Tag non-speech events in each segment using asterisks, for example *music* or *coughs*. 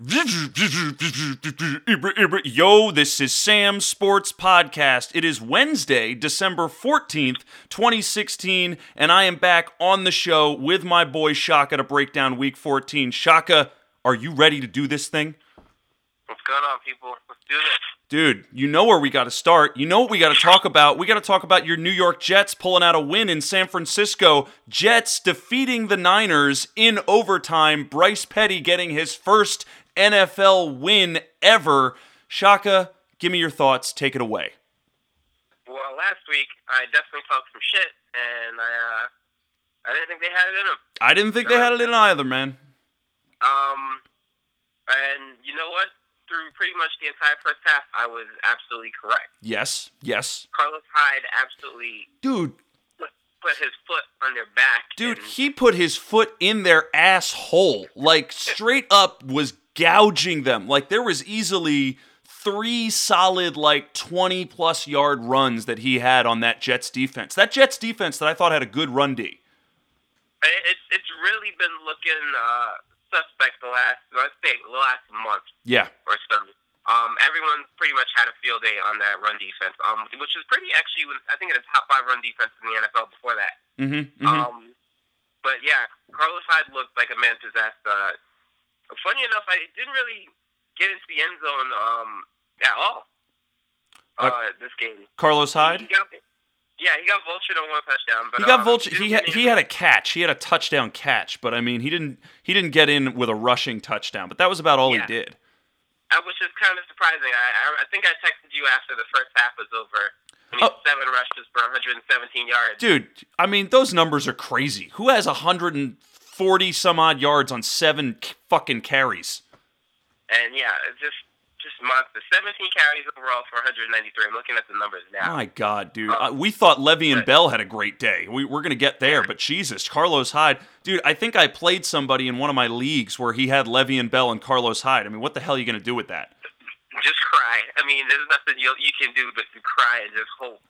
Yo, this is Sam Sports Podcast. It is Wednesday, December 14th, 2016, and I am back on the show with my boy Shaka to break down week 14. Shaka, are you ready to do this thing? What's going on, people? Let's do this. Dude, you know where we got to start. You know what we got to talk about. We got to talk about your New York Jets pulling out a win in San Francisco. Jets defeating the Niners in overtime. Bryce Petty getting his first NFL win ever. Shaka, give me your thoughts. Take it away. Well, last week I definitely talked some shit, and I uh, I didn't think they had it in them. I didn't think they had it in either, man. Um, and you know what? Through pretty much the entire first half, I was absolutely correct. Yes, yes. Carlos Hyde absolutely Dude, put, put his foot on their back. dude, and he put his foot in their asshole. Like straight up was gouging them. Like there was easily three solid like 20 plus yard runs that he had on that Jets defense. That Jets defense that I thought had a good run D. it- it's it's really been looking uh, suspect the last I think the last month. Yeah. or so. Um, everyone pretty much had a field day on that run defense, um, which is pretty actually. I think in the top five run defense in the NFL before that. Mhm. mhm. Um, but yeah, Carlos Hyde looked like a man possessed. Uh, funny enough, I didn't really get into the end zone um, at all. Uh, Uh, this game. Carlos He Hyde? got, yeah, he got vultured on one touchdown, but He got um, vulture. He had, he had a catch. He had a touchdown catch, but I mean, he didn't he didn't get in with a rushing touchdown. But that was about all Yeah. he did. I was just kind of surprising. I, I think I texted you after the first half was over. I mean, Oh. seven rushes for 117 yards. Dude, I mean, those numbers are crazy. Who has 140 some odd yards on seven fucking carries? And yeah, it's just just monster. 17 carries overall for 193. I'm looking at the numbers now. My God, dude. Oh. Uh, we thought Le'Veon. Bell had a great day. We, we're going to get there, but Jesus, Carlos Hyde. Dude, I think I played somebody in one of my leagues where he had Le'Veon Bell and Carlos Hyde. I mean, what the hell are you going to do with that? Just cry. I mean, there's nothing you you can do but to cry and just hope.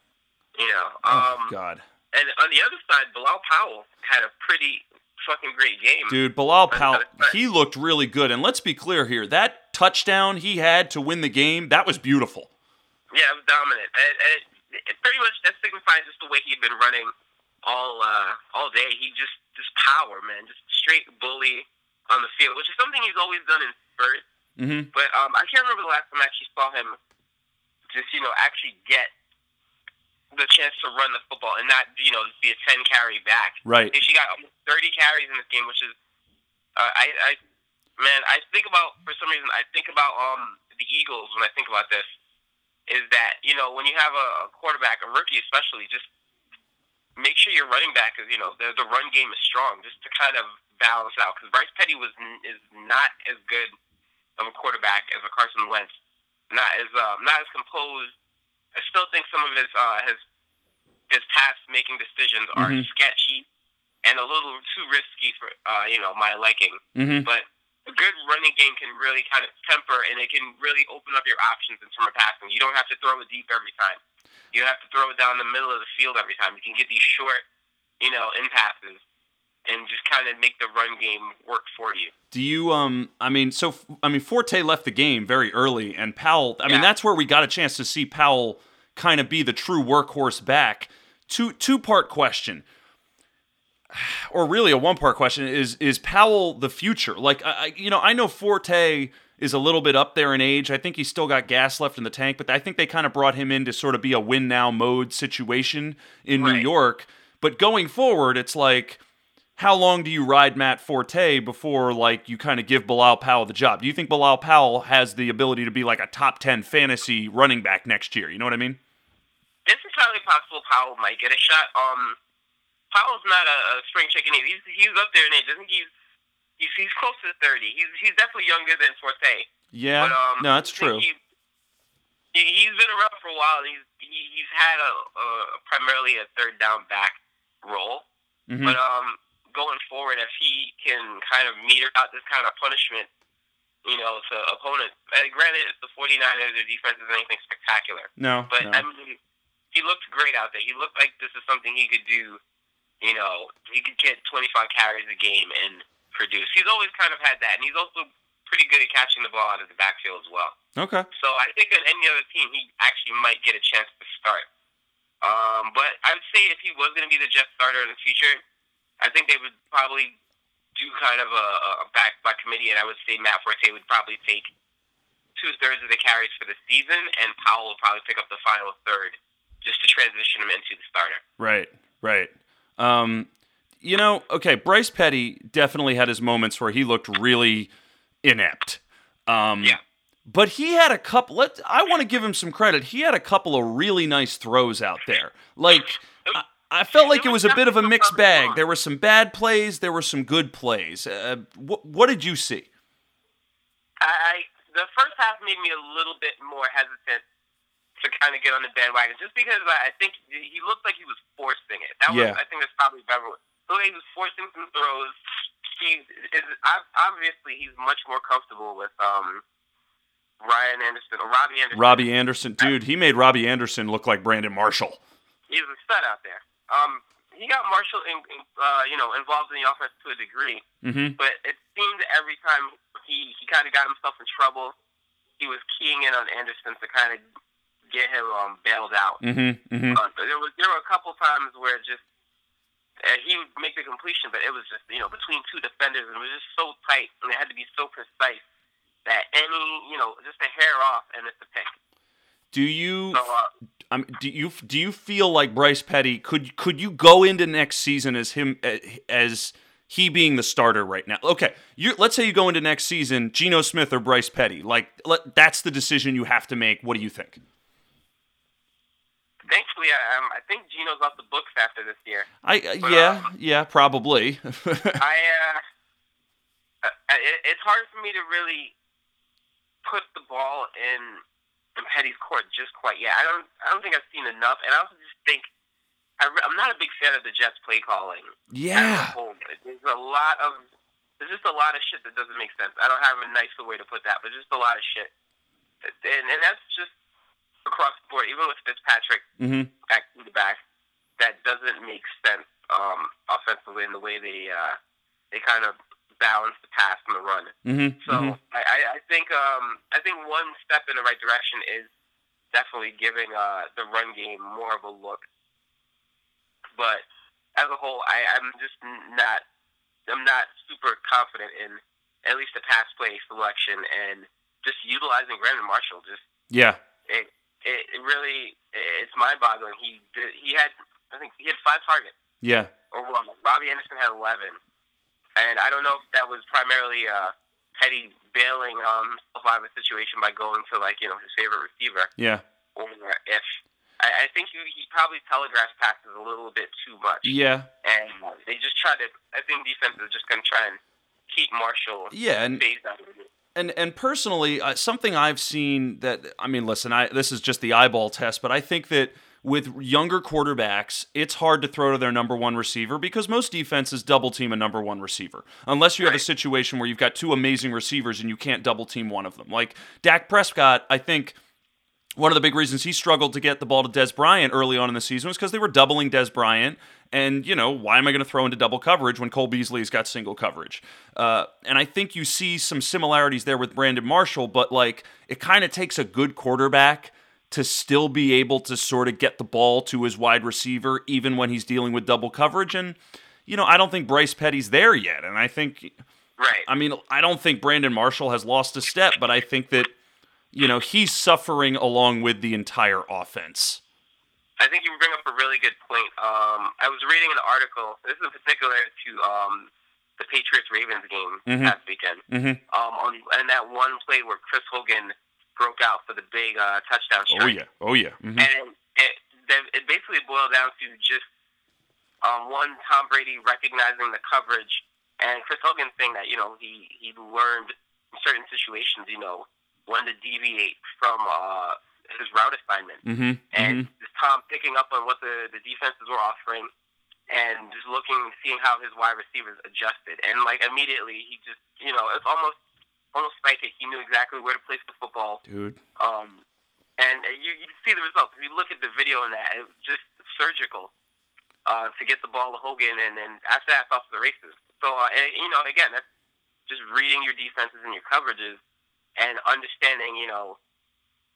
You know. Oh, Um, God. and on the other side, Bilal Powell had a pretty fucking great game. Dude, Bilal Powell, he looked really good. And let's be clear here that touchdown he had to win the game, that was beautiful. Yeah, it was dominant. And, and it, it pretty much that signifies just the way he'd been running all uh, all day. He just just power, man, just straight bully on the field, which is something he's always done in spurts. hmm But um, I can't remember the last time I actually saw him just you know actually get the chance to run the football and not you know just be a ten carry back. Right. If She got almost thirty carries in this game, which is uh, I I man I think about for some reason I think about um the Eagles when I think about this is that you know when you have a, quarterback a rookie especially just make sure your running back is you know the the run game is strong just to kind of balance out because Bryce Petty was is not as good of a quarterback as a Carson Wentz not as um, not as composed I still think some of his uh, his his past making decisions are Mhm. sketchy and a little too risky for uh, you know my liking. hmm But a good running game can really kind of temper and it can really open up your options in terms of passing. You don't have to throw it deep every time. You don't have to throw it down the middle of the field every time. You can get these short, you know, in passes and just kind of make the run game work for you. Do you um I mean so I mean Forte left the game very early and Powell I mean that's where we got a chance to see Powell kind of be the true workhorse back. Two two part question. Or really a one part question is is Powell the future? Like I, you know I know Forte is a little bit up there in age. I think he's still got gas left in the tank, but I think they kind of brought him in to sort of be a win now mode situation in New York. But going forward, it's like how long do you ride Matt Forte before like you kind of give Bilal Powell the job? Do you think Bilal Powell has the ability to be like a top 10 fantasy running back next year? You know what I mean? It's entirely possible Powell might get a shot. Um, Powell's not a, a spring chicken either. He's he's up there in age. I think he's he's he's close to thirty. He's he's definitely younger than Forte. Yeah. But, um, no, that's true. He, he, he's been around for a while. He's he, he's had a, a primarily a third down back role. Mhm. But um, going forward, if he can kind of meter out this kind of punishment, you know, to opponents. Uh, granted, it's the 49ers. Their defense isn't anything spectacular. no. But no. I mean, he looked great out there. He looked like this is something he could do. You know, he could get 25 carries a game and produce. He's always kind of had that, and he's also pretty good at catching the ball out of the backfield as well. Okay. So I think on any other team, he actually might get a chance to start. Um, but I would say if he was going to be the Jets starter in the future, I think they would probably do kind of a, a back by committee, and I would say Matt Forte would probably take two thirds of the carries for the season, and Powell will probably pick up the final third just to transition him into the starter. Right. Right. Um, you know, okay, Bryce Petty definitely had his moments where he looked really inept. Um, Yeah. But he had a couple. Let I want to give him some credit. He had a couple of really nice throws out there. Like I, I felt like it was a bit of a mixed bag. There were some bad plays. There were some good plays. Uh, what, what did you see? I, I the first half made me a little bit more hesitant to kind of get on the bandwagon, just because I think he looked like he was forcing it. That Yeah. was, I think that's probably better. The way he was forcing some throws. He is obviously he's much more comfortable with um Ryan Anderson or Robbie Anderson. Robbie Anderson, dude, he made Robbie Anderson look like Brandon Marshall. He's a stud out there. Um, he got Marshall in, in, uh, you know, involved in the offense to a degree. Mm-hmm. but it seemed every time he, he kind of got himself in trouble, he was keying in on Anderson to kind of get him um, bailed out. Mm-hmm. Mm-hmm. Uh, there was there were a couple times where just uh, he would make the completion, but it was just you know between two defenders, and it was just so tight, and it had to be so precise that any you know just a hair off, and it's a pick. Do you? So uh, do you do you feel like Bryce Petty could could you go into next season as him as he being the starter right now? Okay, you let's say you go into next season, Geno Smith or Bryce Petty. Like let, that's the decision you have to make. What do you think? Thankfully, I, um, I think Geno's off the books after this year. I uh, yeah yeah probably. *laughs* I uh, uh, it, it's hard for me to really put the ball in Petty's court just quite yet. I don't I don't think I've seen enough, and I also just think I, I'm not a big fan of the Jets play calling. yeah. There's a lot of there's just a lot of shit that doesn't make sense. I don't have a nicer way to put that, but just a lot of shit, and, and that's just across the board. Even with Fitzpatrick Mm-hmm. back to the back, that doesn't make sense um, offensively in the way they uh, they kind of balance the pass and the run. Mm-hmm. So I, I, I think um, I think one step in the right direction is definitely giving uh, the run game more of a look. But as a whole, I, I'm just not I'm not super confident in at least the pass play selection and just utilizing Brandon Marshall. Just yeah. it it, it really it's mind boggling. He did, he had I think he had five targets Yeah. overall. Robbie Anderson had 11. And I don't know if that was primarily uh, Petty bailing um, himself out of a situation by going to, like, you know, his favorite receiver, Yeah. or if I, I think he, he probably telegraphed passes a little bit too much. Yeah. And they just tried to, I think defense is just going to try and keep Marshall Yeah. And of it. And and personally, uh, something I've seen that I mean, listen, I this is just the eyeball test, but I think that with younger quarterbacks, it's hard to throw to their number one receiver because most defenses double team a number one receiver, unless you have a situation where you've got two amazing receivers and you can't double team one of them. Like Dak Prescott, I think. One of the big reasons he struggled to get the ball to Dez Bryant early on in the season was because they were doubling Dez Bryant. And, you know, why am I going to throw into double coverage when Cole Beasley's got single coverage? Uh, and I think you see some similarities there with Brandon Marshall, but, like, it kind of takes a good quarterback to still be able to sort of get the ball to his wide receiver, even when he's dealing with double coverage. And, you know, I don't think Bryce Petty's there yet. And I think, Right. I mean, I don't think Brandon Marshall has lost a step, but I think that, you know, he's suffering along with the entire offense. I think you bring up a really good point. Um, I was reading an article. This is in particular to um, the Patriots Ravens game Mhm. past weekend. Mm-hmm. Um, on and that one play where Chris Hogan broke out for the big uh, touchdown Oh yeah, oh yeah. hmm And it, it, it basically boiled down to just um, one Tom Brady recognizing the coverage and Chris Hogan saying that you know he he learned in certain situations you know when to deviate from uh, his route assignment hmm and just Tom picking up on what the the defenses were offering and just looking seeing how his wide receivers adjusted and like immediately he just you know it's almost almost psychic he knew exactly where to place the football dude. um, and you, you see the results. If you look at the video in that, it was just surgical uh, to get the ball to Hogan, and then after that, it's off to the races. So, uh, and, you know, again, that's just reading your defenses and your coverages and understanding, you know,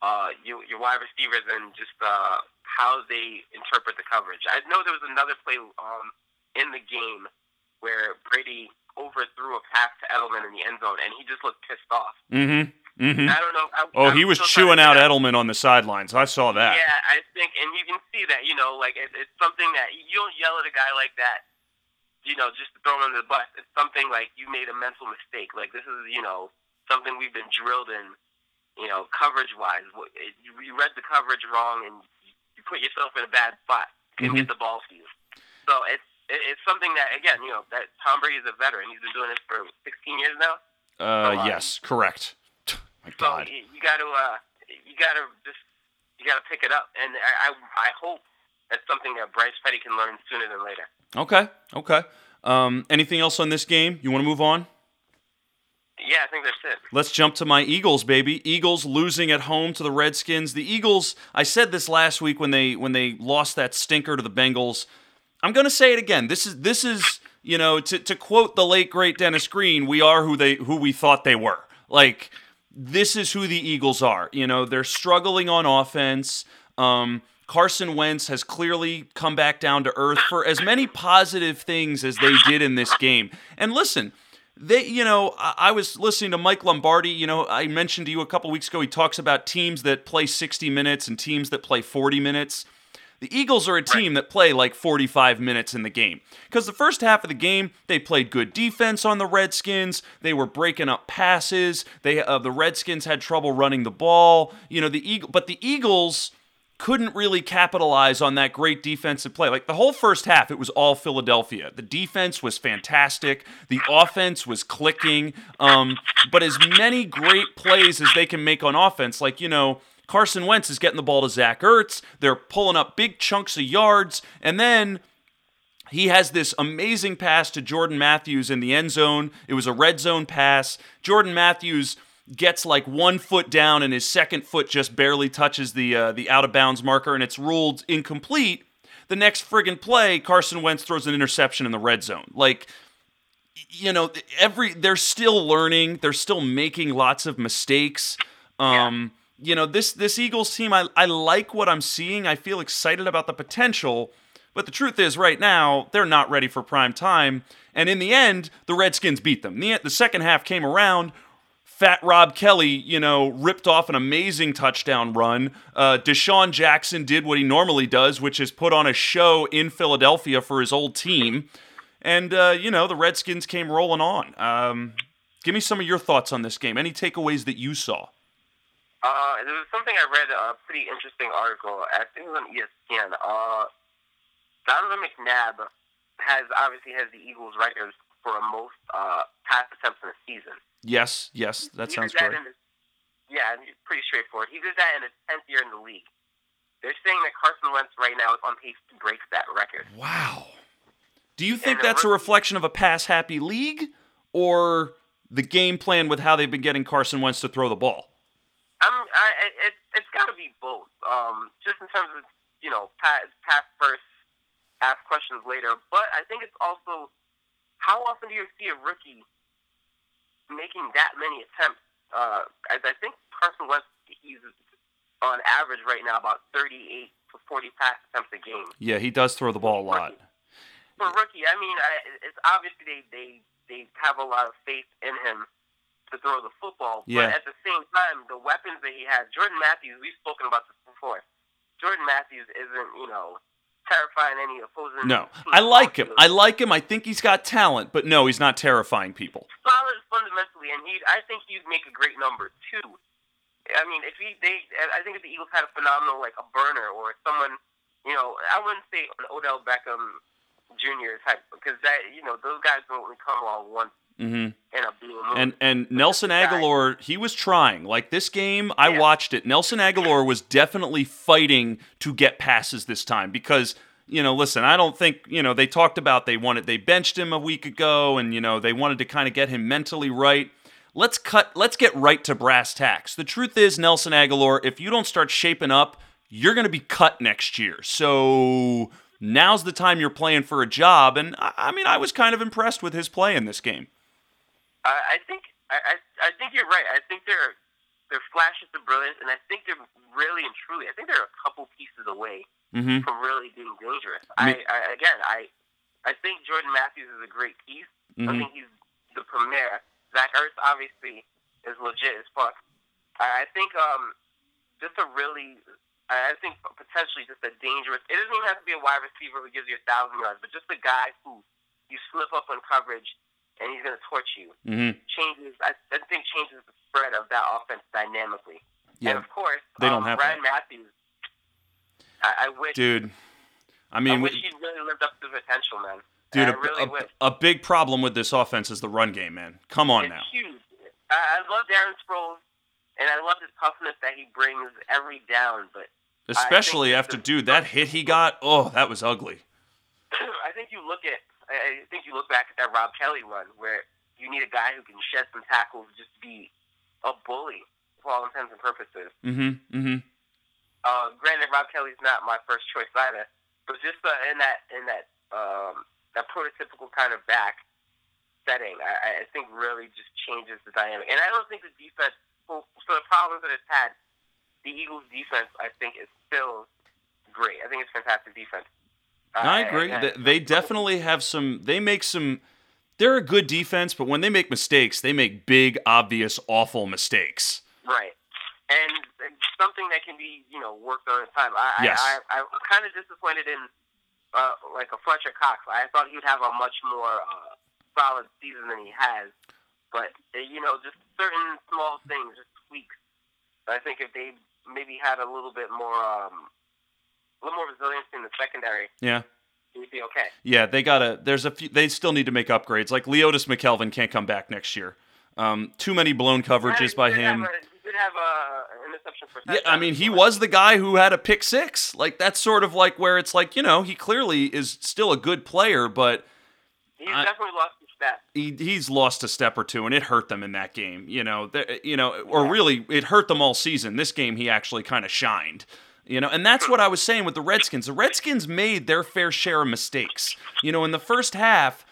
uh, you, your wide receivers and just uh, how they interpret the coverage. I know there was another play um, in the game where Brady overthrew a pass to Edelman in the end zone, and he just looked pissed off. Mm-hmm. Mm-hmm. I don't know. I, Oh, I'm he was chewing out figure Edelman on the sidelines. I saw that. Yeah, I think, and you can see that. You know, like it, it's something that you don't yell at a guy like that. You know, just to throw him under the bus. It's something like you made a mental mistake. Like this is, you know, something we've been drilled in. You know, coverage wise, you you read the coverage wrong, and you put yourself in a bad spot. Couldn't Mhm. get the ball to you. So it's it's something that again, you know, that Tom Brady is a veteran. He's been doing this for 16 years now. Uh, Oh, yes, correct. *laughs* My So God. you, you got to uh, you got to just you got to pick it up, and I, I I hope that's something that Bryce Petty can learn sooner than later. Okay, okay. Um, anything else on this game? You want to move on? Yeah, I think that's it. Let's jump to my Eagles, baby. Eagles losing at home to the Redskins. The Eagles, I said this last week when they when they lost that stinker to the Bengals. I'm to say it again. This is this is, you know, to to quote the late great Dennis Green, we are who they who we thought they were. Like this is who the Eagles are. You know, they're struggling on offense. Um Carson Wentz has clearly come back down to earth for as many positive things as they did in this game. And listen, they, you know, I, I was listening to Mike Lombardi. You know, I mentioned to you a couple weeks ago, he talks about teams that play 60 minutes and teams that play 40 minutes. The Eagles are a team that play like 45 minutes in the game. Because the first half of the game, they played good defense on the Redskins. They were breaking up passes. They uh, the Redskins had trouble running the ball. You know, the Eagle, but the Eagles couldn't really capitalize on that great defensive play. Like the whole first half, it was all Philadelphia. The defense was fantastic. The offense was clicking. Um, but as many great plays as they can make on offense, like, you know, Carson Wentz is getting the ball to Zach Ertz. They're pulling up big chunks of yards. And then he has this amazing pass to Jordan Matthews in the end zone. It was a red zone pass. Jordan Matthews gets like one foot down, and his second foot just barely touches the uh, the out of bounds marker, and it's ruled incomplete. The next friggin' play, Carson Wentz throws an interception in the red zone. Like, you know, every they're still learning. They're still making lots of mistakes. Um, You know, this this Eagles team, I I like what I'm seeing. I feel excited about the potential. But the truth is, right now, they're not ready for prime time. And in the end, the Redskins beat them. The, the second half came around. Fat Rob Kelley, you know, ripped off an amazing touchdown run. Uh, DeSean Jackson did what he normally does, which is put on a show in Philadelphia for his old team. And, uh, you know, the Redskins came rolling on. Um, give me some of your thoughts on this game. Any takeaways that you saw? Uh, there was something I read a pretty interesting article. I think it was on ESPN. Uh, Donovan McNabb has obviously has the Eagles records for a most uh, pass attempts in a season. Yes, yes, that He sounds correct. his- yeah, pretty straightforward. He did that in his tenth year in the league. They're saying that Carson Wentz right now is on pace to break that record. Wow. Do you think And that's a reflection of a pass happy league or the game plan with how they've been getting Carson Wentz to throw the ball? I'm, I, it, it's got to be both. Um, just in terms of you know, pass, pass first, ask questions later. But I think it's also how often do you see a rookie making that many attempts? Uh, I, I think Carson Wentz he's on average right now about 38 to 40 pass attempts a game. Yeah, he does throw the ball a lot. For a rookie, I mean, I, it's obviously they, they they have a lot of faith in him to throw the football. Yeah. But at the same time, the weapons that he has, Jordan Matthews, we've spoken about this before. Jordan Matthews isn't, you know, terrifying any opposing. No, I like him. I like him. I think he's got talent, but no, he's not terrifying people. solid fundamentally, and he, I think he'd make a great number two. I mean, if he, they, I think if the Eagles had a phenomenal like a burner or someone, you know, I wouldn't say an Odell Beckham Jr. type because that, you know, those guys don't only come along once hmm in a blue moon. And and Nelson Agholor, he was trying. Like this game, I Yeah. watched it. Nelson Agholor was definitely fighting to get passes this time because you know, listen, I don't think you know they talked about they wanted they benched him a week ago, and you know they wanted to kind of get him mentally right. Let's cut. Let's get right to brass tacks. The truth is, Nelson Agholor, if you don't start shaping up, you're going to be cut next year. So now's the time you're playing for a job. And I, I mean, I was kind of impressed with his play in this game. I, I think I, I I think you're right. I think they're they're flashes of brilliance, and I think they're really and truly. I think they're a couple pieces away Mm-hmm. from really being dangerous. Me- I, I again, I I think Jordan Matthews is a great piece. I Mm-hmm. think he's the premier. Zach Ertz obviously is legit as fuck. I, I think um just a really I I think potentially just a dangerous. It doesn't even have to be a wide receiver who gives you a thousand yards, but just a guy who you slip up on coverage and he's going to torch you. Mm-hmm. Changes. I, I think changes the spread of that offense dynamically. Yeah. And of course, they don't um, have Ryan Mathews. I, I wish. dude. I mean, I wish he'd really lived up to the potential, man. dude, a, really a- a big problem with this offense is the run game, man. Come on it's now. huge. I, I love Darren Sproles, and I love the toughness that he brings every down. But Especially after, dude, that hit he got. Oh, that was ugly. *clears throat* I think you look at, I think you look back at that Rob Kelley run where you need a guy who can shed some tackles, just be a bully for all intents and purposes. Mm-hmm. Mm-hmm. Uh, granted, Rob Kelley's not my first choice either, but just uh, in that in that um, that prototypical kind of back setting, I, I think really just changes the dynamic. And I don't think the defense, for, for the problems that it's had, the Eagles' defense, I think, is still great. I think it's fantastic defense. I agree. and- They, they definitely have some. They make some. They're a good defense, but when they make mistakes, they make big, obvious, awful mistakes. Right. And it's something that can be, you know, worked on in time. I, Yes. I, I, I'm kind of disappointed in, uh, like a Fletcher Cox. I thought he would have a much more uh, solid season than he has. But, uh, you know, just certain small things, just tweaks. I think if they maybe had a little bit more, um, a little more resilience in the secondary, Yeah. we'd be okay. Yeah, they gotta. There's a few. They still need to make upgrades. Like Leodis McKelvin can't come back next year. Um, too many blown coverages He by him. A, he did have a an interception for Yeah, I mean, he was the guy who had a pick six. Like that's sort of like where it's like you know he clearly is still a good player, but He's I- definitely lost his step. he he's lost a step or two, and it hurt them in that game. You know, you know, or really, it hurt them all season. This game, he actually kind of shined. You know, and that's what I was saying with the Redskins. The Redskins made their fair share of mistakes. You know, in the first half,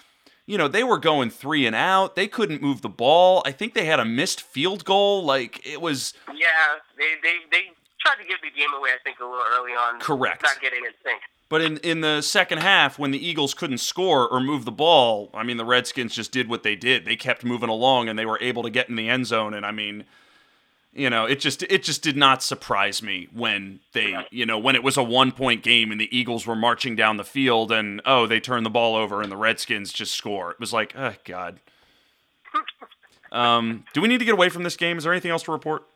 you know, they were going three and out. They couldn't move the ball. I think they had a missed field goal. Like it was Yeah, they they they tried to give the game away. I think a little early on. Correct. Not getting in sync. But in in the second half, when the Eagles couldn't score or move the ball, I mean, the Redskins just did what they did. They kept moving along, and they were able to get in the end zone. And I mean, you know, it just it just did not surprise me when they, you know, when it was a one point game and the Eagles were marching down the field, and oh, they turned the ball over, and the Redskins just score. It was like, oh god. *laughs* Um, do we need to get away from this game? Is there anything else to report?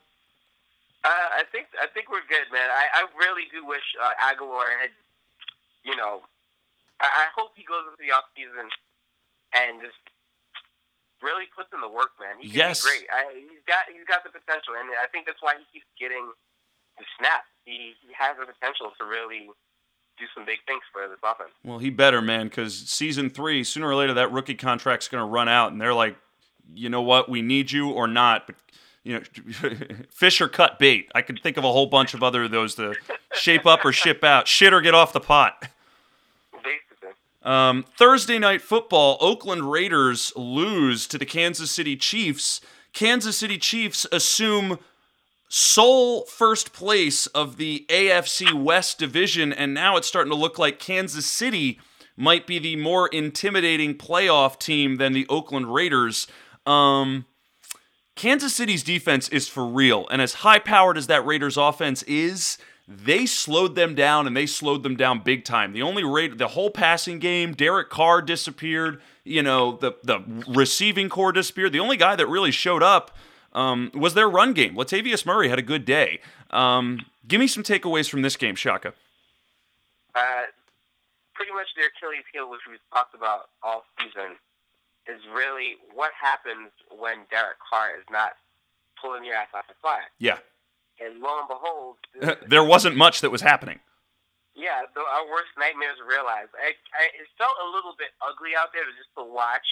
Uh, I think I think we're good, man. I, I really do wish uh, Agholor had, you know, I, I hope he goes into the off season and just really puts in the work, man. He Yes. great. I, he's got he's got the potential, and I think that's why he keeps getting the snap. He he has the potential to really do some big things for this offense. Well, he better, man, because season three, sooner or later, that rookie contract's going to run out, and they're like, you know what, we need you or not, but you know, *laughs* fish or cut bait. I could think of a whole bunch of other of those to shape up or ship out, shit or get off the pot. *laughs* Um, Thursday night football, Oakland Raiders lose to the Kansas City Chiefs. Kansas City Chiefs assume sole first place of the AFC West division, and now it's starting to look like Kansas City might be the more intimidating playoff team than the Oakland Raiders. Um, Kansas City's defense is for real, and as high powered as that Raiders offense is, they slowed them down and they slowed them down big time. The only rate, the whole passing game, Derek Carr disappeared. You know, the the receiving core disappeared. The only guy that really showed up um, was their run game. Latavius Murray had a good day. Um, give me some takeaways from this game, Shaka. Uh, pretty much their Achilles heel, which we've talked about all season, is really what happens when Derek Carr is not pulling your ass off the fire. Yeah, And lo and behold, *laughs* there wasn't much that was happening. yeah, the, our worst nightmares realized. I, I, it felt a little bit ugly out there just to watch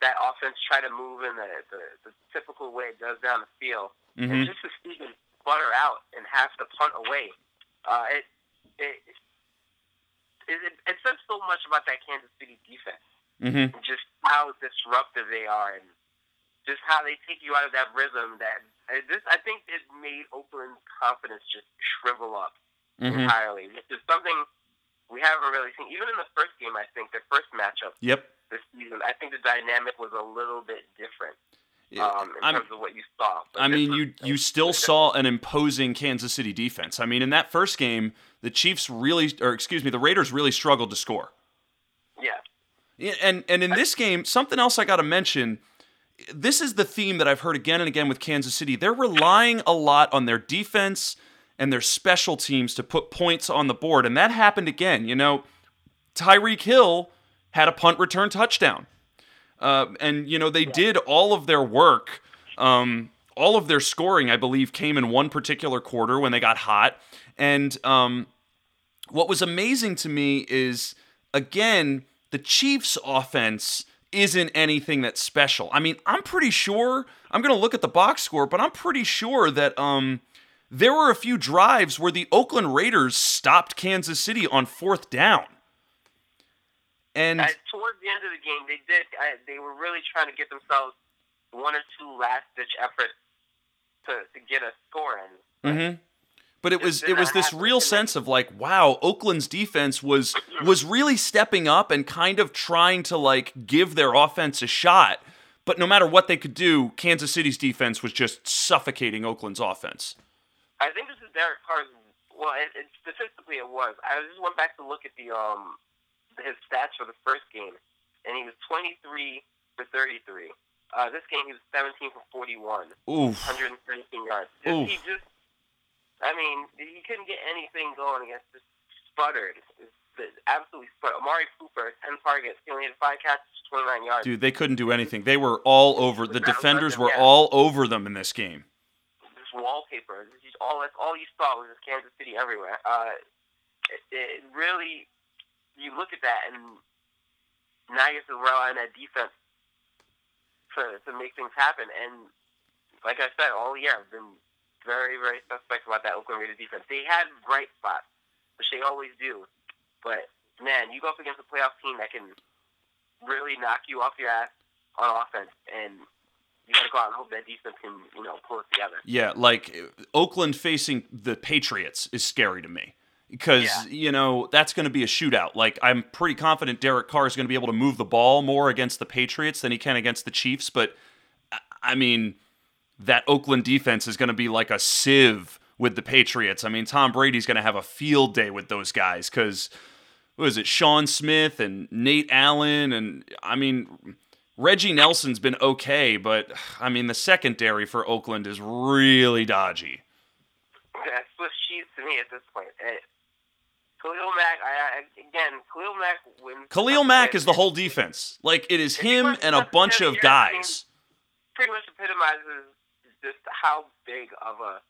that offense try to move in the, the, the typical way it does down the field. Mhm. And just to see them butter out and have to punt away. Uh, it, it, it, it, it says so much about that Kansas City defense. hmm just how disruptive they are and just how they take you out of that rhythm. That uh, this, I think, it made Oakland's confidence just shrivel up Mhm. entirely. Which is something we haven't really seen. Even in the first game, I think the first matchup Yep. this season, I think the dynamic was a little bit different um, in I'm- terms of what you saw. But I mean, you you still saw an imposing Kansas City defense. I mean, in that first game, the Chiefs really, or excuse me, the Raiders really struggled to score. yeah. Yeah, And and in this game, something else I got to mention. This is the theme that I've heard again and again with Kansas City. They're relying a lot on their defense and their special teams to put points on the board, and that happened again. You know, Tyreek Hill had a punt return touchdown, uh, and you know they did all of their work. Um, all of their scoring, I believe, came in one particular quarter when they got hot, and um, what was amazing to me is again the Chiefs offense isn't anything that's special. I mean, I'm pretty sure I'm going to look at the box score, but I'm pretty sure that um there were a few drives where the Oakland Raiders stopped Kansas City on fourth down. And Uh, towards the end of the game, they did. I, they were really trying to get themselves one or two last ditch efforts to, to get a score in. Mhm. But it was it was this real sense of like, wow, Oakland's defense was was really stepping up and kind of trying to like give their offense a shot. But no matter what they could do, Kansas City's defense was just suffocating Oakland's offense. I think this is Derek Carr's. Well, it, it, statistically, it was. I just went back to look at the um his stats for the first game, and he was 23 for 33. Uh, this game, he was 17 for 41, Oof. 113 yards. Just, he just, I mean, he couldn't get anything going against this sputtered. Absolutely sputtered. Amari Cooper, 10 targets, he only had five catches, 29 yards. Dude, they couldn't do anything. They were all over the defenders were all over them in this game. This wallpaper, all that's all you saw was just Kansas City everywhere. Uh, it, it really, you look at that and now you have to rely on that defense to to make things happen. And like I said, all year I've been very very suspect about that Oakland Raiders defense. They had bright spots, which they always do, but man, you go up against a playoff team that can really knock you off your ass on offense and. You got to go out and hope that defense can, you know, pull it together. Yeah, like Oakland facing the Patriots is scary to me because Yeah. you know that's going to be a shootout. Like I'm pretty confident Derek Carr is going to be able to move the ball more against the Patriots than he can against the Chiefs. But I- I mean, that Oakland defense is going to be like a sieve with the Patriots. I mean, Tom Brady's going to have a field day with those guys because what is it, Sean Smith and Nate Allen, and I mean. Reggie Nelson's been okay, but I mean the secondary for Oakland is really dodgy. That's what she's to me at this point. Eh, Khalil Mack, I, I, again, Khalil Mack wins. Khalil Mack is the whole defense. Like it is him and a bunch of guys. Pretty much epitomizes just how big of a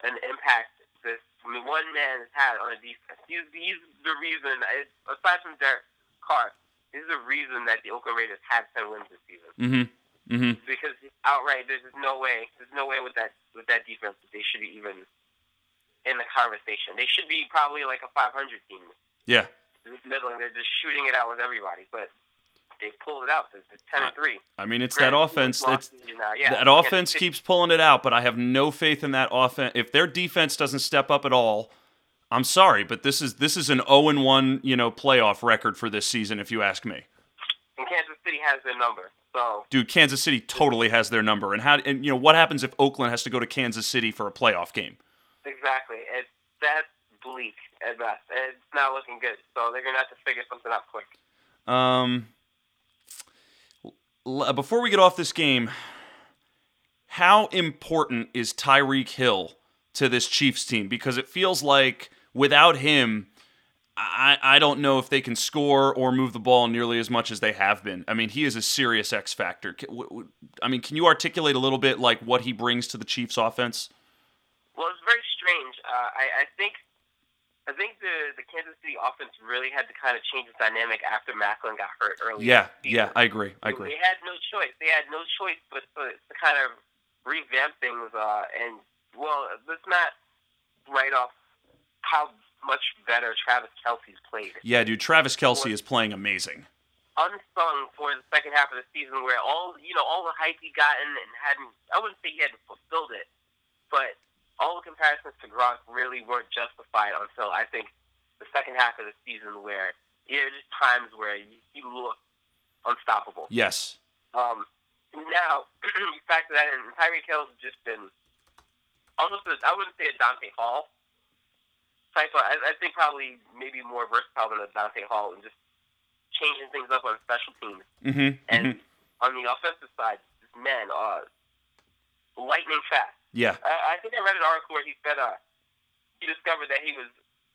an impact this one man has had on a defense. He's, he's the reason, aside from Derek Carr, he's the reason that the Oakland Raiders had 10 wins this season. Mm-hmm. Mm-hmm. Because outright, there's just no way. There's no way with that with that defense that they should be even in the conversation. They should be probably like a 500 team. Yeah. Middling. They're just shooting it out with everybody, but they pulled it out. It's, it's 10 and three. I mean, it's that offense. It's. Yeah, that offense keeps pulling it out, but I have no faith in that offense. If their defense doesn't step up at all, I'm sorry, but this is this is an 0 and 1, you know, playoff record for this season if you ask me. And Kansas City has their number. So Dude, Kansas City totally has their number. And how and you know, what happens if Oakland has to go to Kansas City for a playoff game? exactly, it's that's bleak at best. It's not looking good. So they're gonna have to figure something out quick. Um, before we get off this game, how important is Tyreek Hill to this Chiefs team? Because it feels like without him, I, I don't know if they can score or move the ball nearly as much as they have been. I mean, he is a serious X factor. I mean, can you articulate a little bit like what he brings to the Chiefs offense? Well, it's very strange. Uh, I, I think I think the the Kansas City offense really had to kind of change its dynamic after Maclin got hurt early. Yeah, yeah. I agree. I agree. They had no choice. They had no choice but to, to kind of revamp things. Uh, and well, let's not write off how much better Travis Kelce's played. Yeah, dude, Travis Kelce is playing amazing. unsung for the second half of the season, where all you know, all the hype he gotten and hadn't. I wouldn't say he hadn't fulfilled it, but all the comparisons to Gronk really weren't justified until I think the second half of the season, where there are just times where he looked unstoppable. Yes. Um, now, *clears throat* you factor that in, Tyreek Hill's just been almost, a, I wouldn't say a Dante Hall type of, I, I think probably maybe more versatile than a Dante Hall and just changing things up on special teams. Mm-hmm. And mm-hmm. on the offensive side, man, uh, lightning fast. Yeah. I, I think I read an article where he said uh, he discovered that he was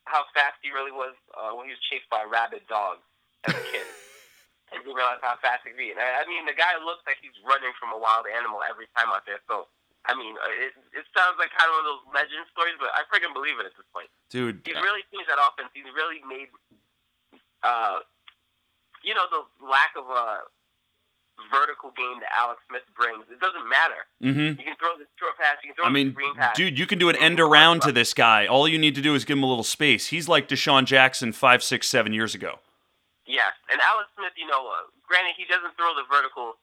how fast he really was uh, when he was chased by rabid dogs as a kid. *laughs* and he realized how fast he could be. And I, I mean, the guy looks like he's running from a wild animal every time out there. So, I mean, uh, it, it sounds like kind of one of those legend stories, but I freaking believe it at this point. Dude, he's really changed that offense. He's really made, uh, you know, the lack of a vertical game that Alex Smith brings. It doesn't matter. Mm-hmm. You can throw the short pass. You can throw I mean, the screen pass. dude, you can do an end around to this guy. All you need to do is give him a little space. He's like DeSean Jackson five, six, seven years ago. Yes, and Alex Smith, you know, uh, granted he doesn't throw the vertical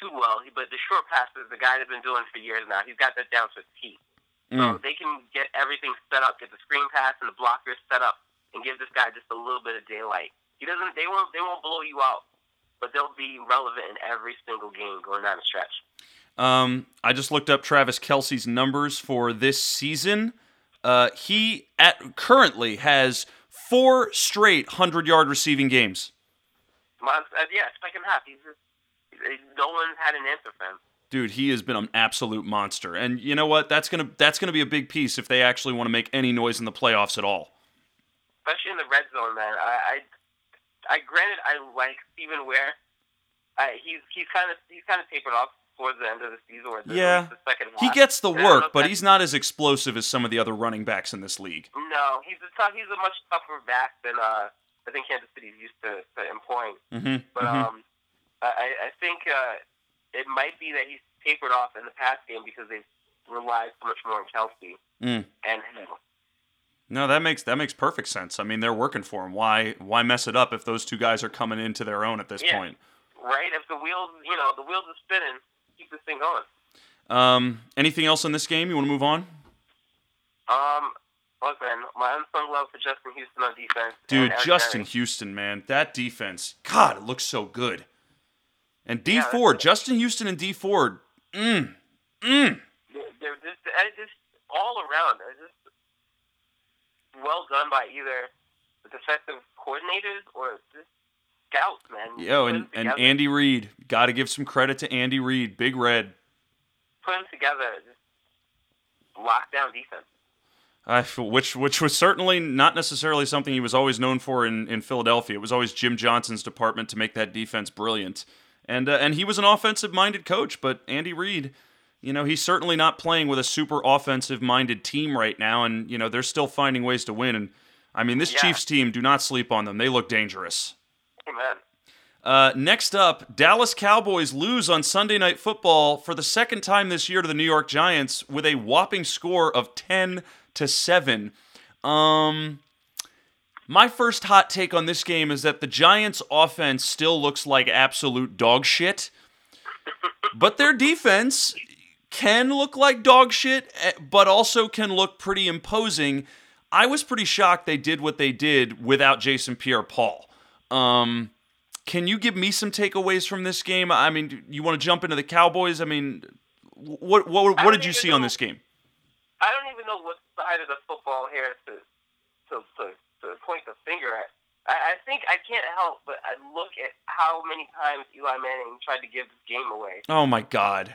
too well, but the short passes, the guy that's been doing for years now, he's got that down to a T. So Mm. they can get everything set up, get the screen pass and the blockers set up, and give this guy just a little bit of daylight. He doesn't. They won't. They won't blow you out, but they'll be relevant in every single game going down the stretch. Um, I just looked up Travis Kelce's numbers for this season. Uh, he at currently has four straight hundred yard receiving games. Uh, yeah, second half. He's just, he- no one's had an answer for him. Dude, he has been an absolute monster. And you know what? That's gonna that's gonna be a big piece if they actually want to make any noise in the playoffs at all. especially in the red zone, man. I, I, granted I like Stephen Ware. I, he's he's kind of he's kind of tapered off towards the end of the season, or the, Yeah. the second half. He gets the And I don't know work, but he's not as explosive as some of the other running backs in this league. no. He's a tough. He's a much tougher back than uh, I think Kansas City's used to, to employing. Mm-hmm. But um, I, I think uh, it might be that he's tapered off in the past game because they've relied so much more on Kelce Mm. and Hill. No, that makes that makes perfect sense. I mean, they're working for him. Why why mess it up if those two guys are coming into their own at this Yeah. point? Right? If the wheels, you know, the wheels are spinning, keep this thing going. Um, anything else in this game? You want to move on? Um, look, man, my unsung love for Justin Houston on defense. Dude, Justin. Houston, man, that defense, God, it looks so good. And D Yeah, Ford, Justin Houston and Dee Ford, mm, mm. They're, they're just, uh, just all around. They're just well done by either the defensive coordinators or just scouts, man. Yo, and, and Andy Reid, got to give some credit to Andy Reid, Big Red. put them together, lockdown defense. I f which which was certainly not necessarily something he was always known for in, in Philadelphia. It was always Jim Johnson's department to make that defense brilliant, and uh, and he was an offensive minded coach. But Andy Reid, you know, he's certainly not playing with a super offensive minded team right now, and you know they're still finding ways to win. And I mean, this Yeah. Chiefs team, do not sleep on them. They look dangerous. Amen. Uh, next up, Dallas Cowboys lose on Sunday Night Football for the second time this year to the New York Giants with a whopping score of 10 to 7. Um, my first hot take on this game is that the Giants' offense still looks like absolute dog shit, but their defense can look like dog shit, eh, but also can look pretty imposing. I was pretty shocked they did what they did without Jason Pierre-Paul. Um, can you give me some takeaways from this game? I mean, you want to jump into the Cowboys? I mean, what what, what did you see on this game? I don't even know what side of the football here to to to, to point the finger at. I, I think I can't help but I look at how many times Eli Manning tried to give this game away. Oh my God!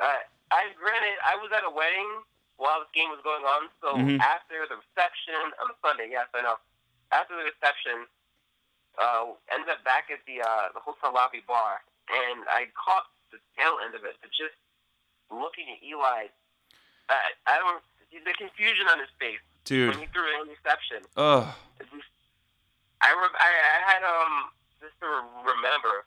Uh, I granted I was at a wedding while this game was going on, so Mhm. after the reception on Sunday, yes I know. After the reception, uh, ended up back at the uh, the hotel lobby bar, and I caught the tail end of it. But just looking at Eli, I, I don't the confusion on his face Dude, when he threw an interception. ugh. I, re- I I had um just to remember.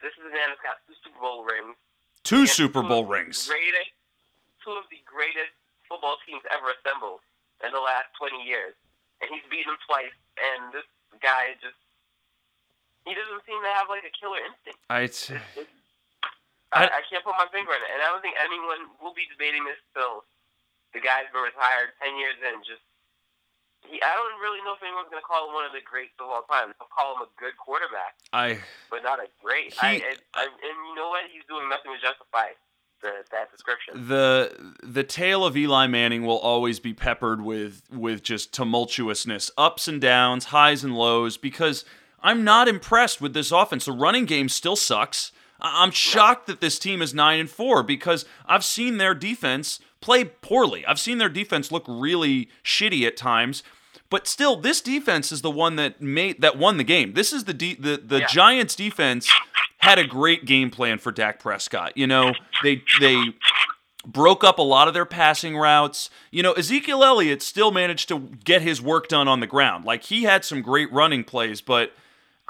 This is a man that's got two Super Bowl rings. Two Super Bowl rings. Greatest, two of the greatest football teams ever assembled in the last 20 years. And he's beaten them twice. And this guy just, he doesn't seem to have like a killer instinct. I, It's, it's, I- I, I can't put my finger on it, and I don't think anyone will be debating this till the guy's been retired ten years in. Just he, I don't really know if anyone's going to call him one of the greats of all time. They'll call him a good quarterback, I, but not a great. He- I, I, and you know what? He's doing nothing to justify the, that description. the the tale of Eli Manning will always be peppered with with just tumultuousness, ups and downs, highs and lows. Because I'm not impressed with this offense. The running game still sucks. I'm shocked that this team is nine and four because I've seen their defense play poorly. I've seen their defense look really shitty at times. But still, this defense is the one that made that won the game. This is the de- the the Yeah. Giants defense had a great game plan for Dak Prescott. You know, they they broke up a lot of their passing routes. You know, Ezekiel Elliott still managed to get his work done on the ground. Like he had some great running plays, but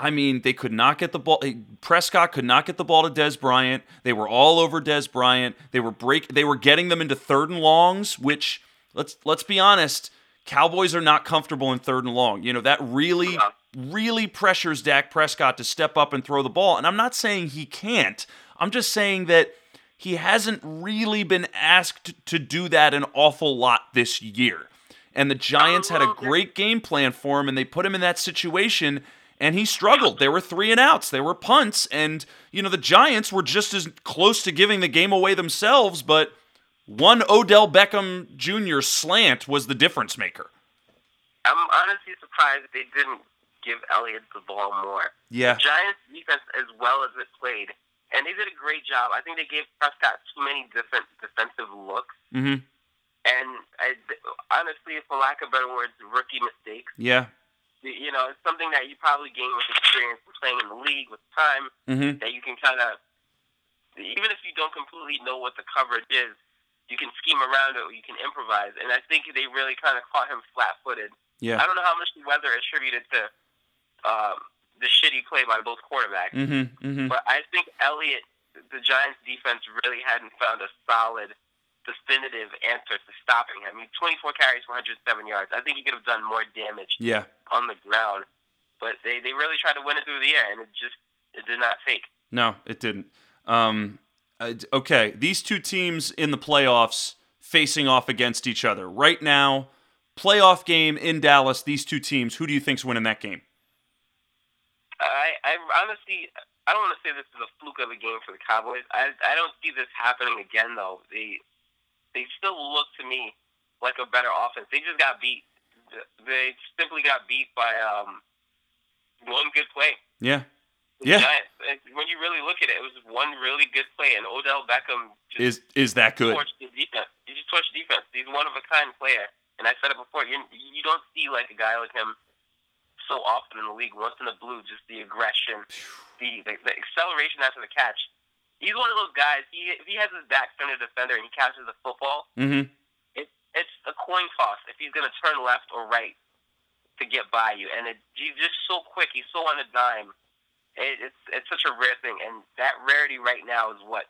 I mean, they could not get the ball. Eh, Prescott could not get the ball to Dez Bryant. They were all over Dez Bryant. They were break. They were getting them into third and longs, which let's let's be honest, Cowboys are not comfortable in third and long. You know that really really pressures Dak Prescott to step up and throw the ball. And I'm not saying he can't. I'm just saying that he hasn't really been asked to do that an awful lot this year. And the Giants had a great game plan for him, and they put him in that situation, and he struggled. There were three and outs, there were punts, and you know the Giants were just as close to giving the game away themselves, but one Odell Beckham Jr. slant was the difference maker. I'm honestly surprised they didn't give Elliott the ball more. Yeah. The Giants defense, as well as it played, and they did a great job. I think they gave Prescott too many different defensive looks, Mm-hmm. and I, honestly, for lack of better words, rookie mistakes. Yeah. You know, it's something that you probably gain with experience playing in the league with time. Mm-hmm. That you can kind of, even if you don't completely know what the coverage is, you can scheme around it or you can improvise. And I think they really kind of caught him flat-footed. Yeah. I don't know how much the weather attributed to um, the shitty play by both quarterbacks, Mm-hmm. Mm-hmm. but I think Elliott, the Giants' defense really hadn't found a solid, definitive answer to stopping him. I mean, 24 carries 107 yards. I think he could have done more damage Yeah. on the ground, but they, they really tried to win it through the air, and it just it did not take. No, it didn't. Um, okay, these two teams in the playoffs facing off against each other right now. Playoff game in Dallas. These two teams. Who do you think's winning that game? I, I honestly, I don't want to say this is a fluke of a game for the Cowboys. I, I don't see this happening again, though. They, they still look to me like a better offense. They just got beat. They simply got beat by um, one good play. Yeah. Yeah. Giants. When you really look at it, it was one really good play, and Odell Beckham just Is is that good? torched defense. He just torched defense. He's one of a kind player, and I said it before. You you don't see like a guy like him so often in the league. Once in the blue, just the aggression, the the, the acceleration after the catch. He's one of those guys. He if he has his back center defender and he catches the football, Mm-hmm. it, it's a coin toss if he's going to turn left or right to get by you. And it, he's just so quick. He's so on a dime. It, it's it's such a rare thing, and that rarity right now is what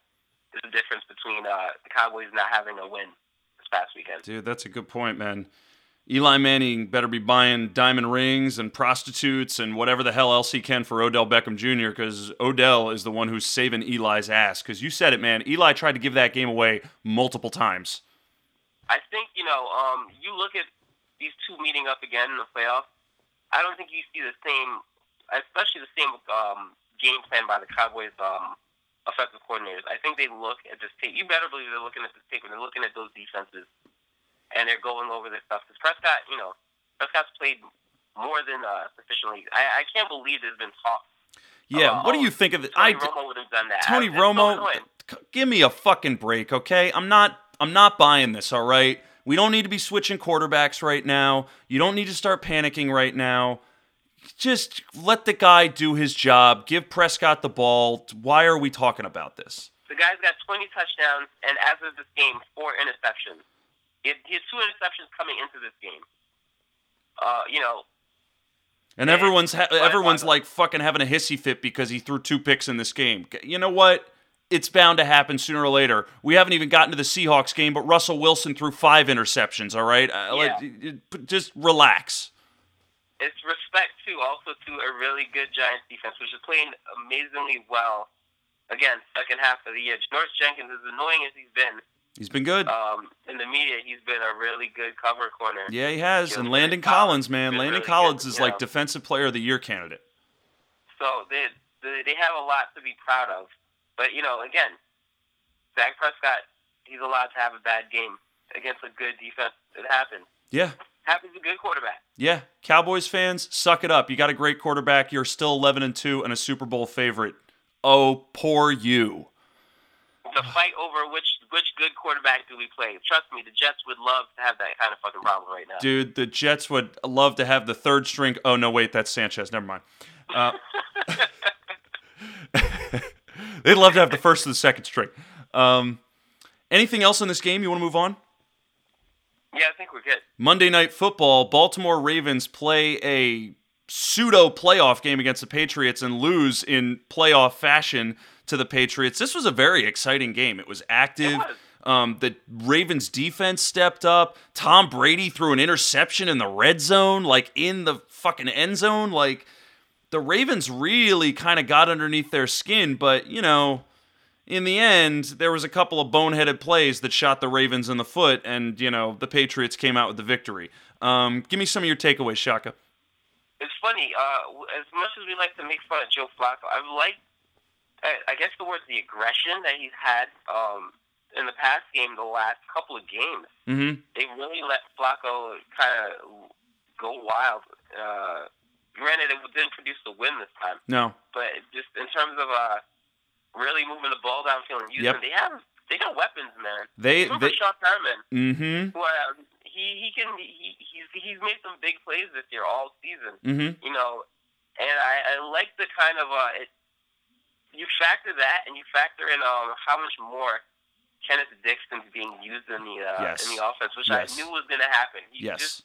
is the difference between uh, the Cowboys not having a win this past weekend. Dude, that's a good point, man. Eli Manning better be buying diamond rings and prostitutes and whatever the hell else he can for Odell Beckham Jr. because Odell is the one who's saving Eli's ass. Because you said it, man. Eli tried to give that game away multiple times. I think you know. Um, you look at these two meeting up again in the playoffs. I don't think you see the same, especially the same um, game plan by the Cowboys um, offensive coordinators. I think they look at this tape. You better believe they're looking at this tape and they're looking at those defenses, and they're going over this stuff. Because Prescott, you know, Prescott's played more than uh, sufficiently. I, I can't believe there's been talk. Yeah, Uh, what do oh, you think of it? Tony I Romo would have done that. Tony so Romo, c- give me a fucking break, okay? I'm not I'm not buying this, all right? We don't need to be switching quarterbacks right now. You don't need to start panicking right now. Just let the guy do his job. Give Prescott the ball. Why are we talking about this? The guy's got 20 touchdowns, and as of this game, four interceptions. He had, he had two interceptions coming into this game. Uh, you know, And Yeah, everyone's ha- everyone's like fucking having a hissy fit because he threw two picks in this game. You know what? It's bound to happen sooner or later. We haven't even gotten to the Seahawks game, but Russell Wilson threw five interceptions. All right, uh, let- just relax. it's respect too, also to a really good Giants defense, which is playing amazingly well. Again, second half of the year. Janoris Jenkins, as annoying as he's been, He's been good. um, in the media, he's been a really good cover corner. yeah, he has. And Landon Collins Collins, man, Landon really Collins good, is yeah. like defensive player of the year candidate. So they, they have a lot to be proud of. But you know, again, Dak Prescott, he's allowed to have a bad game against a good defense. It happens. Yeah, Happens to a good quarterback. yeah. Cowboys fans, suck it up. You got a great quarterback. You're still 11 and two and a Super Bowl favorite. Oh, poor you. The fight over which which good quarterback do we play? Trust me, the Jets would love to have that kind of fucking problem right now. Dude, the Jets would love to have the third string. Oh no, wait, that's Sanchez. Never mind. Uh, *laughs* they'd love to have the first and the second string. Um, anything else in this game you want to move on? Yeah, I think we're good. Monday Night Football, Baltimore Ravens play a pseudo playoff game against the Patriots and lose in playoff fashion to the Patriots. This was a very exciting game. It was active. It was. Um, the Ravens defense stepped up. Tom Brady threw an interception in the red zone, like in the fucking end zone. Like the Ravens really kind of got underneath their skin, but you know, in the end, there was a couple of boneheaded plays that shot the Ravens in the foot, and you know the Patriots came out with the victory. Um, give me some of your takeaways, Shaka. It's funny. Uh, as much as we like to make fun of Joe Flacco, I've liked, I, I guess the word the aggression that he's had um, in the past game, the last couple of games. Mm-hmm. They really let Flacco kind of go wild. Uh, granted, it didn't produce the win this time, No. but just in terms of uh, really moving the ball downfield and using, Yep. they have they got weapons, man. They. Even they Sean Perriman, mm-hmm. who uh, he he can he, he's he's made some big plays this year all season Mm-hmm. you know, and I, I like the kind of uh, it, you factor that and you factor in um how much more Kenneth Dixon's being used in the uh, Yes. in the offense, which Yes. I knew was going to happen. He Yes. just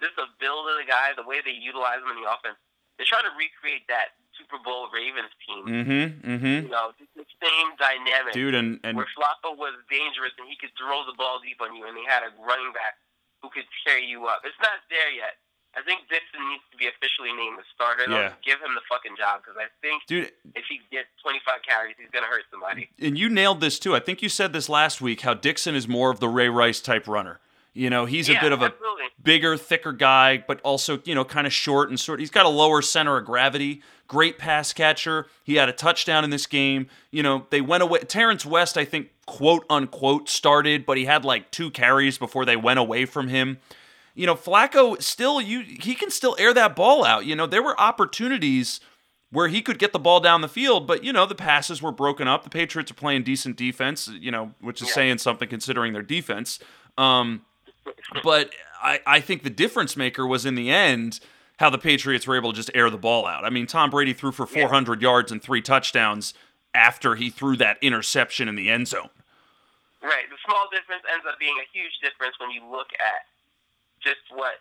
just the build of the guy, the way they utilize him in the offense. They're trying to recreate that Super Bowl Ravens team. Mm-hmm. Mm-hmm. You know, the same dynamic Dude, and and where Flacco was dangerous and he could throw the ball deep on you, and they had a running back who could carry you up. It's not there yet. I think Dixon needs to be officially named the starter. Yeah. Give him the fucking job because I think dude, if he gets 25 carries, he's going to hurt somebody. and you nailed this too. I think you said this last week. How Dixon is more of the Ray Rice type runner. You know, he's a bit of a absolutely. bigger, thicker guy, but also, you know, kind of short and sort. He's got a lower center of gravity. Great pass catcher. He had a touchdown in this game. You know, they went away. Terrence West, I think, quote unquote, started, but he had like two carries before they went away from him. You know, Flacco still you he can still air that ball out. You know, there were opportunities where he could get the ball down the field, but you know, the passes were broken up. The Patriots are playing decent defense, you know, which is Yeah. saying something considering their defense. Um, but I, I think the difference maker was in the end how the Patriots were able to just air the ball out. I mean, Tom Brady threw for 400 yards and three touchdowns after he threw that interception in the end zone. Right. The small difference ends up being a huge difference when you look at just what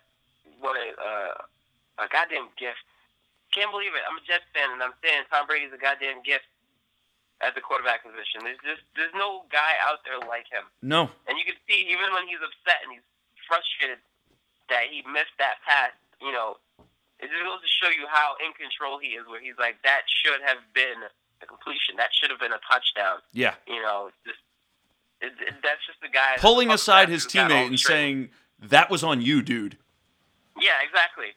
what a uh, a goddamn gift. Can't believe it. I'm a Jets fan, and I'm saying Tom Brady's a goddamn gift at the quarterback position. There's just there's no guy out there like him, No. and you can see even when he's upset and he's frustrated that he missed that pass. You know, it just goes to show you how in control he is. Where he's like, that should have been a completion. That should have been a touchdown. Yeah. You know, just it, it, that's just the guy Pulling aside his who's got all teammate and saying, that was on you, dude. "Yeah, exactly."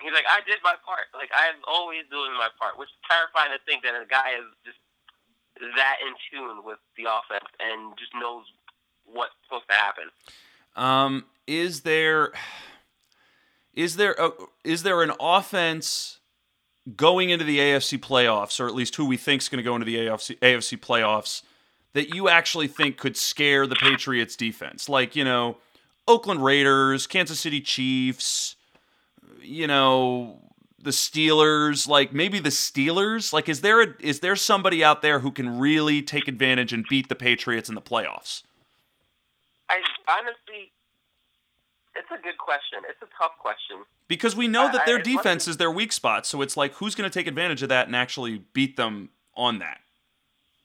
He's like, "I did my part. Like I'm always doing my part," which is terrifying to think that a guy is just that in tune with the offense and just knows what's supposed to happen. Um, is there is there a, is there an offense going into the AFC playoffs, or at least who we think is going to go into the AFC AFC playoffs, that you actually think could scare the Patriots defense? Like you know, Oakland Raiders, Kansas City Chiefs, you know. The Steelers, like maybe the Steelers, like is there a, is there somebody out there who can really take advantage and beat the Patriots in the playoffs? I honestly, it's a good question. It's a tough question. Because we know that their I- defense is their weak spot, so it's like who's going to take advantage of that and actually beat them on that?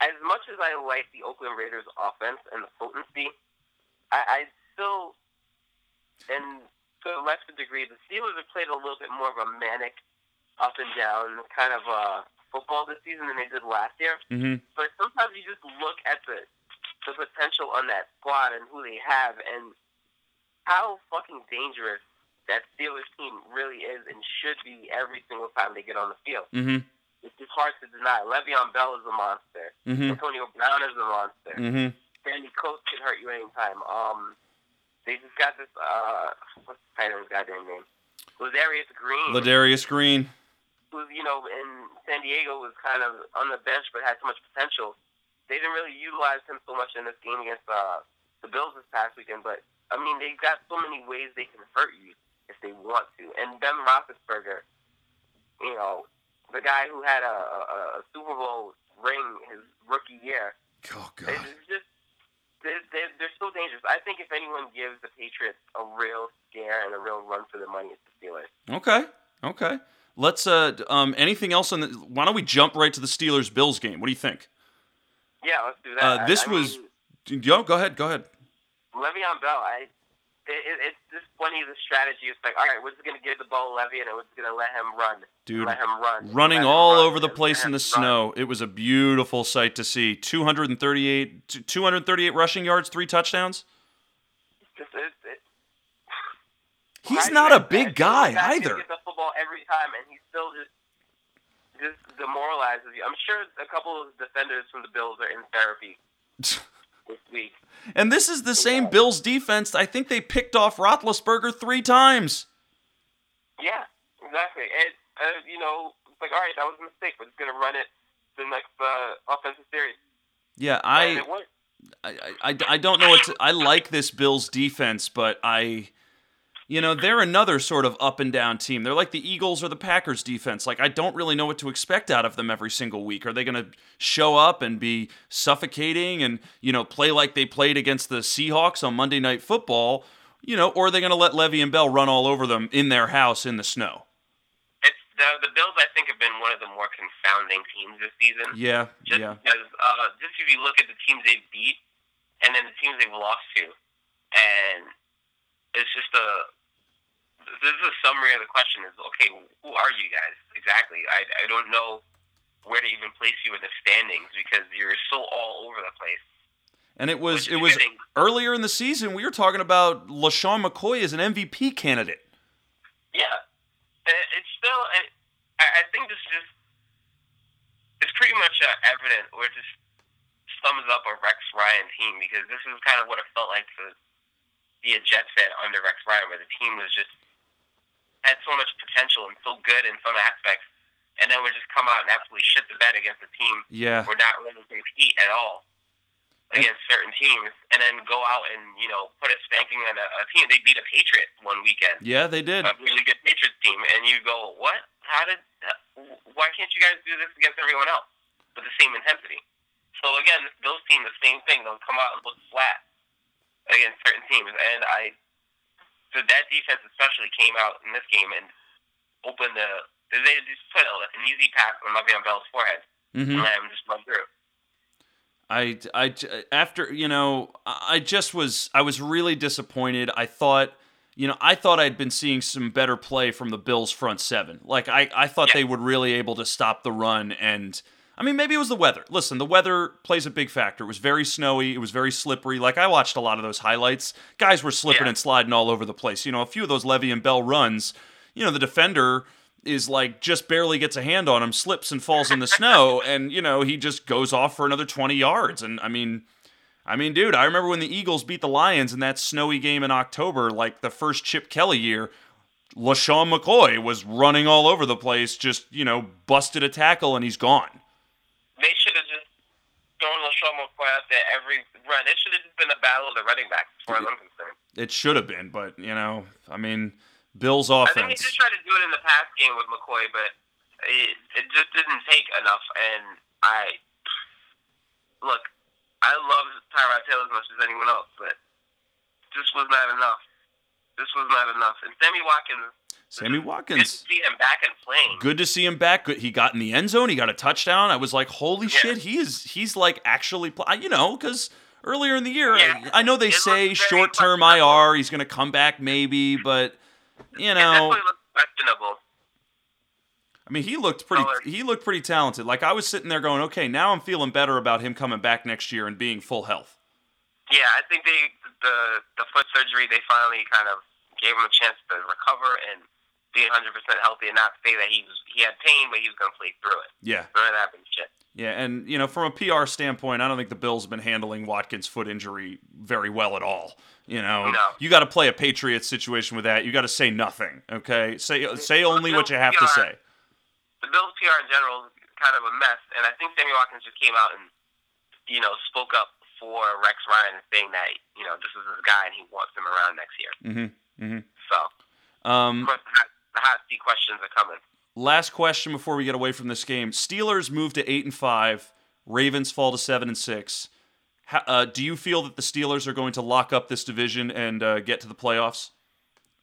As much as I like the Oakland Raiders offense and the potency, I, I still, and to a lesser degree, the Steelers have played a little bit more of a manic, up and down kind of uh, football this season than they did last year. Mm-hmm. But sometimes you just look at the the potential on that squad and who they have, and how fucking dangerous that Steelers team really is and should be every single time they get on the field. Mm-hmm. It's just hard to deny. Le'Veon Bell is a monster. Mm-hmm. Antonio Brown is a monster. Mm-hmm. Sammie Coates can hurt you anytime. Um, they just got this. Uh, what's the tight end's goddamn name? Ladarius Green, Ladarius Green. who you know in San Diego was kind of on the bench but had so much potential. They didn't really utilize him so much in this game against uh, the Bills this past weekend. But I mean, they've got so many ways they can hurt you if they want to. And Ben Roethlisberger, you know, the guy who had a, a, a Super Bowl ring his rookie year. Oh It's God. just they're, they're, they're so dangerous. I think if anyone gives the Patriots a real scare and a real run for the money, it's the Steelers. Okay. Okay. Let's. Uh. Um. Anything else on the? Why don't we jump right to the Steelers Bills game? What do you think? Yeah, let's do that. Uh, this I, I was- mean, Yo, go ahead. Go ahead. Le'Veon Bell. I it, it, it's funny the strategy. It's like, all right, we're just gonna give the ball to Le'Veon and we're just gonna let him run, Dude, let him run, running all run, over the place in the him run. snow. It was a beautiful sight to see. 238, 238 rushing yards, three touchdowns. Just, it, it, *sighs* He's not a big guy This guy can either. The football every time, and he still just just demoralizes you. I'm sure a couple of defenders from the Bills are in therapy *laughs* this week. And this is the same Bills defense. I think they picked off Roethlisberger three times. Yeah, exactly. And uh, you know, it's like, all right, that was a mistake. We're just gonna run it the next uh, offensive series. Yeah, I. I, I, I don't know what to, I like this Bills defense, but I, you know, they're another sort of up and down team. They're like the Eagles or the Packers defense. Like I don't really know what to expect out of them every single week. Are they going to show up and be suffocating and you know play like they played against the Seahawks on Monday Night Football? You know, or are they going to let Le'Veon Bell run all over them in their house in the snow? It's the the Bills. I think have been one of the more confounding teams this season. Yeah, Just yeah. because, uh, just if you look at the teams they've beat, and then the teams they've lost to, and it's just a. This is a summary of the question: Is okay, who are you guys exactly? I I don't know where to even place you in the standings because you're so all over the place. And it was it was fitting. earlier in the season we were talking about LeSean McCoy as an MVP candidate. Yeah, it's still. I, I think this just it's pretty much uh, evident, or just sums up a Rex Ryan team because this is kind of what it felt like to be a Jets fan under Rex Ryan, where the team was just had so much potential and so good in some aspects, and then would just come out and absolutely shit the bed against the team Yeah. or not really compete at all against certain teams, and then go out and you know put a spanking on a, a team. They beat a Patriot one weekend Yeah, they did. a really good Patriots team, and you go, what? How did? Why can't you guys do this against everyone else with the same intensity? So again, this Bills team, the same thing. They'll come out and look flat against certain teams, and I. So that defense especially came out in this game and opened the. They just put an easy pass on Le'Veon Bell's forehead hmm and let him just run through. I, I, after you know, I just was, I was really disappointed. I thought, you know, I thought I'd been seeing some better play from the Bills' front seven. Like I, I thought Yeah. they would really able to stop the run, and I mean, maybe it was the weather. Listen, the weather plays a big factor. It was very snowy. It was very slippery. Like I watched a lot of those highlights. Guys were slipping Yeah. and sliding all over the place. You know, a few of those Le'Veon Bell runs. You know, the defender is like just barely gets a hand on him, slips and falls in the snow, *laughs* and you know he just goes off for another twenty yards. And I mean, I mean, dude, I remember when the Eagles beat the Lions in that snowy game in October, like the first Chip Kelly year. LeSean McCoy was running all over the place, just you know, busted a tackle and he's gone. They should have just thrown LeSean McCoy out there every run. It should have just been a battle of the running backs, as far as I'm concerned. It should have been, but you know, I mean, Bills offense. I think they offense. just tried to do it in the past game with McCoy, but it, it just didn't take enough. And I look, I love Tyrod Taylor as much as anyone else, but this was not enough. This was not enough. And Sammy Watkins, Sammy Watkins. good to see him back and playing. Good to see him back. Good. He got in the end zone. He got a touchdown. I was like, holy Yeah. shit, he is. He's like actually, you know, because earlier in the year, Yeah. I, I know they It say short term. IR. He's going to come back maybe, but you know, questionable. I mean, he looked pretty. Color. He looked pretty talented. Like I was sitting there going, okay, now I'm feeling better about him coming back next year and being full health. Yeah, I think they the the foot surgery they finally kind of gave him a chance to recover and be 100 percent healthy and not say that he was he had pain but he was going to play through it. Yeah, None of that shit. yeah, and you know, from a PR standpoint, I don't think the Bills have been handling Watkins' foot injury very well at all. You know, No. you got to play a Patriots situation with that. You got to say nothing. Okay, say say only what you have to say. The Bills PR in general is kind of a mess, and I think Sammy Watkins just came out and you know spoke up for Rex Ryan, saying that you know this is his guy and he wants him around next year. Mm-hmm. Mm-hmm. So Um, of course the hot, seat questions are coming. last question before we get away from this game: Steelers move to eight and five. Ravens fall to seven and six. How, uh, do you feel that the Steelers are going to lock up this division and uh, get to the playoffs?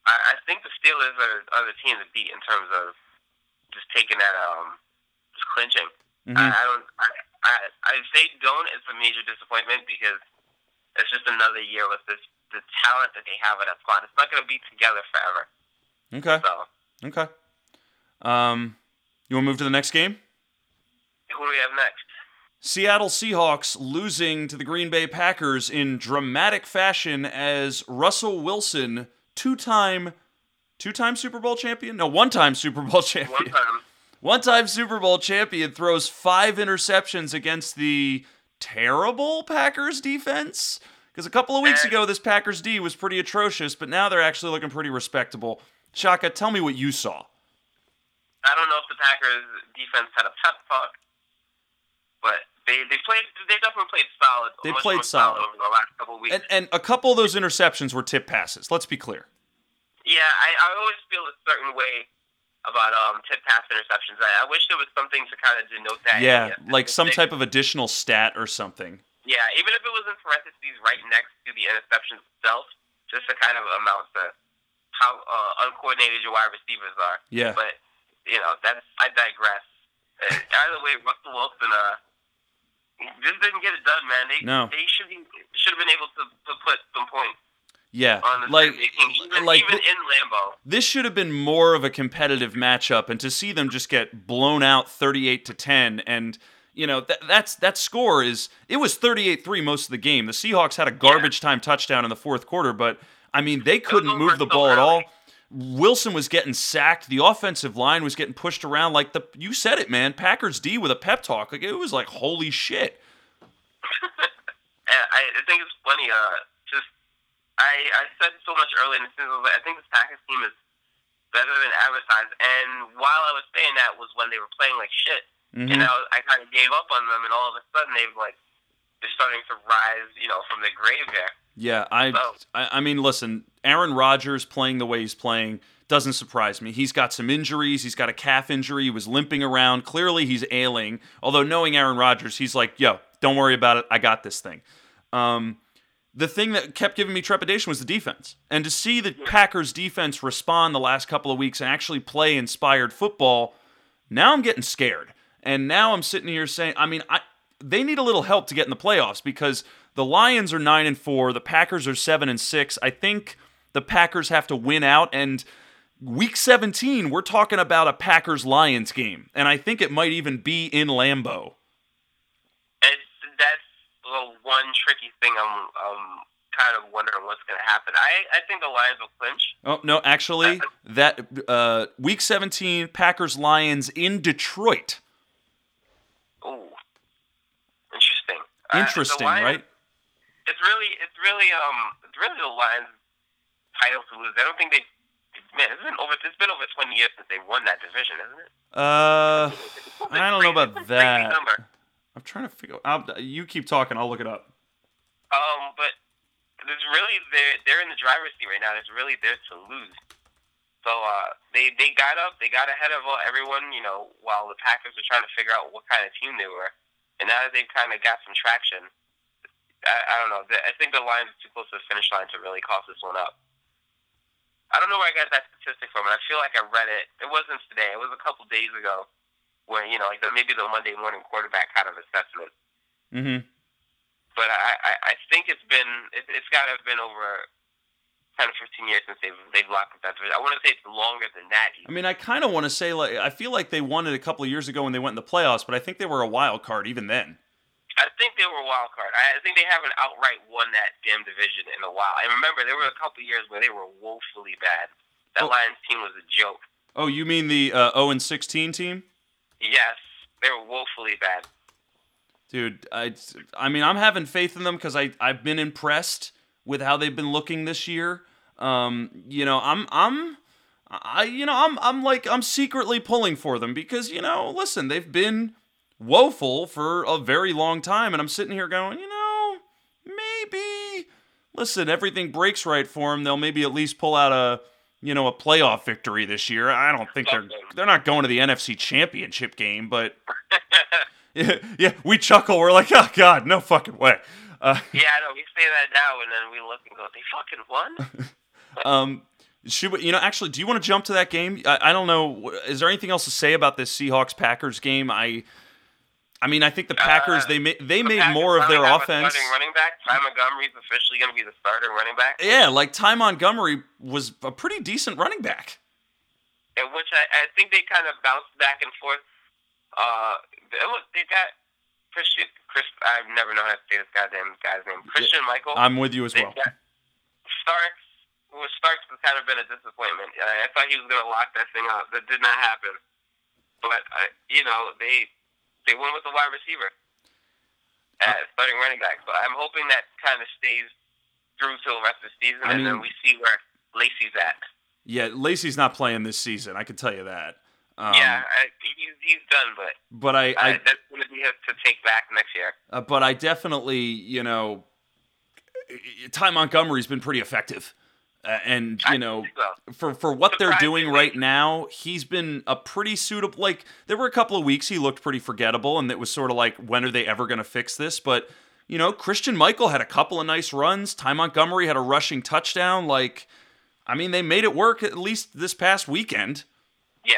I, I think the Steelers are, are the team to beat in terms of just taking that um just clinching. Mhm. I, I don't. I, I, I if they don't, it's a major disappointment because it's just another year with this the talent that they have in that squad. It's not going to be together forever. Okay. So Okay. Um, you want to move to the next game? who do we have next? Seattle Seahawks losing to the Green Bay Packers in dramatic fashion as Russell Wilson, two-time, two-time Super Bowl champion? No, one-time Super Bowl One *laughs* champion. time. One-time Super Bowl champion throws five interceptions against the terrible Packers defense. Because a couple of weeks And- ago, this Packers D was pretty atrocious, but now they're actually looking pretty respectable. Shaka, tell me what you saw. I don't know if the Packers defense had a pep talk, but they they played they definitely played solid. They played more solid. over the last couple of weeks. And, and a couple of those interceptions were tip passes. Let's be clear. Yeah, I, I always feel a certain way about um tip pass interceptions. I, I wish there was something to kind of denote that. Yeah, Yeah, like some type of additional stat or something. Yeah, even if it was in parentheses right next to the interception itself, just to kind of amount to how uh, uncoordinated your wide receivers are. Yeah. But you know, that's I digress. Uh, either way, Russell Wilson uh just didn't get it done, man. They No. they should be should have been able to, to put some points Yeah. Like even, like even in Lambeau. this should have been more of a competitive matchup and to see them just get blown out 38 to 10 and you know that that's that score is it was 38-3 most of the game. The Seahawks had a garbage time touchdown in the fourth quarter, but I mean they couldn't move the ball at all. Wilson was getting sacked. The offensive line was getting pushed around like the you said it, man. Packers D with a pep talk. Like it was like holy shit. *laughs* I, I think it's funny. Uh, just I I said so much earlier in the season. I think this Packers team is better than advertised. And while I was saying that was when they were playing like shit, Mhm. and I, was, I kind of gave up on them. And all of a sudden, they've like they're starting to rise, you know, from the grave there. Yeah, I, So- I I mean, listen, Aaron Rodgers playing the way he's playing doesn't surprise me. He's got some injuries. He's got a calf injury. He was limping around. Clearly, he's ailing. Although knowing Aaron Rodgers, he's like, "Yo, don't worry about it. I got this thing." Um, the thing that kept giving me trepidation was the defense, and to see the Packers defense respond the last couple of weeks and actually play inspired football, now I'm getting scared. And now I'm sitting here saying, I mean, I they need a little help to get in the playoffs because the Lions are 9 and 4, the Packers are 7 and 6. I think the Packers have to win out and week 17 we're talking about a Packers Lions game and I think it might even be in Lambeau. And that's the one tricky thing. I'm um kind of wondering what's going to happen. I I think the Lions will clinch. Oh, no, actually that uh, week 17 Packers Lions in Detroit. Ooh, interesting. Uh, Interesting, Lions- right? It's really, it's really, um, it's really the Lions' title to lose. I don't think they. Man, it's been over. It's been over twenty years since they won that division, isn't it? Uh I don't know about that. number. I'm trying to figure I'll, you keep talking, I'll look it up. Um, but there's really they're they're in the driver's seat right now. There's really theirs to lose. So uh, they they got up, they got ahead of everyone. You know, while the Packers were trying to figure out what kind of team they were, and now that they've kind of got some traction, I, I don't know. I think the Lions are too close to the finish line to really cost this one up. I don't know where I got that statistic from, and I feel like I read it. It wasn't today. It was a couple days ago, where you know, like the, maybe the Monday morning quarterback kind of assessment Mhm. but I, I, I think it's been it, it's got to have been over ten or 15 15 years since they've they've locked up that division. I want to say it's longer than that. I mean, I kind of want to say like I feel like they won it a couple of years ago when they went in the playoffs, but I think they were a wild card even then. I think they were a wild card. I think they haven't outright won that damn division in a while. And remember, there were a couple of years where they were woefully bad. That Oh. Lions team was a joke. Oh, you mean the uh, 0 and 16 team? Yes, they were woefully bad. Dude, I, I mean, I'm having faith in them because I I've been impressed with how they've been looking this year. Um, you know, I'm I'm I you know I'm I'm like I'm secretly pulling for them because you know, listen, they've been woeful for a very long time, and I'm sitting here going, you know, maybe listen, everything breaks right for them. They'll maybe at least pull out a you know a playoff victory this year. I don't think they're they're not going to the NFC Championship game, but *laughs* yeah, yeah, we chuckle. We're like, oh god, no fucking way. Uh, *laughs* yeah, I know. We say that now, and then we look and go, "They fucking won." *laughs* um, should we, you know? Actually, do you want to jump to that game? I, I don't know. Is there anything else to say about this Seahawks Packers game? I, I mean, I think the Packers Uh, they made they The made Packers more of their offense. running back. Ty Montgomery's officially going to be the starting running back. Yeah, like Ty Montgomery was a pretty decent running back. in which I, I think they kind of bounced back and forth. Uh, look, they got Christian. Chris, I never known how to say this goddamn guy's name. Christine Michael. I'm with you as they well. Starks. Well, Starks has kind of been a disappointment. I, I thought he was going to lock that thing up. That did not happen. But uh, you know, they they went with the wide receiver at starting running back. So I'm hoping that kind of stays through till the rest of the season, I and then we see where Lacy's at. Yeah, Lacy's not playing this season. I can tell you that. Um, yeah, I, he's he's done, but but I, uh, I that's going to be his to take back next year. Uh, but I definitely, you know, Ty Montgomery's been pretty effective, uh, and you know, so. for for what they're doing right now, he's been a pretty suitable. Like there were a couple of weeks he looked pretty forgettable, and it was sort of like, when are they ever going to fix this? But you know, Christine Michael had a couple of nice runs. Ty Montgomery had a rushing touchdown. Like, I mean, they made it work at least this past weekend. Yeah,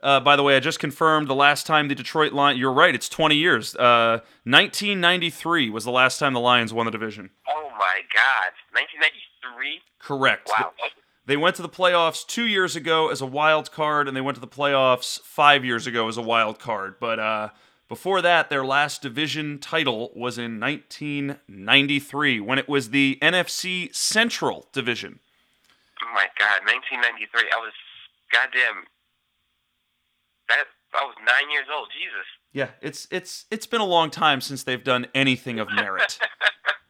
Uh, by the way, I just confirmed the last time the Detroit Lions. You're right; it's 20 years. Uh, 1993 was the last time the Lions won the division. Oh my God, 1993. Correct. Wow. They went to the playoffs two years ago as a wild card, and they went to the playoffs five years ago as a wild card. But uh, before that, their last division title was in 1993 when it was the NFC Central Division. Oh my God, 1993. I was goddamn. That I was nine years old. Jesus. Yeah, it's it's it's been a long time since they've done anything of merit. *laughs*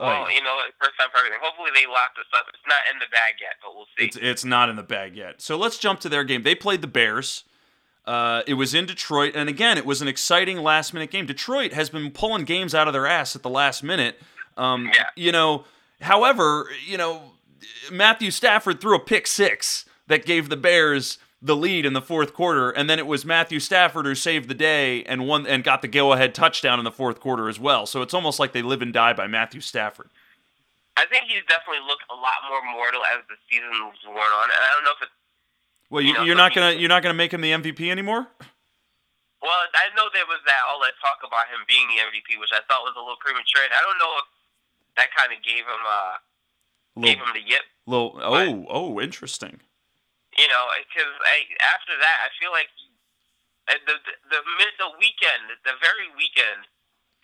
Well, Oh, you know, first time for everything. Hopefully they lock this up. It's not in the bag yet, but we'll see. It's it's not in the bag yet. So let's jump to their game. They played the Bears. Uh, it was in Detroit, and again, it was an exciting last minute game. Detroit has been pulling games out of their ass at the last minute. Um, Yeah. You know, however, you know, Matthew Stafford threw a pick six that gave the Bears the lead in the fourth quarter, and then it was Matthew Stafford who saved the day and won and got the go ahead touchdown in the fourth quarter as well. So it's almost like they live and die by Matthew Stafford. I think he's definitely looked a lot more mortal as the season worn on, and I don't know if it's Well, you, You know, you're not gonna you're not gonna make him the MVP anymore. Well, I know there was that all that talk about him being the MVP, which I thought was a little premature. And I don't know if that kind of gave him uh gave him the yip. little oh oh interesting. You know, because after that, I feel like uh, the the the, mid, the weekend, the very weekend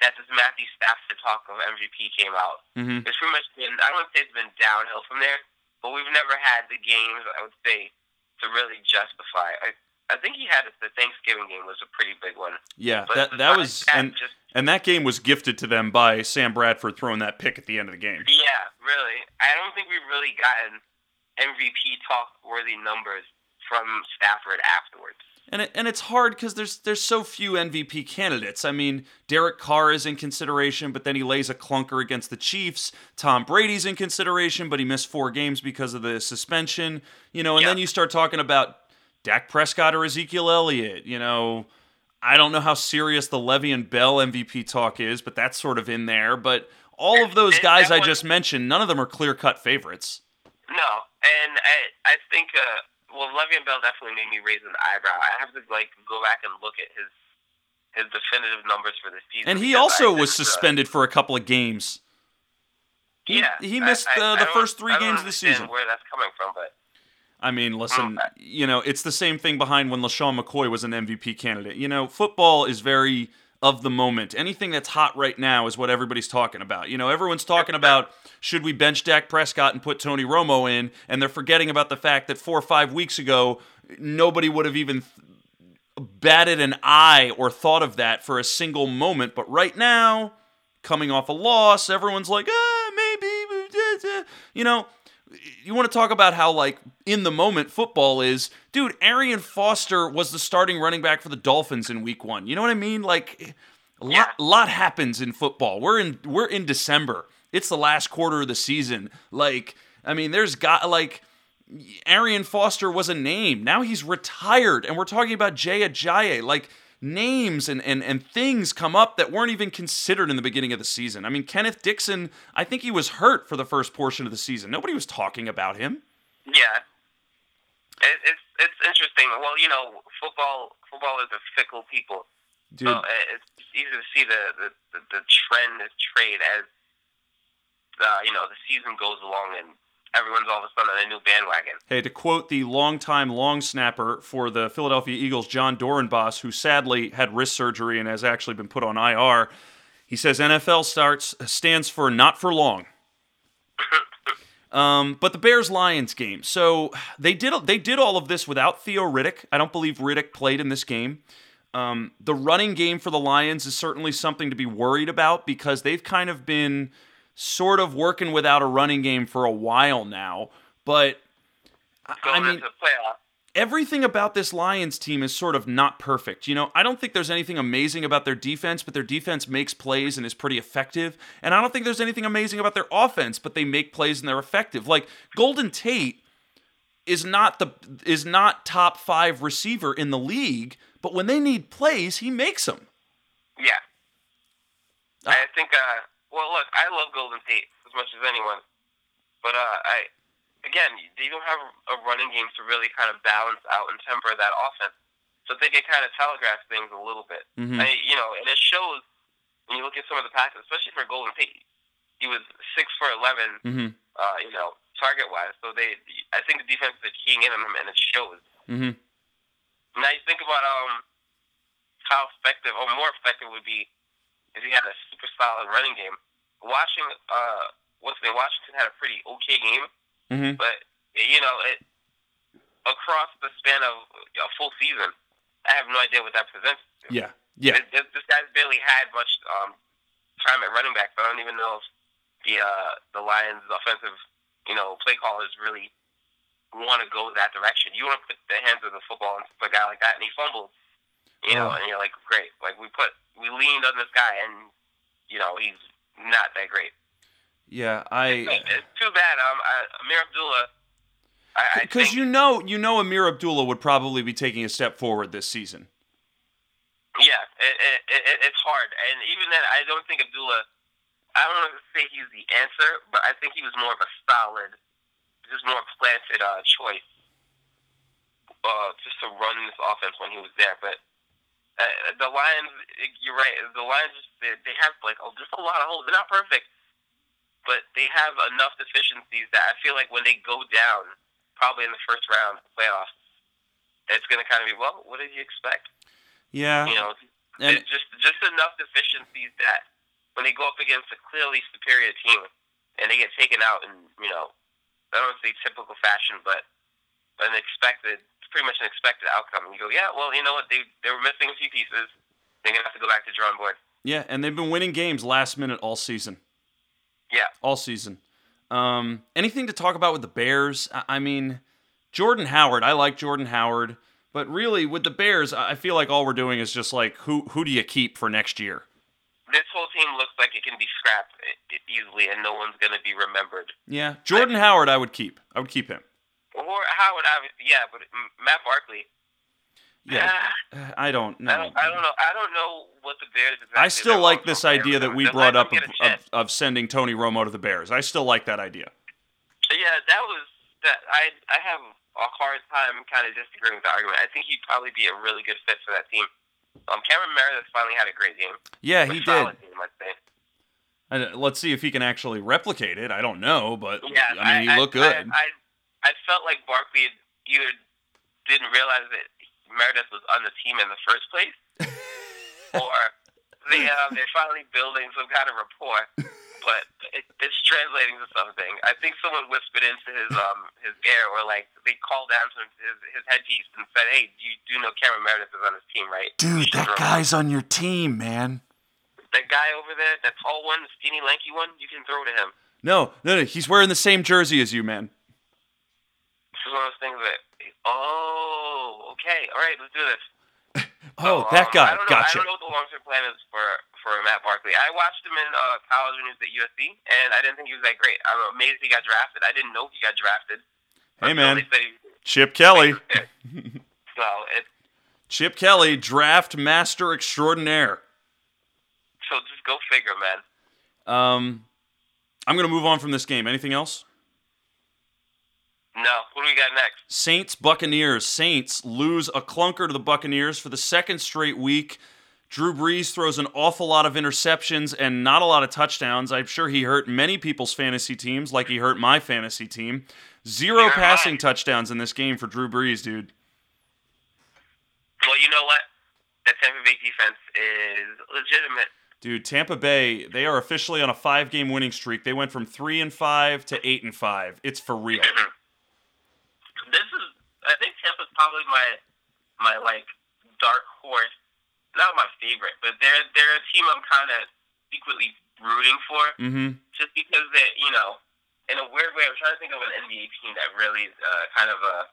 that this Matthew Stafford talk of MVP came out, hmm it's pretty much been. I wouldn't say it's been downhill from there, but we've never had the games. I would say to really justify. I I think he had it. The Thanksgiving game was a pretty big one. Yeah, But that that was that, and just and that game was gifted to them by Sam Bradford throwing that pick at the end of the game. Yeah, really. I don't think we've really gotten MVP talk worthy numbers from Stafford afterwards. And it, and it's hard because there's there's so few MVP candidates. I mean, Derek Carr is in consideration, but then he lays a clunker against the Chiefs. Tom Brady's in consideration, but he missed four games because of the suspension. You know, and Yeah. then you start talking about Dak Prescott or Ezekiel Elliott. You know, I don't know how serious the Le'Veon Bell MVP talk is, but that's sort of in there. But all of those guys I just mentioned, none of them are clear cut favorites. No, and I I think uh well Le'Veon Bell definitely made me raise an eyebrow. I have to like go back and look at his his definitive numbers for the season. And he also I was uh, suspended for a couple of games. He, yeah, he missed I, uh, the first three games of the season. Where that's coming from, but I mean, listen, you know, it's the same thing behind when LeSean McCoy was an MVP candidate. You know, football is very of the moment. Anything that's hot right now is what everybody's talking about. You know, everyone's talking about should we bench Dak Prescott and put Tony Romo in, and they're forgetting about the fact that four or five weeks ago, nobody would have even batted an eye or thought of that for a single moment. But right now, coming off a loss, everyone's like, ah, maybe, you know. You want to talk about how like in the moment football is, dude. Arian Foster was the starting running back for the Dolphins in Week One. You know what I mean? Like, eh, a lot, lot happens in football. We're in we're in December. It's the last quarter of the season. Like, I mean, there's got like Arian Foster was a name. Now he's retired, and we're talking about Jay Ajayi. Like names and, and and things come up that weren't even considered in the beginning of the season. I mean, Kenneth Dixon. I think he was hurt for the first portion of the season. Nobody was talking about him. yeah, it, it's it's interesting. Well, you know, football football is a fickle people. Dude, So uh, it's easy to see the the, the, the trend of trade as uh, you know the season goes along and everyone's all of a sudden on a new bandwagon. Hey, to quote the longtime long snapper for the Philadelphia Eagles, Jon Dorenbos, who sadly had wrist surgery and has actually been put on IR, he says NFL starts stands for not for long. *laughs* Um, but the Bears Lions game. So they did they did all of this without Theo Riddick. I don't believe Riddick played in this game. Um, the running game for the Lions is certainly something to be worried about because they've kind of been sort of working without a running game for a while now. But I- mean, into the playoffs. everything about this Lions team is sort of not perfect. You know, I don't think there's anything amazing about their defense, but their defense makes plays and is pretty effective. And I don't think there's anything amazing about their offense, but they make plays and they're effective. Like Golden Tate is not the is not top 5 receiver in the league, but when they need plays, he makes them. Yeah. Ah. I think. Uh, well, look, I love Golden Tate as much as anyone, but uh, I again, they don't have a running game to really kind of balance out and temper that offense. So they can kind of telegraph things a little bit. Mhm. I, you know, and it shows when you look at some of the passes, especially for Golden Tate. He was six for 11 Mhm. uh, you know, target wise. So they, I think the defense is keying in on him, and it shows. Mhm. Now you think about um how effective or more effective would be if he had a super solid running game. Watching uh what's the? Washington had a pretty okay game, Mhm. but you know it across the span of a full season. I have no idea what that presents. Yeah. Yeah. This, this- this guy's barely had much um, time at running back, so I don't even know if the uh, the Lions' offensive, you know, play callers really want to go that direction. You want to put the hands of the football into a guy like that, and he fumbles, you know, and you're like, great, like we put we leaned on this guy, and you know he's not that great. Yeah, I It's too bad. Um, I, Ameer Abdullah. Because you know you know Ameer Abdullah would probably be taking a step forward this season. Yeah, it, it, it, it's hard, and even then, I don't think Abdullah. I don't want to say he's the answer, but I think he was more of a solid, just more planted uh, choice, uh, just to run this offense when he was there. But uh, the Lions, you're right. The Lions, they, they have like oh, there's a lot of holes. They're not perfect, but they have enough deficiencies that I feel like when they go down, probably in the first round of playoffs, it's going to kind of be well, what did you expect? Yeah, You know, and it's just just enough deficiencies that when they go up against a clearly superior team and they get taken out in you know I don't want to say typical fashion, but an expected, pretty much an expected outcome. You go, yeah, well, you know what? They they were missing a few pieces. They're gonna have to go back to drawing board. yeah, and they've been winning games last minute all season. Yeah. all season. Um, anything to talk about with the Bears? I, I mean, Jordan Howard. I like Jordan Howard, but really with the Bears, I I feel like all we're doing is just like who who do you keep for next year? This whole team looks like it can be scrapped easily, and no one's gonna be remembered. Yeah, Jordan Howard. I would keep. I would keep him. Or Howard, obviously, yeah, but Matt Barkley. Yeah, ah, *sighs* I don't know. I don't, I don't know. I don't know what the Bears. Exactly I still like this idea that we brought up of, of, of sending Tony Romo to the Bears. I still like that idea. Yeah, that was that. I I have a hard time kind of disagreeing with the argument. I think he'd probably be a really good fit for that team. Um, Cameron Meredith finally had a great game. Yeah, he did. Game, I'd say. Let's see if he can actually replicate it. I don't know, but Yeah, I mean, he looked good. I, I, felt like Barkley either didn't realize that Meredith was on the team in the first place, *laughs* or they uh, they're finally building some kind of rapport. But it, it's translating to something. I think someone whispered into his *laughs* um his ear, or like they called down to him, his his headpiece and said, "Hey, do you do know Cameron Meredith is on his team, right? Dude, that throw him." guy's on your team, man. that guy over there, that tall one, the skinny, lanky one, you can throw to him." No, no, no. He's wearing the same jersey as you, man. This is one of those things that, oh, okay, all right, let's do this. *laughs* Oh, So, that um, guy. I don't know, Gotcha. I don't know what the long term plan is for for Matt Barkley. I watched him in uh, college when he was at USC, and I didn't think he was that great. I'm amazed he got drafted. I didn't know he got drafted. Hey, man. he- Chip Kelly. *laughs* so it Chip Kelly, draft master extraordinaire. so just go figure, man. Um, I'm going to move on from this game. Anything else? No, what do we got next? Saints Buccaneers. Saints lose a clunker to the Buccaneers for the second straight week. Drew Brees throws an awful lot of interceptions and not a lot of touchdowns. I'm sure he hurt many people's fantasy teams, like he hurt my fantasy team. Zero You're passing right. touchdowns in this game for Drew Brees, dude. Well, you know what? That Tampa Bay defense is legitimate. Dude, Tampa Bay, they are officially on a five game winning streak. They went from three and five to eight and five. It's for real. *clears throat* this is I think Tampa's probably my my like dark horse. Not my favorite, but they're they're a team I'm kind of secretly rooting for, Mm-hmm. just because they you know, in a weird way, I'm trying to think of an NBA team that really uh, kind of uh,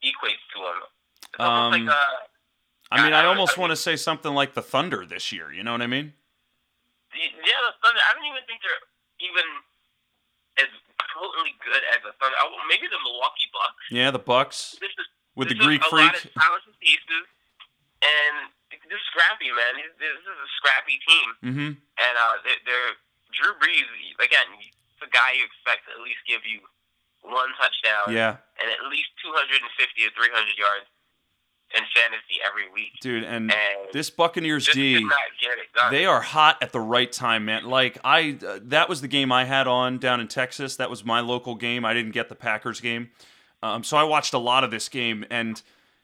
equates to them. It's Um, like uh, I mean, I I- almost want to say something like the Thunder this year. You know what I mean? yeah, the Thunder. I don't even think they're even as potently good as the Thunder. Maybe the Milwaukee Bucks. Yeah, the Bucks This is with the This is Greek a lot of talented pieces, and they're scrappy, man. This this is a scrappy team, Mm-hmm. and uh, they're, they're Drew Brees. Again, a guy you expect to at least give you one touchdown Yeah, and at least 250 to 300 yards in fantasy every week. dude, and And this Buccaneers D. did not get it done. They are hot at the right time, man. Like I, uh, that was the game I had on down in Texas. That was my local game. I didn't get the Packers game, um, so I watched a lot of this game. And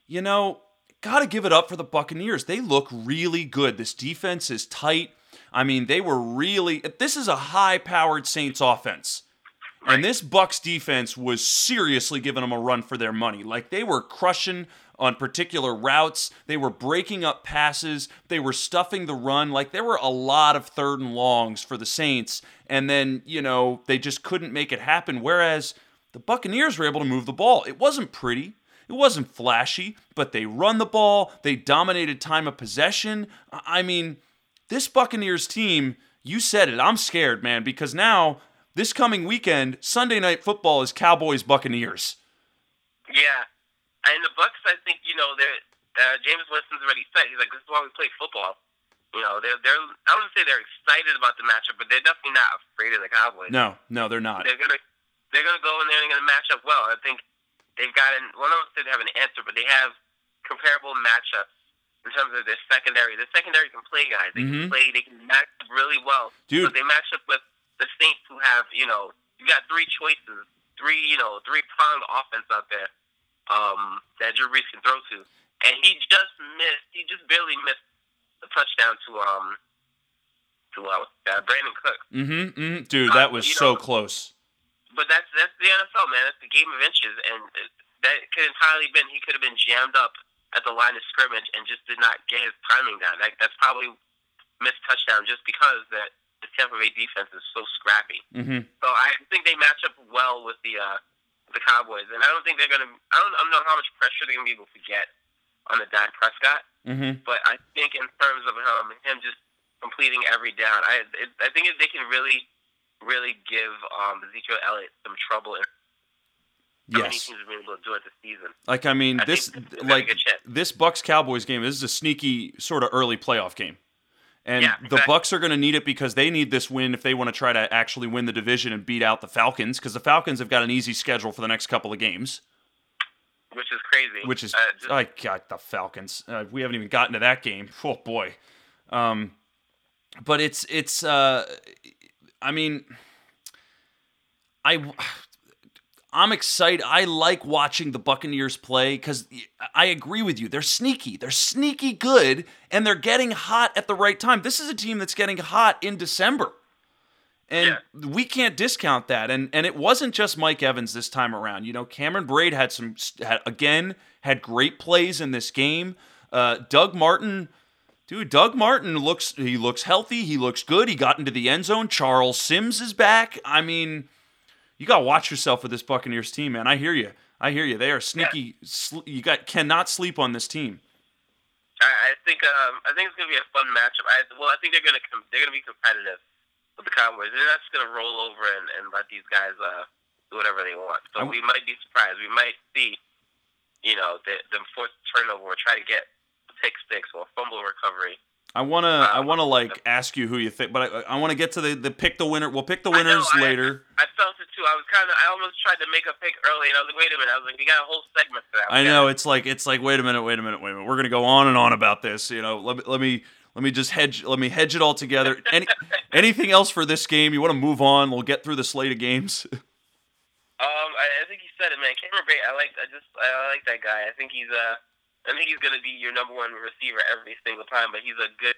you know, got to give it up for the Buccaneers. They look really good. This defense is tight. I mean, they were really. This is a high-powered Saints offense. And this Bucks defense was seriously giving them a run for their money. Like they were crushing on particular routes, they were breaking up passes, they were stuffing the run. Like there were a lot of third and longs for the Saints, and then, you know, they just couldn't make it happen whereas the Buccaneers were able to move the ball. It wasn't pretty. It wasn't flashy, but they run the ball, they dominated time of possession. I mean, this Buccaneers team, you said it. I'm scared, man, because now this coming weekend, Sunday night football is Cowboys Buccaneers. Yeah, and the Bucks, I think you know, they're uh, Jameis Winston's already said he's like, this is why we play football. You know, they're they're I wouldn't say they're excited about the matchup, but they're definitely not afraid of the Cowboys. No, no, they're not. They're gonna they're gonna go in there and they're gonna match up well. I think they've got an well, I don't say they have an answer, but they have comparable matchups in terms of their secondary. Their secondary can play guys. They Mhm. can play. They can match up really well. Dude. So they match up with the Saints, who have you know you got three choices, three you know three pronged offense out there um, that Drew Brees can throw to, and he just missed. He just barely missed the touchdown to um to uh, uh, Brandon Cook. Mm-hmm, mm-hmm. Dude, that was You so know- close. But that's that's the NFL, man. That's the game of inches, and that could entirely been he could have been jammed up at the line of scrimmage and just did not get his timing down. Like that's probably missed touchdown just because that the Tampa Bay defense is so scrappy. Mm-hmm. So I think they match up well with the uh, the Cowboys, and I don't think they're gonna. I don't, I don't know how much pressure they're gonna be able to get on the Dak Prescott, Mm-hmm. but I think in terms of um, him just completing every down, I it, I think if they can really really give um, Ezekiel Elliott some trouble. Many Yes. teams have been able to do it this season? Like I mean, I this think they've got a like this Bucks Cowboys game. This is a sneaky sort of early playoff game, and Yeah, the. Bucks are going to need it because they need this win if they want to try to actually win the division and beat out the Falcons. Because the Falcons have got an easy schedule for the next couple of games, Which is crazy. which is uh, just, I got the Falcons. Uh, we haven't even gotten to that game. *laughs* Oh boy. Um, but it's it's uh I mean I I'm excited. I like watching the Buccaneers play because I agree with you. They're sneaky. They're sneaky good, and they're getting hot at the right time. This is a team that's getting hot in December. And yeah. we can't discount that. And and it wasn't just Mike Evans this time around. You know, Cameron Brate had some had, again had great plays in this game. Uh, Doug Martin, dude, Doug Martin looks he looks healthy. He looks good. He got into the end zone. Charles Sims is back. I mean, you got to watch yourself with this Buccaneers team, man. I hear you. I hear you. They are sneaky. Yeah. Sl- you got cannot sleep on this team. I, I think um, I think it's gonna be a fun matchup. I, well, I think they're gonna com- they're gonna be competitive with the Cowboys. They're not just gonna roll over and, and let these guys uh, do whatever they want. So we might be surprised. We might see, you know, the, the fourth turnover or try to get pick six or fumble recovery I wanna, I wanna like ask you who you think, but I, I want to get to the, the pick the winner. We'll pick the winners I know, later. I, I, felt it too. I was kind of, I almost tried to make a pick early, and I was like, wait a minute. I was like, we got a whole segment for that. I know it's like, it's like, wait a minute, wait a minute, wait a minute. We're gonna go on and on about this. You know, let me, let me, let me just hedge, let me hedge it all together. *laughs* Any, anything else for this game? You want to move on? We'll get through the slate of games. *laughs* Um, I, I think you said it, man. Cameron Brate, I like, I just, I like that guy. I think he's uh, I think he's gonna be your number one receiver every single time. But he's a good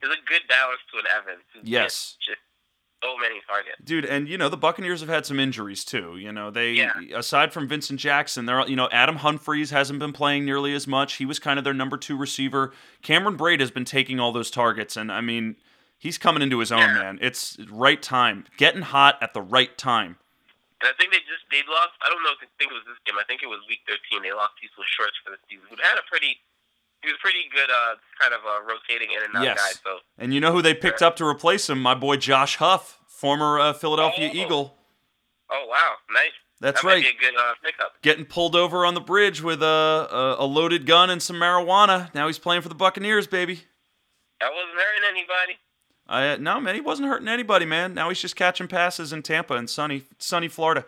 there's a good balance to an Evans. Yes. Just so many targets. Dude, and you know the Buccaneers have had some injuries too. You know they, yeah. aside from Vincent Jackson, they're you know Adam Humphries hasn't been playing nearly as much. He was kind of their number two receiver. Cameron Brate has been taking all those targets, and I mean he's coming into his own, yeah. man. It's right time, getting hot at the right time. And I think they just they lost. I don't know if I think it was this game. I think it was Week 13. They lost Cecil Shorts for the season, who had a pretty he was pretty good, uh, kind of uh, rotating in and out yes. guy. So, and you know who they picked up to replace him? My boy Josh Huff, former uh, Philadelphia oh. Eagle. Oh wow, nice. That's that right. Might be a good uh, pickup. Getting pulled over on the bridge with a, a, a loaded gun and some marijuana. Now he's playing for the Buccaneers, baby. That wasn't hurting anybody. I no man, he wasn't hurting anybody, man. Now he's just catching passes in Tampa and sunny sunny Florida.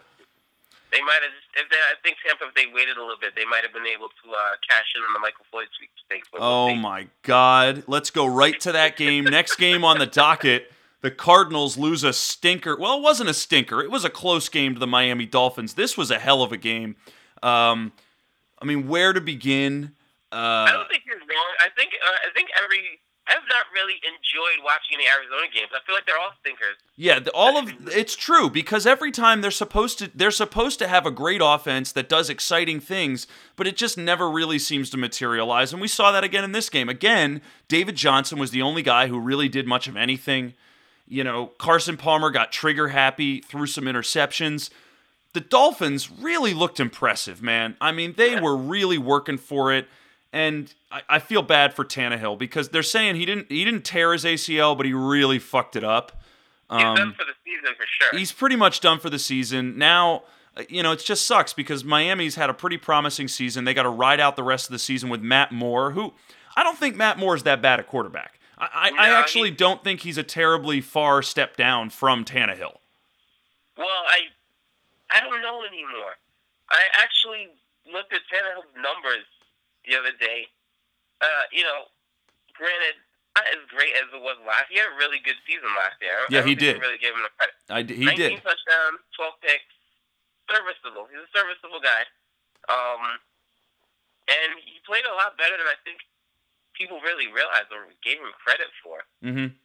They might have, if they, I think Tampa, if they waited a little bit, they might have been able to uh, cash in on the Michael Floyd sweepstakes. Oh my God! Let's go right to that game. Next game on the docket. The Cardinals lose a stinker. Well, it wasn't a stinker. It was a close game to the Miami Dolphins. This was a hell of a game. Um, I mean, where to begin? Uh, I don't think you're wrong. I think uh, I think every I have not really enjoyed watching any Arizona games. I feel like they're all stinkers. Yeah, all of it's true because every time they're supposed to they're supposed to have a great offense that does exciting things, but it just never really seems to materialize. And we saw that again in this game. Again, David Johnson was the only guy who really did much of anything. You know, Carson Palmer got trigger happy, threw some interceptions. The Dolphins really looked impressive, man. I mean, they yeah. were really working for it. And I, I feel bad for Tannehill because they're saying he didn't he didn't tear his ACL, but he really fucked it up. Um, he's done for the season for sure. He's pretty much done for the season. Now, uh, you know, it just sucks because Miami's had a pretty promising season. They got to ride out the rest of the season with Matt Moore, who I don't think Matt Moore is that bad at quarterback. I, I, no, I actually he, don't think he's a terribly far step down from Tannehill. Well, I I don't know anymore. I actually looked at Tannehill's numbers the other day. Uh, you know, granted, not as great as it was last. He had a really good season last year. Yeah, he did. Really gave him the credit. I he 19 did. touchdowns, 12 picks, serviceable. He's a serviceable guy. Um, and he played a lot better than I think people really realized or gave him credit for. Mm-hmm.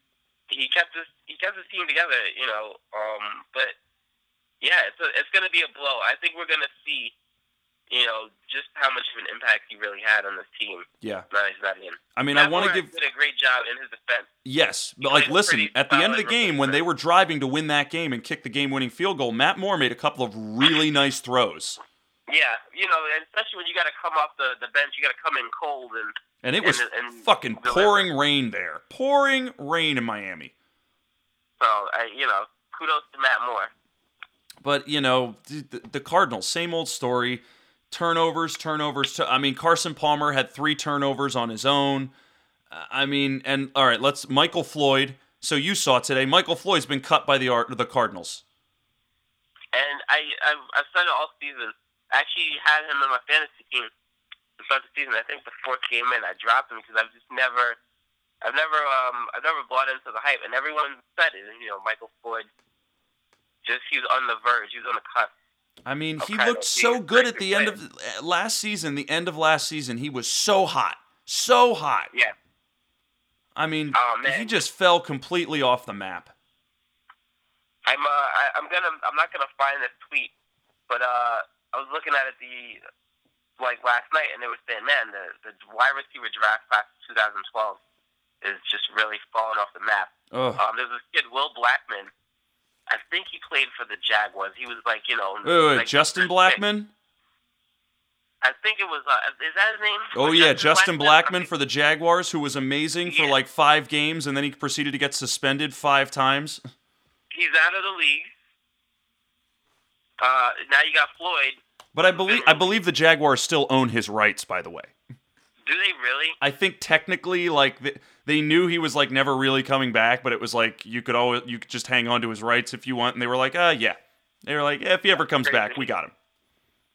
He kept his he kept his team together, you know. Um, but yeah, it's a, it's going to be a blow. I think we're going to see you know, just how much of an impact he really had on this team. Yeah. Now he's not in. I mean, Matt I want to give did a great job in his defense. Yes, but like, listen, at the end of the game, when they were driving to win that game and kick the game-winning field goal, Matt Moore made a couple of really nice throws. Yeah, you know, and especially when you got to come off the, the bench, you got to come in cold and. And it was and, and fucking pouring rain there, pouring rain in Miami. So, I, you know, kudos to Matt Moore. But you know, the, the Cardinals, same old story turnovers, turnovers. I mean, Carson Palmer had three turnovers on his own. I mean, and all right, let's Michael Floyd. So you saw today, Michael Floyd's been cut by the the Cardinals. And I, I've, I've said it all season. I actually had him in my fantasy team to start the season. I think the fourth game in, I dropped him because I've just never, I've never um I've never bought into the hype, and everyone said it. You know, Michael Floyd, just he was on the verge, he was on the cusp. I mean, he Okay, looked so good at the end of uh, last season. The end of last season, he was so hot, so hot. Yeah. I mean, Oh, he just fell completely off the map. I'm uh I, I'm gonna I'm not gonna find this tweet, but uh I was looking at it the like last night, and they were saying, man, the the wide receiver draft class of 2012 is just really falling off the map. Ugh. Um, there's this kid Will Blackman. I think he played for the Jaguars. He was like you know. Wait, wait, like, Justin Blackmon? I think it was. Uh, is that his name? Oh Was yeah, Justin Blackmon for the Jaguars, who was amazing for like five games, and then he proceeded to get suspended five times. He's out of the league. Uh, now you got Floyd. But I believe I believe the Jaguars still own his rights. By the way, Do they really? I think technically, like they, they knew he was like never really coming back, but it was like you could always you could just hang on to his rights if you want, and they were like, uh, yeah. They were like, yeah, if he ever comes back, we got him.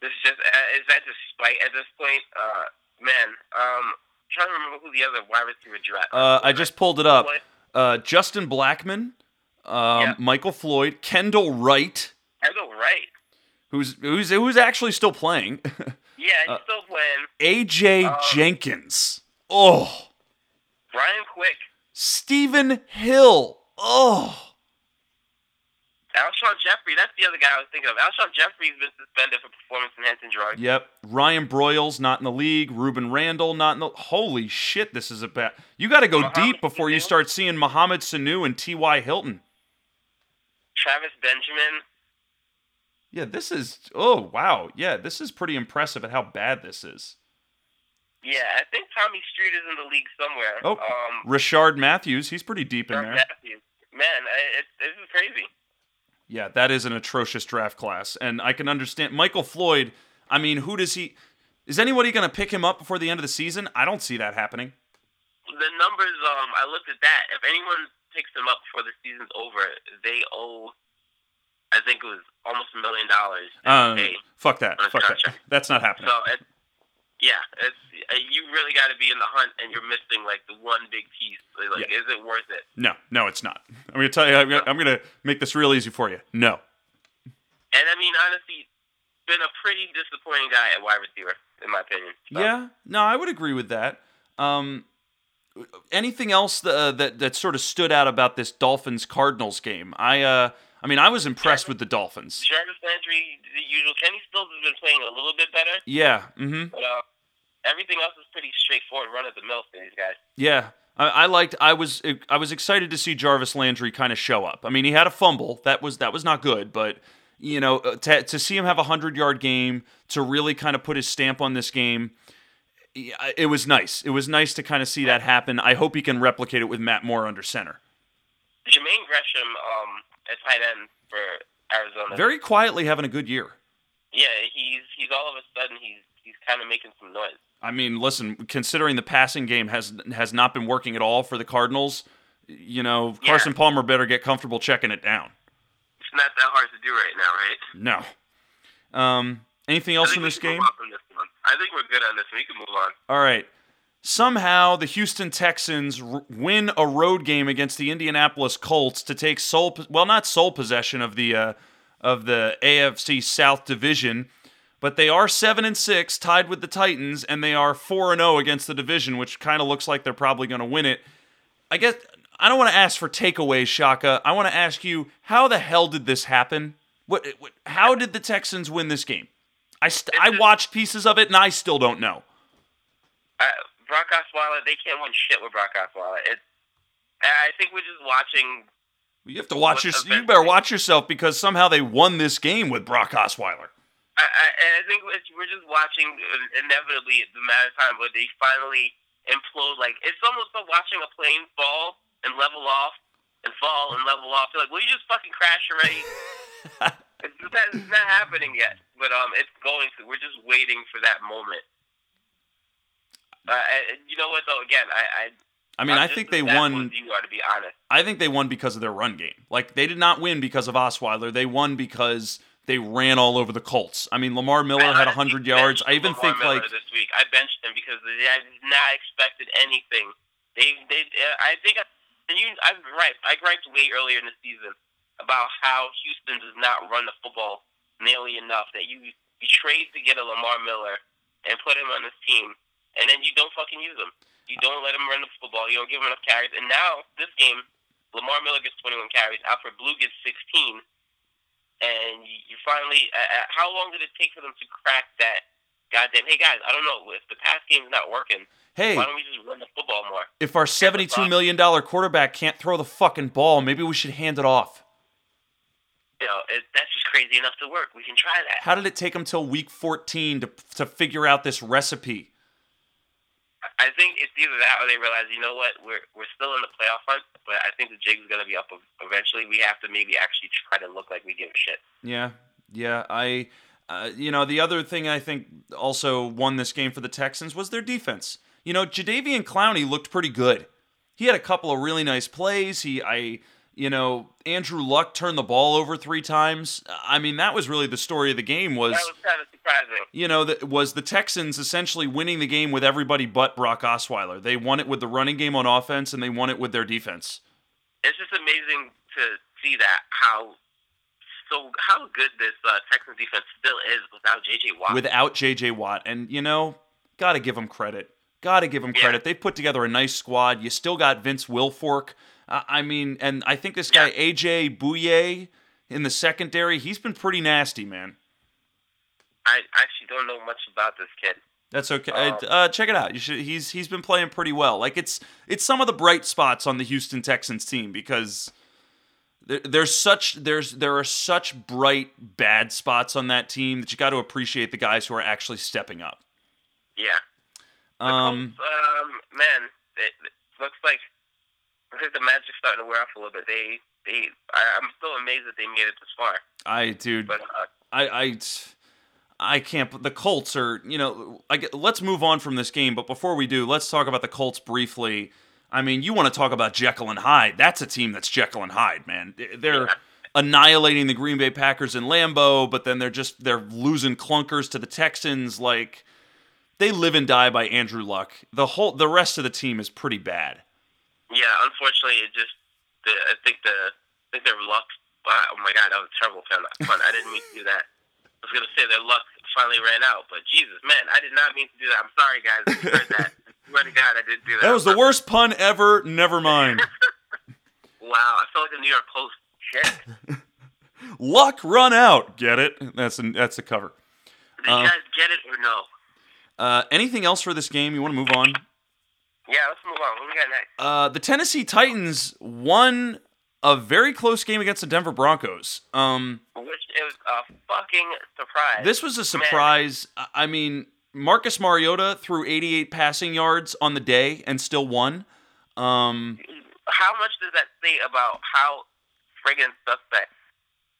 This is just uh, is that just spite at this point? Uh, man, um, trying to remember who the other wide receiver draft. Uh, I just pulled it up. Uh, Justin Blackmon, um, Yeah. Michael Floyd, Kendall Wright, I go right. who's who's who's actually still playing, *laughs* Yeah, he's Uh, still playing. AJ Uh, Jenkins. Oh, Brian Quick, Stephen Hill. Oh, Alshon Jeffery. That's the other guy I was thinking of. Alshon Jeffery's been suspended for performance-enhancing drugs. yep. Ryan Broyles not in the league. Rueben Randle not in the. Holy shit, this is a bad. You got to go Mohamed deep before you start seeing Mohamed Sanu and T.Y. Hilton. Travis Benjamin. Yeah, this is. Oh wow. Yeah, this is pretty impressive at how bad this is. Yeah, I think Tommy Street is in the league somewhere. Oh, um, Rishard Matthews, he's pretty deep in there. Matthews. Man, I, it, this is crazy. Yeah, that is an atrocious draft class, and I can understand Michael Floyd. I mean, who does he? Is anybody going to pick him up before the end of the season? I don't see that happening. The numbers, um, I looked at that. If anyone picks them up before the season's over, they owe, I think it was almost a million dollars. in Uh, fuck that. Fuck that. That's not happening. So it, yeah, it's uh, you really got to be in the hunt, and you're missing like the one big piece. Like, is it worth it? No, no, it's not. I'm going to tell you. I'm gonna- I'm going to make this real easy for you. No. And I mean, honestly, been a pretty disappointing guy at wide receiver, in my opinion. So, Yeah. No, I would agree with that. Um, anything else uh, that that sort of stood out about this Dolphins Cardinals game? I uh, I mean, I was impressed with the Dolphins. Jarvis Landry, the usual. Kenny Stills has been playing a little bit better, Yeah. Mm-hmm. but uh, everything else is pretty straightforward, run of the mill for these guys. Yeah, I, I liked. I was I was excited to see Jarvis Landry kind of show up. I mean, he had a fumble that was that was not good, but you know, uh, to, to see him have a hundred yard game, to really kind of put his stamp on this game, it was nice. It was nice to kind of see that happen. I hope he can replicate it with Matt Moore under center. Jermaine Gresham, um, at tight end for Arizona. Very quietly having a good year. yeah, he's he's all of a sudden he's he's kind of making some noise. I mean, listen, considering the passing game has has not been working at all for the Cardinals, you know, Yeah. Carson Palmer better get comfortable checking it down. It's not that hard to do right now, right? No. Um, anything else in this game? move on from this. I think we're good on this. We can move on. All right. Somehow the Houston Texans r- win a road game against the Indianapolis Colts to take sole po- well not sole possession of the uh, of the AFC South division, but they are 7 and 6 tied with the Titans and they are 4 and 0 against the division, which kind of looks like they're probably going to win it. I guess I don't want to ask for takeaways, Shaka. I want to ask you how the hell did this happen? What, what how did the Texans win this game? I st- I watched pieces of it and I still don't know. Uh, Brock Osweiler, they can't win shit with Brock Osweiler. It, I think we're just watching. You have to watch your. You better watch yourself because somehow they won this game with Brock Osweiler. I, I, I think it's, we're just watching inevitably the matter of time where they finally implode. Like it's almost like watching a plane fall and level off and fall and level off. You're like, will you just fucking crash already? *laughs* it's, not, it's not happening yet, but um, it's going to. We're just waiting for that moment. Uh, and you know what though? Again, I, I I mean, I'm I think they won. You are to be honest. I think they won because of their run game. Like they did not win because of Osweiler. They won because they ran all over the Colts. I mean, Lamar Miller I had honestly hundred yards. I even Lamar think Miller like this week I benched him because I did not expected anything They they uh, I think and you I'm right. I griped way earlier in the season about how Houston does not run the football nearly enough. That you you trade to get a Lamar Miller and put him on this team, and then you don't fucking use him. You don't let him run the football. You don't give him enough carries. And now this game, Lamar Miller gets 21 carries. Alfred Blue gets 16. And you finally, uh, how long did it take for them to crack that? Goddamn, hey guys, I don't know if the pass game's not working. Hey, why don't we just run the football more? If our seventy-two million dollar quarterback can't throw the fucking ball, maybe we should hand it off. You know, it, that's just crazy enough to work. We can try that. How did it take them till week fourteen to to figure out this recipe? I think it's either that or they realize, you know what, we're we're still in the playoff hunt, but I think the jig's gonna be up eventually. We have to maybe actually try to look like we give a shit. Yeah, yeah. I, uh, you know, the other thing I think also won this game for the Texans was their defense. You know, Jadeveon Clowney looked pretty good. He had a couple of really nice plays. He, I, you know, Andrew Luck turned the ball over three times. I mean, that was really the story of the game. Was that was kind of surprising. You know, that was the Texans essentially winning the game with everybody but Brock Osweiler. They won it with the running game on offense, and they won it with their defense. It's just amazing to see that how so how good this uh, Texans defense still is without J.J. Watt. Without J.J. Watt, and you know, got to give them credit. Got to give them credit. Yeah. They've put together a nice squad. You still got Vince Wilfork uh, I mean, and I think this guy yeah. AJ Bouye in the secondary, he's been pretty nasty, man. I actually don't know much about this kid. That's okay. Um, uh, check it out. You should. He's he's been playing pretty well. Like it's it's some of the bright spots on the Houston Texans team because there, there's such there's there are such bright bad spots on that team that you got to appreciate the guys who are actually stepping up. Yeah. Um. Colts, um. Man, it, it looks like I think the magic's starting to wear off a little bit. They, they, I, am still amazed that they made it this far. I, dude, but, uh, I, I, I can't. The Colts are, you know, I get, let's move on from this game. But before we do, let's talk about the Colts briefly. I mean, you want to talk about Jekyll and Hyde? That's a team that's Jekyll and Hyde, man. They're yeah. annihilating the Green Bay Packers in Lambeau, but then they're just they're losing clunkers to the Texans. Like they live and die by Andrew Luck. The whole the rest of the team is pretty bad. Yeah, unfortunately, it just the, I think the I think their luck. Oh my god, that was a terrible pun. I didn't mean to do that. I was gonna say their luck finally ran out, but Jesus, man, I did not mean to do that. I'm sorry, guys. If you heard that. I swear to God, I didn't do that. That was the worst pun ever. Never mind. *laughs* wow, I felt like the New York Post. Shit. *laughs* luck run out. Get it? That's a, that's the cover. Did you uh, guys get it or no? Uh, anything else for this game? You want to move on? Yeah, let's move on. What we got next? Uh, the Tennessee Titans won a very close game against the Denver Broncos. Um, Which is a fucking surprise. This was a surprise. Man. I mean, Marcus Mariota threw 88 passing yards on the day and still won. Um, how much does that say about how friggin' suspect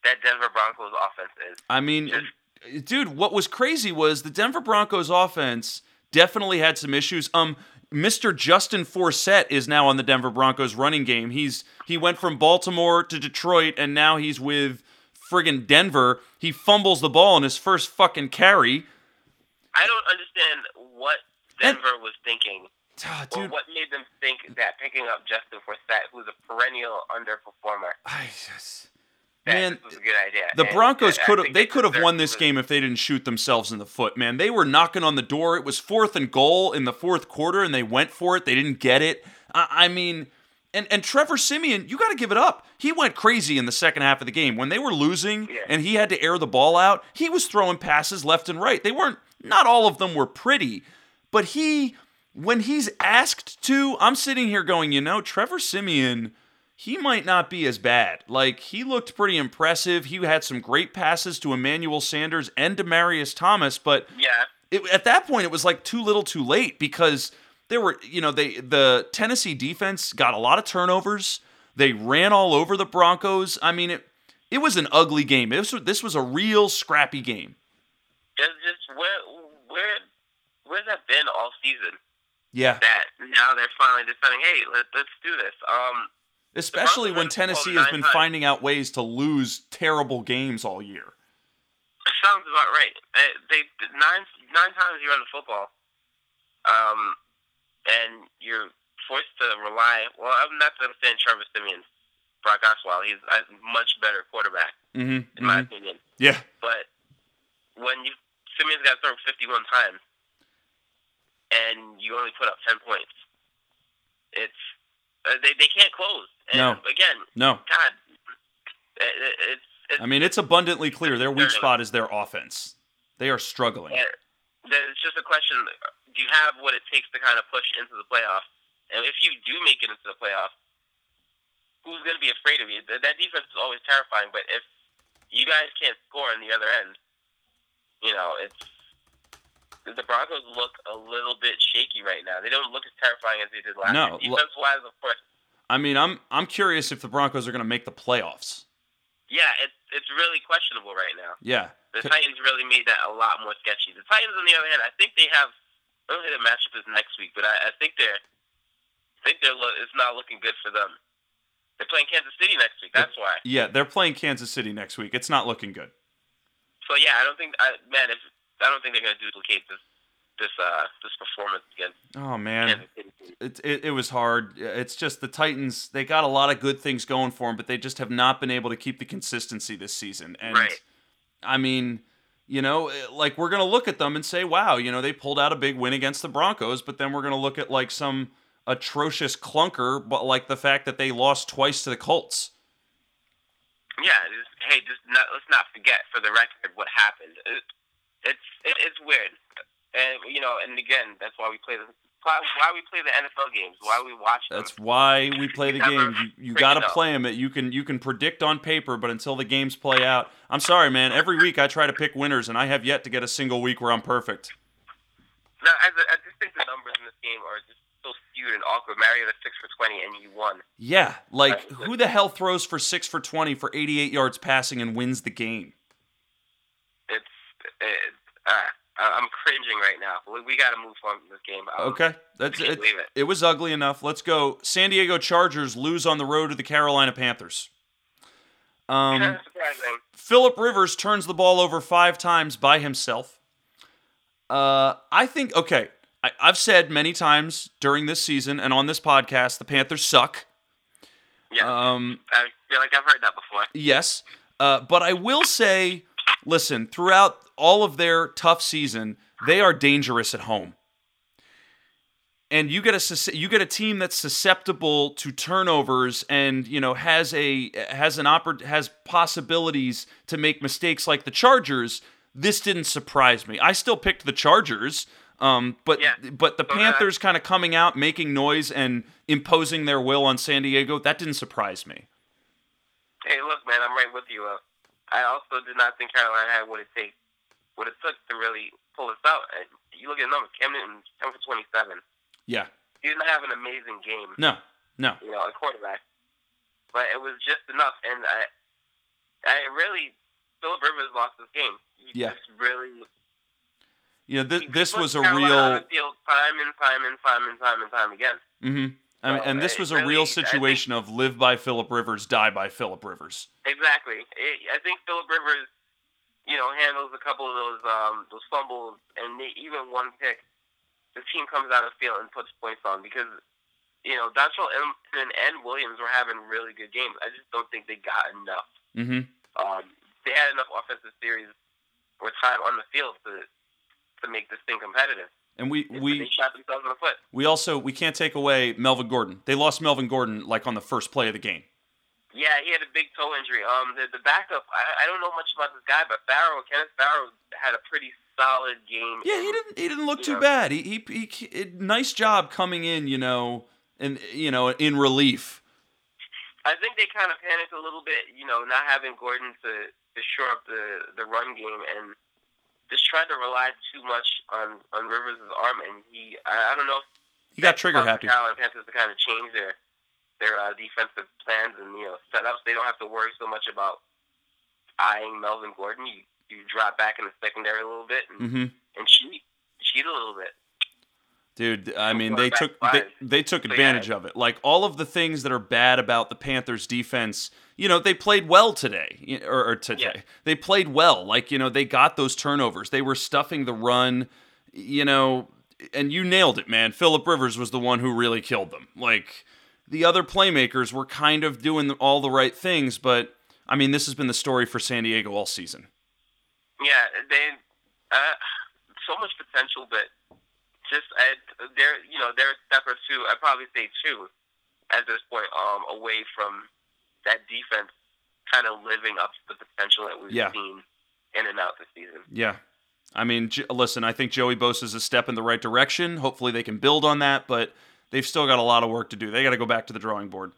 that Denver Broncos offense is? I mean, Just, dude, what was crazy was the Denver Broncos offense definitely had some issues. Um, Mr. Justin Forsett is now on the Denver Broncos running game. He's he went from Baltimore to Detroit and now he's with friggin' Denver. He fumbles the ball in his first fucking carry. I don't understand what Denver and, was thinking. Uh, *sighs* dude, or what made them think that picking up Justin Forsett, who's a perennial underperformer. I just man, was a good idea. The Broncos could have they could have won this game if they didn't shoot themselves in the foot, man. They were knocking on the door. It was fourth and goal in the fourth quarter, and they went for it. They didn't get it. I, I mean, and and Trevor Siemian, you got to give it up. He went crazy in the second half of the game when they were losing, yeah. and he had to air the ball out. He was throwing passes left and right. They weren't. Not all of them were pretty, but he when he's asked to, I'm sitting here going, you know, Trevor Siemian he might not be as bad. Like he looked pretty impressive. He had some great passes to Emmanuel Sanders and Demaryius Thomas, but yeah, it, at that point it was like too little, too late because there were, you know, they the Tennessee defense got a lot of turnovers. They ran all over the Broncos. I mean, it it was an ugly game. This was, this was a real scrappy game. Just, just where where where's that been all season? Yeah. That now they're finally deciding, hey, let, let's do this. Um, Especially when Tennessee has been finding out ways to lose terrible games all year. Sounds about right. They, nine nine times you run the football, um, and you're forced to rely. Well, I'm not going to say Trevor Siemian, Brock Osweiler. He's a much better quarterback Mm-hmm. in my opinion. Yeah. But when you Siemian's got thrown 51 times, and you only put up 10 points, it's uh, they they can't close. And No. again, No. God, it, it, it's it's I mean, it's abundantly clear their weak spot is their offense. They are struggling. It's just a question: Do you have what it takes to kind of push into the playoffs? And if you do make it into the playoffs, who's going to be afraid of you? That defense is always terrifying. But if you guys can't score on the other end, you know it's the Broncos look a little bit shaky right now. They don't look as terrifying as they did last No, year. Defense wise, of course, I mean, I'm I'm curious if the Broncos are going to make the playoffs. yeah, it's it's really questionable right now. Yeah. The Titans really made that a lot more sketchy. The Titans, on the other hand, I think they have. I don't think the matchup is next week, but I, I think they're. I think they're. lo- It's not looking good for them. They're playing Kansas City next week. That's why. Yeah, they're playing Kansas City next week. It's not looking good. So yeah, I don't think. I, man, if I don't think they're going to duplicate this this uh this performance again. Oh man. It, it, it was hard. It's just the Titans. They got a lot of good things going for them, but they just have not been able to keep the consistency this season. And Right. I mean, you know, like we're gonna look at them and say, "Wow, you know, they pulled out a big win against the Broncos," but then we're gonna look at like some atrocious clunker, but like the fact that they lost twice to the Colts. Yeah. Just, hey, just not, let's not forget for the record what happened. It, it's it, it's weird, and you know, and again, that's why we play the why we play the NFL games, why we watch them. That's why we play the games. You, you got to play them. You can you can predict on paper, but until the games play out, I'm sorry, man. Every week I try to pick winners, and I have yet to get a single week where I'm perfect. No, I, I just think the numbers in this game are just so skewed and awkward. Mariota six for twenty, and you won. Yeah, like who the hell throws for six for twenty for 88 yards passing and wins the game? It's it, uh, I'm cringing right now. We, we got to move on from this game. Um, Okay, that's it. it. It was ugly enough. Let's go. San Diego Chargers lose on the road to the Carolina Panthers. Um, Kind of surprising. Philip Rivers turns the ball over five times by himself. Uh, I think okay. I, I've said many times during this season and on this podcast, the Panthers suck. Yeah, Um, I feel like I've heard that before. Yes, uh, but I will say, listen, throughout all of their tough season, they are dangerous at home. And you get a you get a team that's susceptible to turnovers and you know has a has an oppor- has possibilities to make mistakes like the Chargers. This didn't surprise me. I still picked the Chargers, um, but Yeah. but the. Panthers kind of coming out, making noise, and imposing their will on San Diego. That didn't surprise me. Hey, look, man, I'm right with you. Uh, I also did not think Carolina had what it takes, what it took to really pull this out. And you look at the numbers. Cam Newton, 10 for 27. Yeah. He didn't have an amazing game, No. No. you know, a quarterback, but it was just enough. And I, I really, Philip Rivers lost this game. He Yeah. just really. You know, th- this was a Carolina real. time and time and time and time and time again. hmm I mean, and this was a real I think- situation of live by Philip Rivers, die by Philip Rivers. Exactly. I think Philip Rivers, you know, handles a couple of those um, those fumbles and even one pick. The team comes out of the field and puts points on because you know Dontrelle Inman, and Williams were having really good games. I just don't think they got enough. hmm Um, they had enough offensive series or time on the field to to make this thing competitive. And we they we shot themselves in the foot. we also we can't take away Melvin Gordon. They lost Melvin Gordon like on the first play of the game. Yeah, he had a big toe injury. Um, the the backup, I, I don't know much about this guy, but Farrow, Kenneth Farrow, had a pretty solid game. Yeah, he didn't he didn't look too Yeah. bad. He, he he he nice job coming in, you know, and you know in relief. I think they kind of panicked a little bit, you know, not having Gordon to, to shore up the, the run game and just tried to rely too much on, on Rivers' arm. And he, I, I don't know if He got trigger happy. the Carolina Panthers to kind of change their their uh, defensive plans and you know setups. They don't have to worry so much about eyeing Melvin Gordon. You you drop back in the secondary a little bit and, hmm and cheat cheat a little bit. Dude, I mean, they took they, they took advantage of it. Like all of the things that are bad about the Panthers' defense, you know, they played well today or, or today. Yeah. They played well. Like you know, they got those turnovers. They were stuffing the run. You know, and you nailed it, man. Philip Rivers was the one who really killed them. Like the other playmakers were kind of doing all the right things, but I mean, this has been the story for San Diego all season. Yeah, they uh, so much potential, but just uh, they're you know they're a step or two. I'd probably say two at this point um, away from that defense kind of living up to the potential that we've Yeah. seen in and out this season. Yeah. I mean, J- listen, I think Joey Bosa is a step in the right direction. Hopefully they can build on that, but they've still got a lot of work to do. They got to go back to the drawing board.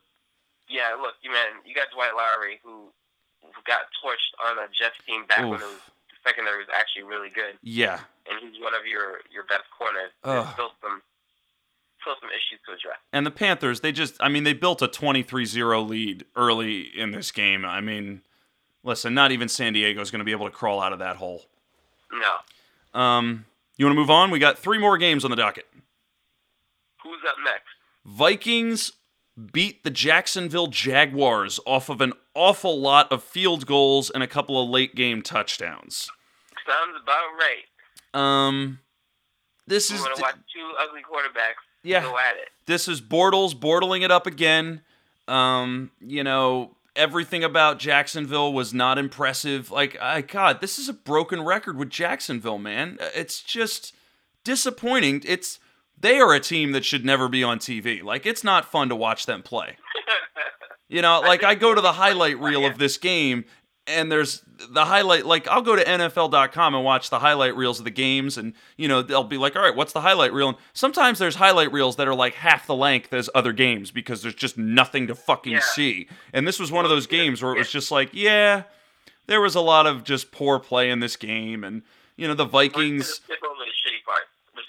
Yeah, look, you man, you got Dwight Lowery who got torched on a Jets team back when Oof. it was the secondary was actually really good, Yeah. and he's one of your your best corners. Ugh. There's still some still some issues to address. And the Panthers, they just, I mean, they built a 23 0 lead early in this game. I mean, listen, not even San Diego is going to be able to crawl out of that hole. No, Um, you want to move on? We got three more games on the docket. who's up next? Vikings beat the Jacksonville Jaguars off of an awful lot of field goals and a couple of late game touchdowns. Sounds about right. Um, this You is want to watch two ugly quarterbacks Yeah. go at it. this is Bortles bortling it up again. Um, you know, everything about Jacksonville was not impressive. Like, I God, this is a broken record with Jacksonville, man. It's just disappointing. It's they are a team that should never be on TV. Like, it's not fun to watch them play. *laughs* You know, like I go to the highlight reel of this game and there's the highlight like I'll go to NFL.com and watch the highlight reels of the games and you know they'll be like all right what's the highlight reel? And sometimes there's highlight reels that are like half the length as other games because there's just nothing to fucking Yeah. see. And this was one of those games where it was just like yeah there was a lot of just poor play in this game and you know the Vikings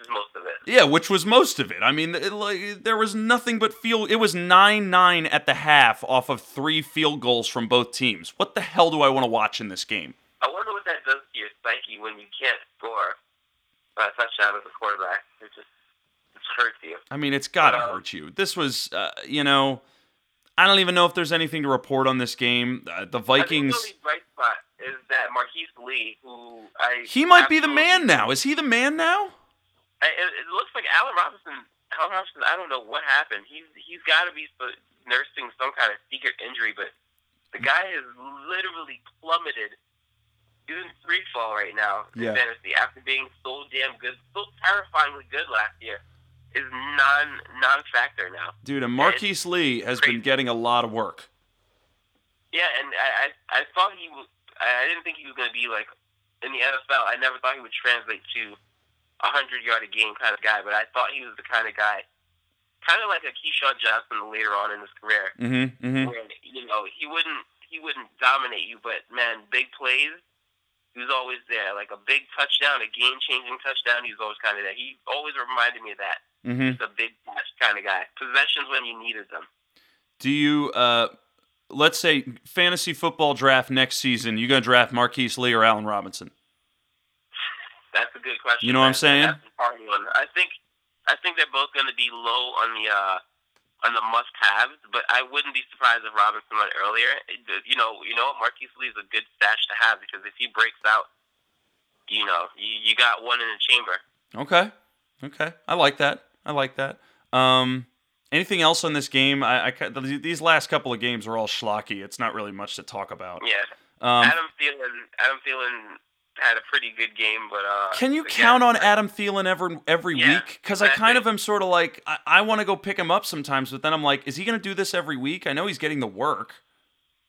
Skip over the shitty part, which is most of it. yeah, which was most of it. I mean, it, like, there was nothing but field. It was nine nine at the half off of three field goals from both teams. What the hell do I want to watch in this game? I wonder what that does to your psyche when you can't score a touchdown as a quarterback. It just it hurts you. I mean, it's got to Uh, hurt you. This was, uh, you know, I don't even know if there's anything to report on this game. Uh, the I think Vikings. the bright spot is that Marquise Lee, who I He might be the man now. Is he the man now? It, it looks like Allen Robinson. Allen Robinson. I don't know what happened. He's he's got to be nursing some kind of secret injury, but the guy has literally plummeted. He's in free fall right now in Yeah. fantasy after being so damn good, so terrifyingly good last year. Is non non factor now. Dude, and Marquise Lee has been getting a lot of work. Yeah, and I I, I thought he was. I didn't think he was going to be like in the NFL. I never thought he would translate to a hundred yard a game kind of guy, but I thought he was the kind of guy, kind of like a Keyshawn Johnson later on in his career, Mm-hmm. Mm-hmm. where you know he wouldn't he wouldn't dominate you, but man, big plays. He was always there, like a big touchdown, a game-changing touchdown. He was always kind of there. He always reminded me of that. Mm-hmm. He's a big kind of guy. Possessions when you needed them. Do you, uh, let's say, fantasy football draft next season? You gonna draft Marquise Lee or Allen Robinson? That's a good question. You know what I'm saying? That's a hard one. I think I think they're both going to be low on the uh, on the must-haves, but I wouldn't be surprised if Robinson went earlier. You know, you know, what? Marquise Lee is a good stash to have because if he breaks out, you know, you, you got one in the chamber. Okay. Okay. I like that. I like that. Um, anything else on this game? I, I these last couple of games are all schlocky. It's not really much to talk about. Yeah, Um, Adam Thielen, Adam Thielen had a pretty good game, but uh, can you again, count on Adam Thielen every every Yeah, week? Because I kind of am sort of like I, I want to go pick him up sometimes, but then I'm like, is he going to do this every week? I know he's getting the work.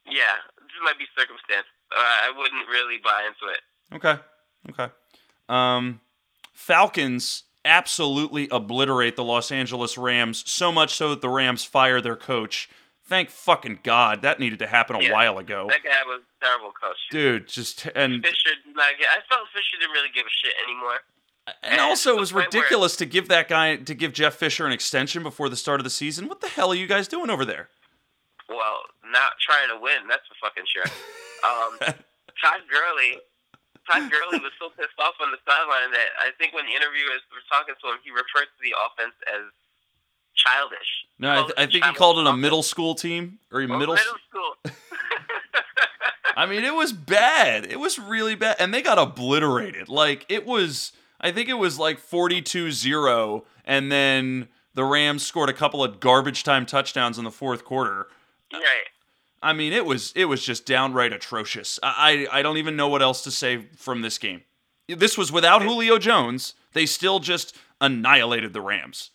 Yeah, this might be circumstance. Uh, I wouldn't really buy into it. Okay. Okay. Um, Falcons absolutely obliterate the Los Angeles Rams so much so that the Rams fire their coach. Thank fucking God. That needed to happen a Yeah. while ago. That guy was a terrible coach. Dude, just and Fisher not. I felt Fisher didn't really give a shit anymore. and also it was point where- ridiculous to give that guy to give Jeff Fisher an extension before the start of the season. What the hell are you guys doing over there? Well, not trying to win. That's for fucking sure. *laughs* Um, Todd Gurley. Todd Gurley was so pissed off on the sideline that I think when the interviewers were talking to him, he referred to the offense as childish. No, I, th- I think he called it a middle school team or a middle. middle school. *laughs* *laughs* I mean, it was bad. It was really bad, and they got obliterated. Like it was. I think it was like 42-0 and then the Rams scored a couple of garbage time touchdowns in the fourth quarter. Uh, right. I mean, it was it was just downright atrocious. I I, I don't even know what else to say from this game. This was without Julio Jones. They still just annihilated the Rams.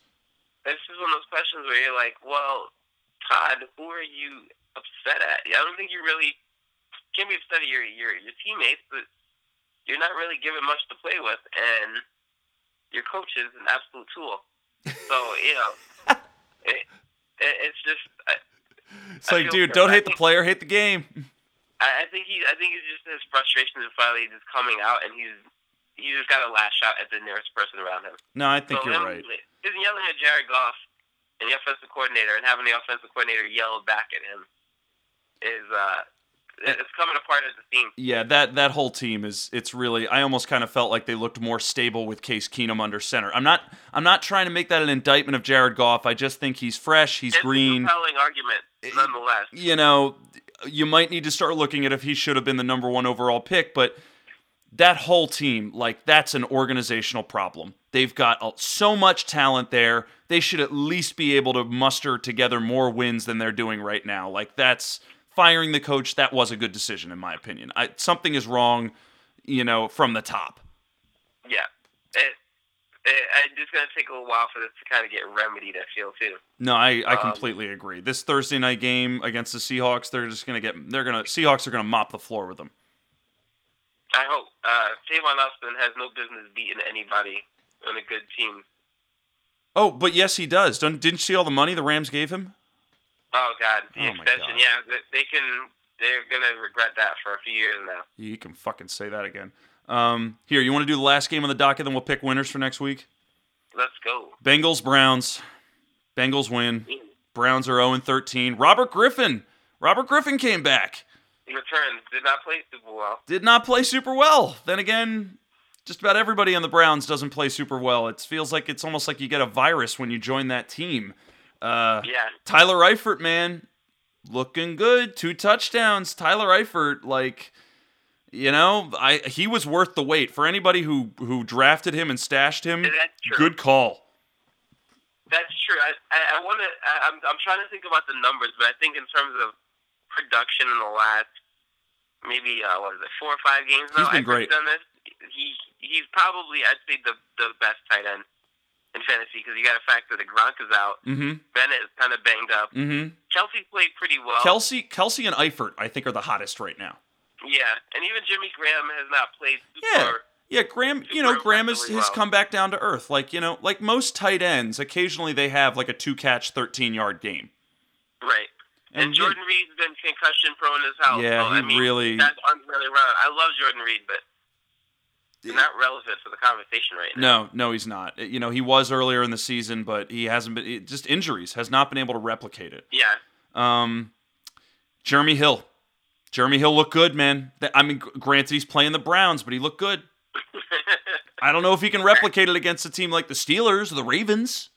This is one of those questions where you're like, well, Todd, who are you upset at? I don't think you really can be upset at your your your teammates, but you're not really given much to play with, and your coach is an absolute tool. So you know, *laughs* it, it, it's just. I, It's like, dude, don't hate the player, hate the game. I, I think he, I think he's just his frustration is finally just coming out, and he's he just got to lash out at the nearest person around him. No, I think so you're him, right. Just yelling at Jared Goff and the offensive coordinator, and having the offensive coordinator yell back at him is uh, it's coming apart as a team. Yeah, that that whole team is it's really I almost kind of felt like they looked more stable with Case Keenum under center. I'm not I'm not trying to make that an indictment of Jared Goff. I just think he's fresh, he's It's green. a compelling argument, nonetheless. You know, you might need to start looking at if he should have been the number 1 overall pick, but that whole team, like that's an organizational problem. They've got uh, so much talent there. They should at least be able to muster together more wins than they're doing right now. Like that's firing the coach. That was a good decision in my opinion. I, something is wrong, you know, from the top. Yeah, it, it, it's just gonna take a little while for this to kind of get remedied. I feel too. No, I, I Um, completely agree. This Thursday night game against the Seahawks, they're just gonna get they're gonna Seahawks are gonna mop the floor with them. I hope uh, Tavon Austin has no business beating anybody on a good team. Oh, but yes, he does. Don't, didn't you see all the money the Rams gave him? Oh God, the Oh, extension. God. Yeah, they- they can. They're gonna regret that for a few years now. You can fucking say that again. Um, here, you want to do the last game on the docket, then we'll pick winners for next week. Let's go. Bengals Browns. Bengals win. Browns are 0 13. Robert Griffin. Robert Griffin came back. He returns. Did not play super well. Did not play super well. Then again, just about everybody on the Browns doesn't play super well. It feels like it's almost like you get a virus when you join that team. Uh, Yeah, Tyler Eifert, man, looking good. Two touchdowns. Tyler Eifert, like, you know, I he was worth the wait for anybody who who drafted him and stashed him. That's true. Good call. that's true. I I, I want to. I'm I'm trying to think about the numbers, but I think in terms of production in the last maybe uh, what is it four or five games now? He's been I've great. Done this. He he's probably I'd say the the best tight end in fantasy because you got to factor the Gronk is out. Mm-hmm. Bennett is kind of banged up. Mm-hmm. Kelce played pretty well. Kelce, Kelce, and Eifert, I think, are the hottest right now. yeah, and even Jimmy Graham has not played super. Yeah. Yeah, Graham. You know, Graham has, has come back down to earth. Like you know, like most tight ends, occasionally they have like a two catch, thirteen yard game. Right. And, And Jordan Reed's been concussion prone as hell. Yeah, so, he I mean, really- That's unreally around. I love Jordan Reed, but he's not relevant for the conversation right now. No, no, he's not. You know, he was earlier in the season, but he hasn't been. It, just injuries has not been able to replicate it. Yeah. Um, Jeremy Hill. Jeremy Hill looked good, man. I mean, granted, he's playing the Browns, but he looked good. *laughs* I don't know if he can replicate it against a team like the Steelers or the Ravens.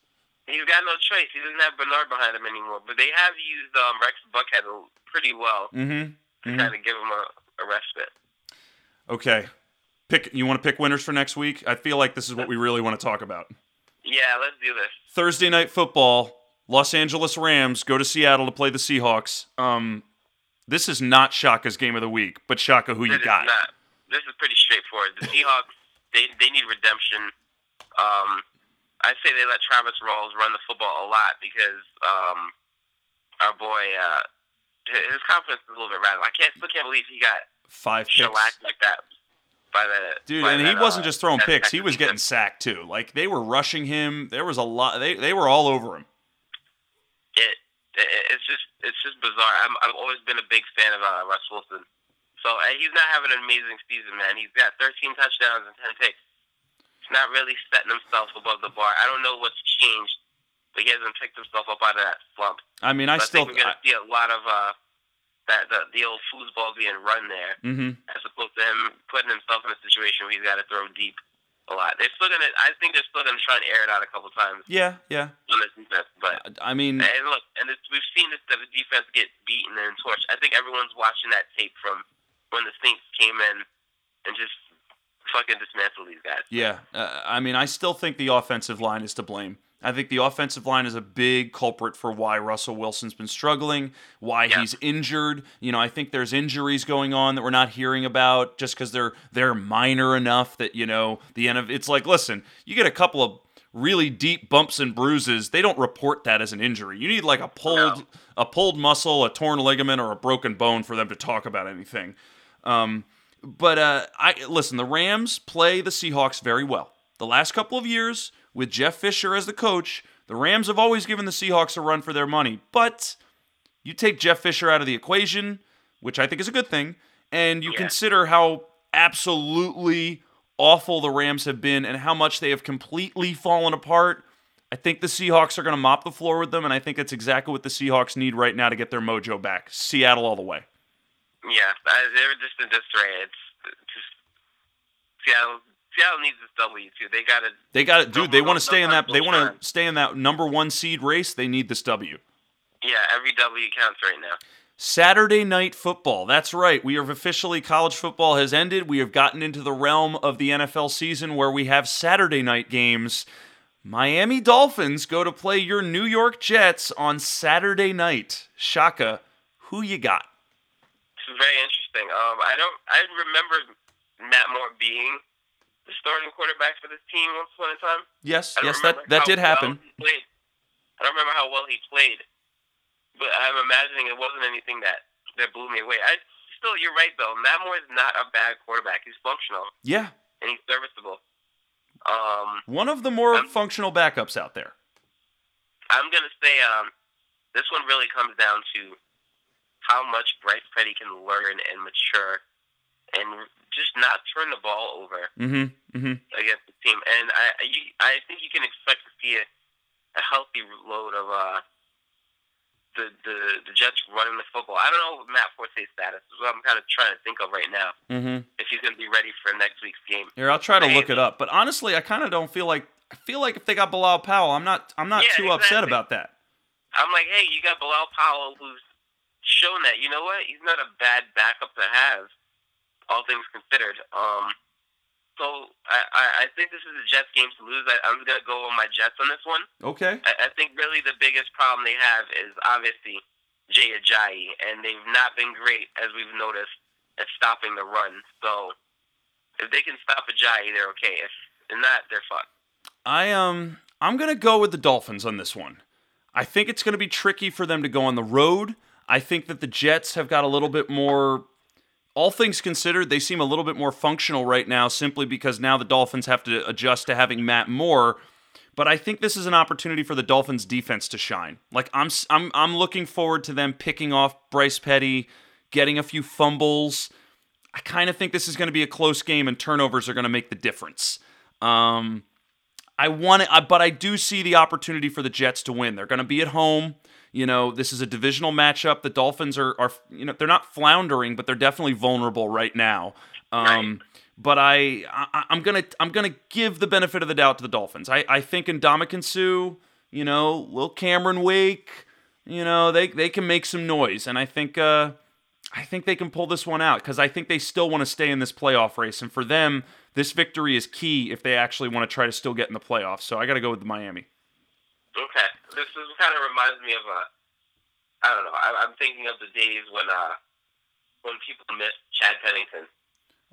He's got no choice. He doesn't have Bernard behind him anymore. But they have used um, Rex Burkhead pretty well Mm-hmm. to kind of give him a, a respite. Okay. Pick. You want to pick winners for next week? I feel like this is what we really want to talk about. Yeah, let's do this. Thursday night football. Los Angeles Rams go to Seattle to play the Seahawks. Um, this is not Shaka's game of the week, but Shaka, who you This is got? not. This is pretty straightforward. The *laughs* Seahawks, they they need redemption. Um, I say they let Travis Rawls run the football a lot because um, our boy, uh, his confidence is a little bit rattled. I can't still can't believe he got Five picks. shellacked like that by the Dude, by and he wasn't uh, just throwing picks; he was getting sacked too. Like they were rushing him. There was a lot. They they were all over him. it, it it's just it's just bizarre. I'm I've always been a big fan of uh, Russ Wilson. So uh, he's not having an amazing season, man. He's got 13 touchdowns and 10 picks. Not really setting himself above the bar. I don't know what's changed, but he hasn't picked himself up out of that slump. I mean, I So I still. think we're gonna see a lot of uh, that the, the old foosball being run there, mm-hmm. as opposed to him putting himself in a situation where he's got to throw deep a lot. They're still gonna. I think they're still gonna try and air it out a couple times Yeah, yeah. on this defense, but. I mean, And look, and it's, we've seen this, the defense get beaten and torched. I think everyone's watching that tape from when the Saints came in and just fucking dismantle these guys. Yeah, uh, I mean, I still think the offensive line is to blame. I think the offensive line is a big culprit for why Russell Wilson's been struggling, why Yeah. he's injured. You know, I think there's injuries going on that we're not hearing about just because they're they're minor enough that you know the end of it's like, listen, you get a couple of really deep bumps and bruises, they don't report that as an injury. You need like a pulled No. a pulled muscle, a torn ligament, or a broken bone for them to talk about anything. Um, but uh, I listen. The Rams play the Seahawks very well. The last couple of years, with Jeff Fisher as the coach, the Rams have always given the Seahawks a run for their money. But you take Jeff Fisher out of the equation, which I think is a good thing, and you Yeah. consider how absolutely awful the Rams have been and how much they have completely fallen apart. I think the Seahawks are going to mop the floor with them, and I think that's exactly what the Seahawks need right now to get their mojo back. Seattle all the way. Yeah, they're just in disarray. It's just Seattle. Seattle needs this W too. They got to. They got it, dude. They want to stay in that. They want to stay in that number one seed race. They need this W. Yeah, every W counts right now. Saturday night football. That's right. We have officially college football has ended. We have gotten into the realm of the NFL season where we have Saturday night games. Miami Dolphins go to play your New York Jets on Saturday night. Shaka, who you got? Very interesting. Um, I don't. I remember Matt Moore being the starting quarterback for this team once upon a time. Yes, yes, that that did well happen. I don't remember how well he played, but I'm imagining it wasn't anything that that blew me away. I still, you're right though. Matt Moore is not a bad quarterback. He's functional Yeah, and he's serviceable. Um, one of the more Um, functional backups out there. I'm gonna say um, this one really comes down to how much Bryce Petty can learn and mature, and just not turn the ball over Mm-hmm. Mm-hmm. against the team. And I, I, you, I think you can expect to see a, a healthy load of uh, the, the the Jets running the football. I don't know Matt Forte's status. Is what I'm kind of trying to think of right now. Mm-hmm. If he's going to be ready for next week's game. Here, I'll try to look it up. But honestly, I kind of don't feel like I feel like if they got Bilal Powell, I'm not I'm not Yeah, too upset about that. I'm like, hey, you got Bilal Powell, who's shown that you know what, he's not a bad backup to have, all things considered. Um, so I, I, I think this is a Jets game to lose. I, I'm gonna go with my Jets on this one. Okay. I, I think really the biggest problem they have is obviously Jay Ajayi, and they've not been great as we've noticed at stopping the run. So if they can stop Ajayi, they're okay. If not, they're fucked. I um I'm gonna go with the Dolphins on this one. I think it's gonna be tricky for them to go on the road. I think that the Jets have got a little bit more. All things considered, they seem a little bit more functional right now, simply because now the Dolphins have to adjust to having Matt Moore. But I think this is an opportunity for the Dolphins defense to shine. Like I'm I'm I'm looking forward to them picking off Bryce Petty, getting a few fumbles. I kind of think this is going to be a close game, and turnovers are going to make the difference. Um, I want it, but I do see the opportunity for the Jets to win. They're going to be at home. You know, this is a divisional matchup. The Dolphins are, are you know, they're not floundering, but they're definitely vulnerable right now. Um, But I, I, I'm gonna, I'm gonna give the benefit of the doubt to the Dolphins. I, I think Ndamukong Suh, you know, Lil Cameron Wake, you know, they, they can make some noise, and I think, uh, I think they can pull this one out because I think they still want to stay in this playoff race, and for them, this victory is key if they actually want to try to still get in the playoffs. So I got to go with Miami. Okay, this is kind of reminds me of a. I don't know. I, I'm thinking of the days when uh, when people missed Chad Pennington.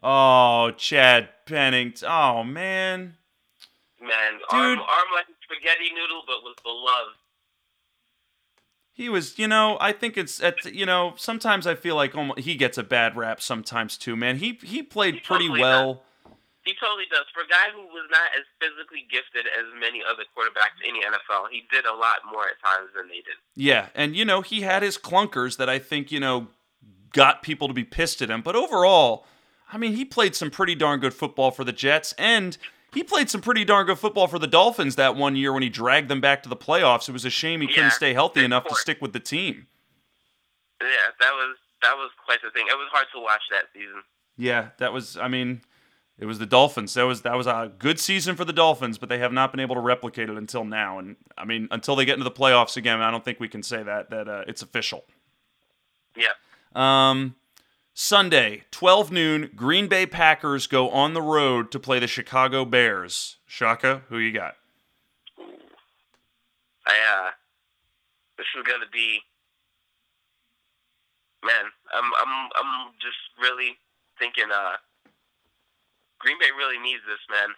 Oh, Chad Pennington. Oh man. Man, arm, Dude. arm like spaghetti noodle, but with the love. He was, you know, I think it's at, you know, sometimes I feel like almost, he gets a bad rap sometimes too, man. He he played He pretty well. He totally does. For a guy who was not as physically gifted as many other quarterbacks in the NFL, he did a lot more at times than they did. Yeah, and you know, he had his clunkers that I think, you know, got people to be pissed at him, but overall, I mean, he played some pretty darn good football for the Jets and he played some pretty darn good football for the Dolphins that one year when he dragged them back to the playoffs. It was a shame he couldn't stay healthy enough to stick with the team. Yeah, that was that was quite the thing. It was hard to watch that season. Yeah, that was. I mean, it was the Dolphins. That was that was a good season for the Dolphins, but they have not been able to replicate it until now. And I mean, until they get into the playoffs again, I don't think we can say that that uh, it's official. Yeah. Um, Sunday, 12 noon, Green Bay Packers go on the road to play the Chicago Bears. Shaka, who you got? I uh, this is gonna be, man. I'm I'm I'm just really thinking. Uh, Green Bay really needs this, man.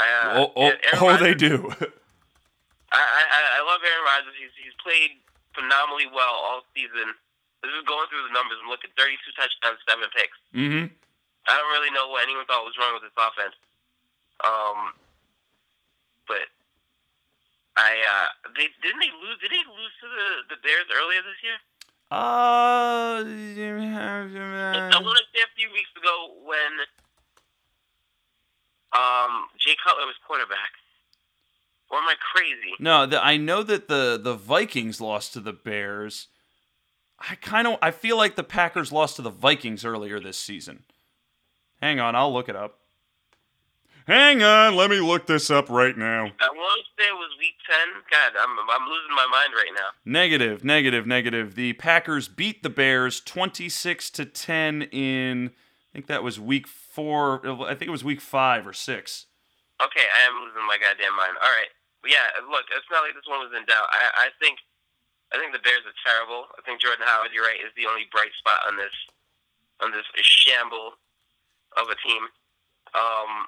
I, uh, oh, oh, Aaron oh they do. *laughs* I, I I love Aaron Rodgers. He's he's played phenomenally well all season. This is going through the numbers. I'm looking 32 touchdowns, seven picks. mm-hmm. I don't really know what anyone thought was wrong with this offense. Um, but I uh, they didn't they lose? Did they lose to the the Bears earlier this year? Uh, I want to say a few weeks ago when um Jay Cutler was quarterback. Or am I crazy? no, the, I know that the the Vikings lost to the Bears. I kind of I feel like the Packers lost to the Vikings earlier this season. Hang on, I'll look it up. Hang on, let me look this up right now. I want to say it was week ten. God, I'm I'm losing my mind right now. Negative, negative, negative. The Packers beat the Bears 26 to 10 in I think that was week 4, I think it was week 5 or 6. Okay, I am losing my goddamn mind. All right, yeah, look, it's not like this one was in doubt. I I think I think the Bears are terrible. I think Jordan Howard, you're right, is the only bright spot on this on this shamble of a team. Um,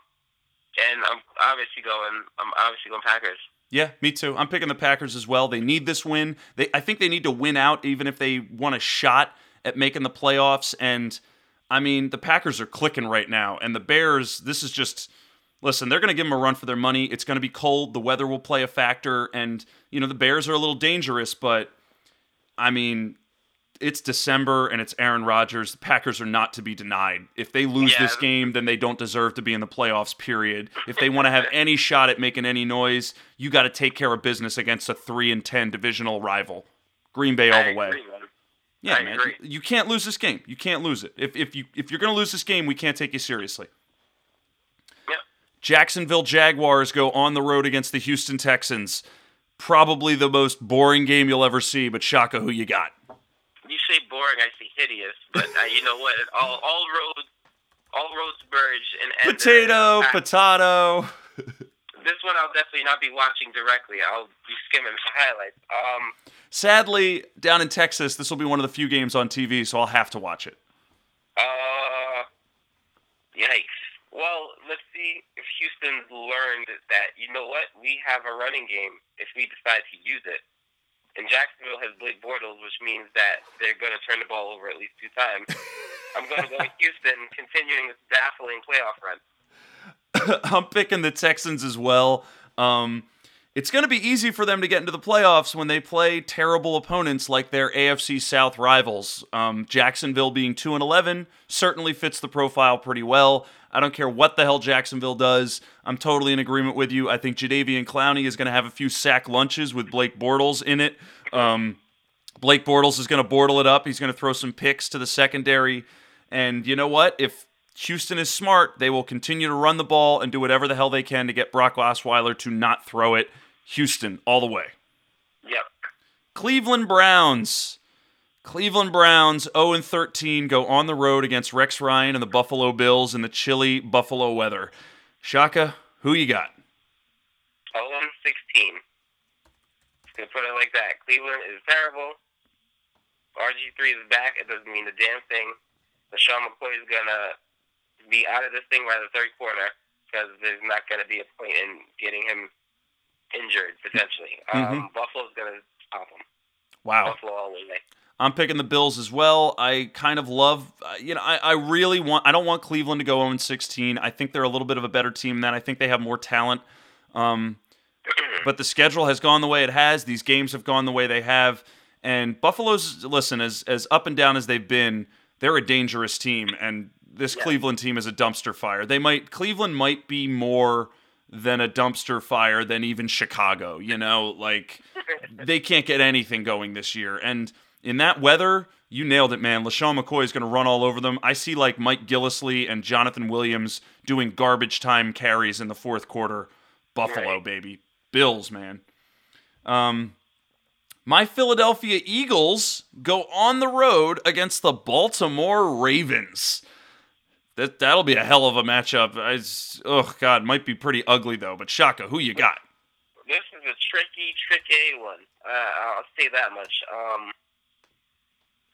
and I'm obviously going. I'm obviously going Packers. Yeah, me too. I'm picking the Packers as well. They need this win. They I think they need to win out even if they want a shot at making the playoffs and I mean, the Packers are clicking right now and the Bears, this is just listen, they're going to give them a run for their money. It's going to be cold, the weather will play a factor and you know, the Bears are a little dangerous, but I mean, it's December and it's Aaron Rodgers. The Packers are not to be denied. If they lose Yeah. this game, then they don't deserve to be in the playoffs, period. If they want to have any shot at making any noise, you got to take care of business against a 3 and 10 divisional rival. Green Bay all I the way. agree. Yeah, I man. agree. You can't lose this game. You can't lose it. If if you if you're going to lose this game, we can't take you seriously. Yep. Jacksonville Jaguars go on the road against the Houston Texans. Probably the most boring game you'll ever see, but Shaka, who you got? You say boring, I say hideous, but uh, you know what? All all roads all roads merge and end. Potato, potato. *laughs* This one I'll definitely not be watching directly. I'll be skimming the highlights. Um, Sadly, down in Texas, this will be one of the few games on TV, so I'll have to watch it. uh, yikes. Well, let's see if Houston's learned that you know what we have a running game if we decide to use it. And Jacksonville has Blake Bortles, which means that they're going to turn the ball over at least two times. *laughs* I'm going to go with Houston, continuing this baffling playoff run. *coughs* I'm picking the Texans as well. Um, it's going to be easy for them to get into the playoffs when they play terrible opponents like their AFC South rivals. Um, Jacksonville being 2 and 11 certainly fits the profile pretty well. I don't care what the hell Jacksonville does. I'm totally in agreement with you. I think Jadeveon Clowney is going to have a few sack lunches with Blake Bortles in it. Um, Blake Bortles is going to bortle it up. He's going to throw some picks to the secondary. And you know what? If Houston is smart, they will continue to run the ball and do whatever the hell they can to get Brock Osweiler to not throw it. Houston, all the way. Yep. Cleveland Browns. Cleveland Browns 0 and 13 go on the road against Rex Ryan and the Buffalo Bills in the chilly Buffalo weather. Shaka, who you got? 0 and 16. Just gonna put it like that. Cleveland is terrible. RG3 is back. It doesn't mean a damn thing. LeSean McCoy is gonna be out of this thing by the third quarter because there's not gonna be a point in getting him injured potentially. Um, Buffalo's gonna stop him. Wow. Buffalo all the way. I'm picking the Bills as well. I kind of love, you know, I, I really want, I don't want Cleveland to go 0 16. I think they're a little bit of a better team than that. I think they have more talent. Um, *clears throat* but the schedule has gone the way it has. These games have gone the way they have. And Buffalo's, listen, as, as up and down as they've been, they're a dangerous team. And this Yeah. Cleveland team is a dumpster fire. They might, Cleveland might be more than a dumpster fire than even Chicago, you know, like *laughs* they can't get anything going this year. And in that weather, you nailed it, man. LeSean McCoy is going to run all over them. I see like Mike Gillislee and Jonathan Williams doing garbage time carries in the fourth quarter. Buffalo, Right. baby. Bills, man. Um, My Philadelphia Eagles go on the road against the Baltimore Ravens. That that'll be a hell of a matchup. I, oh God, might be pretty ugly though. But Shaka, who you got? This is a tricky, tricky one. Uh, I'll say that much. Um,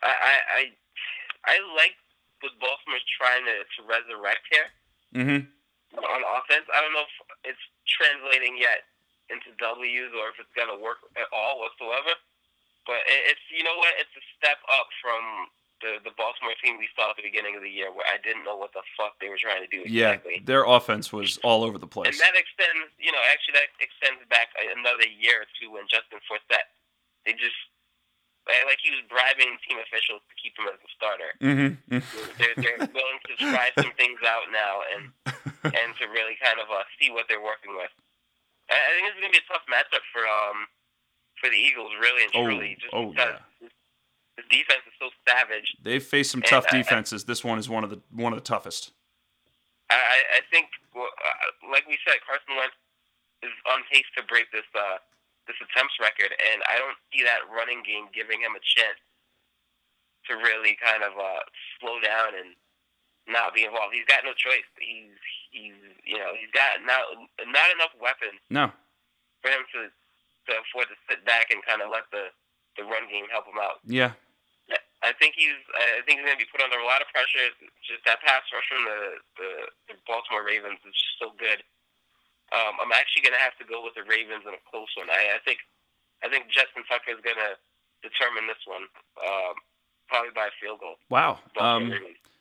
I, I, I, I like what Baltimore's trying to, to resurrect here Mm-hmm. on offense. I don't know if it's translating yet into W's or if it's gonna work at all whatsoever. But it's you know what? It's a step up from the the Baltimore team we saw at the beginning of the year, where I didn't know what the fuck they were trying to do exactly. Yeah, their offense was all over the place. And that extends, you know, actually that extends back another year or two when Justin Forsett, they just like he was bribing team officials to keep him as a starter. Mm-hmm. They're, they're willing to try some things out now and *laughs* and to really kind of uh, see what they're working with. I think it's gonna be a tough matchup for um for the Eagles, really and Oh, truly, just oh, because the defense is so savage. They've faced some And tough I- I- defenses. This one is one of the one of the toughest. I, I I think, well, uh, like we said, Carson Wentz is on pace to break this uh, this attempts record, and I don't see that running game giving him a chance to really kind of uh, slow down and not be involved. He's got no choice. He's he's you know he's got not not enough weapons No, for him to to afford to sit back and kind of let the the run game help him out. yeah, I think he's. I think he's going to be put under a lot of pressure. Just that pass rush from the the, the Baltimore Ravens is just so good. Um, I'm actually going to have to go with the Ravens in a close one. I, I think. I think Justin Tucker is going to determine this one, um, probably by a field goal. wow. Um,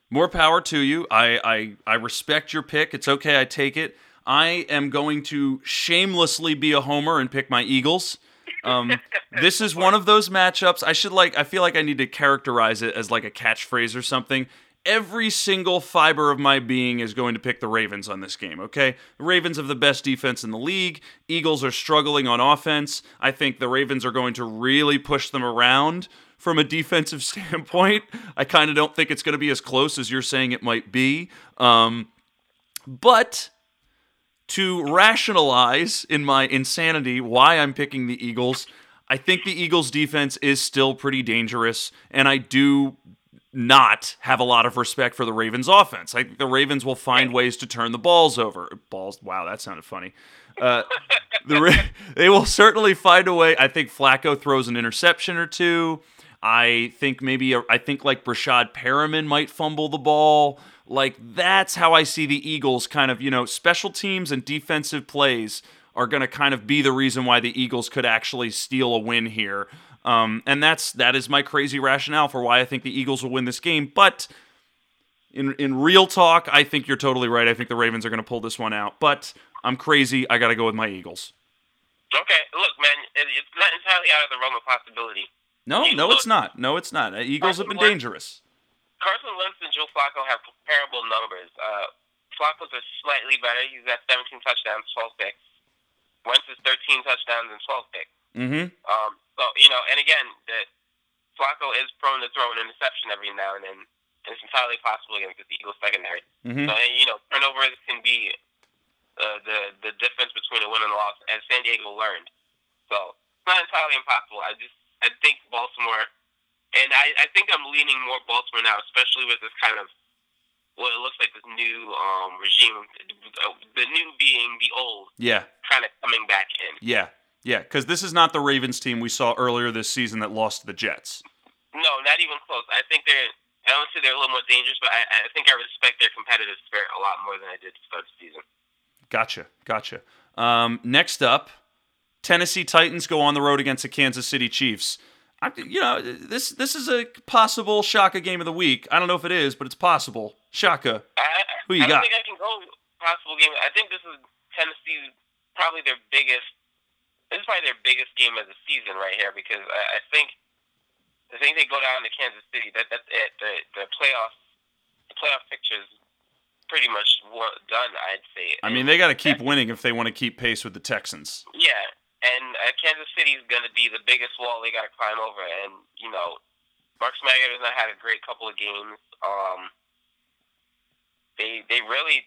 more power to you. I, I I respect your pick. It's okay. I take it. I am going to shamelessly be a homer and pick my Eagles. Um, *laughs* this is one of those matchups. I should like. I feel like I need to characterize it as like a catchphrase or something. Every single fiber of my being is going to pick the Ravens on this game, okay? The Ravens have the best defense in the league. Eagles are struggling on offense. I think the Ravens are going to really push them around from a defensive *laughs* standpoint. I kind of don't think it's going to be as close as you're saying it might be. Um, but to rationalize in my insanity why I'm picking the Eagles, I think the Eagles defense is still pretty dangerous, and I do not have a lot of respect for the Ravens offense. I think the Ravens will find ways to turn the balls over. Balls, wow, that sounded funny. Uh, the *laughs* they will certainly find a way. I think Flacco throws an interception or two. I think maybe I think like Breshad Perriman might fumble the ball. Like that's how I see the Eagles kind of, you know, special teams and defensive plays are going to kind of be the reason why the Eagles could actually steal a win here. Um, and that's that is my crazy rationale for why I think the Eagles will win this game. But in in real talk, I think you're totally right. I think the Ravens are going to pull this one out. But I'm crazy. I got to go with my Eagles. Okay, look, man, it's not entirely out of the realm of possibility. No, no, it's not. No, it's not. Uh, Eagles have been dangerous. Carson Wentz and Joe Flacco have comparable numbers. Uh, Flacco's are slightly better. He's got 17 touchdowns, 12 picks. Wentz is 13 touchdowns and 12 picks. Mm-hmm. Um, so you know, and again, that Flacco is prone to throw an interception every now and then. And it's entirely possible against the Eagles secondary. Mm-hmm. So and, you know, turnovers can be uh, the the difference between a win and a loss, as San Diego learned. So it's not entirely impossible. I just I think Baltimore, and I I think I'm leaning more Baltimore now, especially with this kind of what it looks like this new um, regime, uh, the new being the old, Yeah, kind of coming back in. yeah, yeah. Because this is not the Ravens team we saw earlier this season that lost to the Jets. No, not even close. I think they're. I don't say they're a little more dangerous, but I, I think I respect their competitive spirit a lot more than I did to start the season. Gotcha, gotcha. Um, next up, Tennessee Titans go on the road against the Kansas City Chiefs. I, you know, this this is a possible Shaka game of the week. I don't know if it is, but it's possible. Shaka, I, Who you I don't got? think I can go possible game. I think this is Tennessee probably their biggest. This is probably their biggest game of the season right here because I, I think I think they go down to Kansas City. That that's it. The the playoff the playoff picture's pretty much done. I'd say. I mean, they got to keep winning if they want to keep pace with the Texans. Yeah, and uh, Kansas City is going to be the biggest wall they got to climb over. And you know, Marcus Mariota has not had a great couple of games. Um, they they really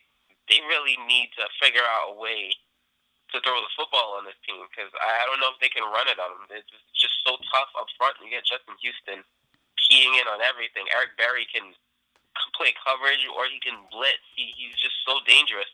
they really need to figure out a way to throw the football on this team because I don't know if they can run it on them. It's just so tough up front. You get Justin Houston keying in on everything. Eric Berry can play coverage or he can blitz. He, he's just so dangerous.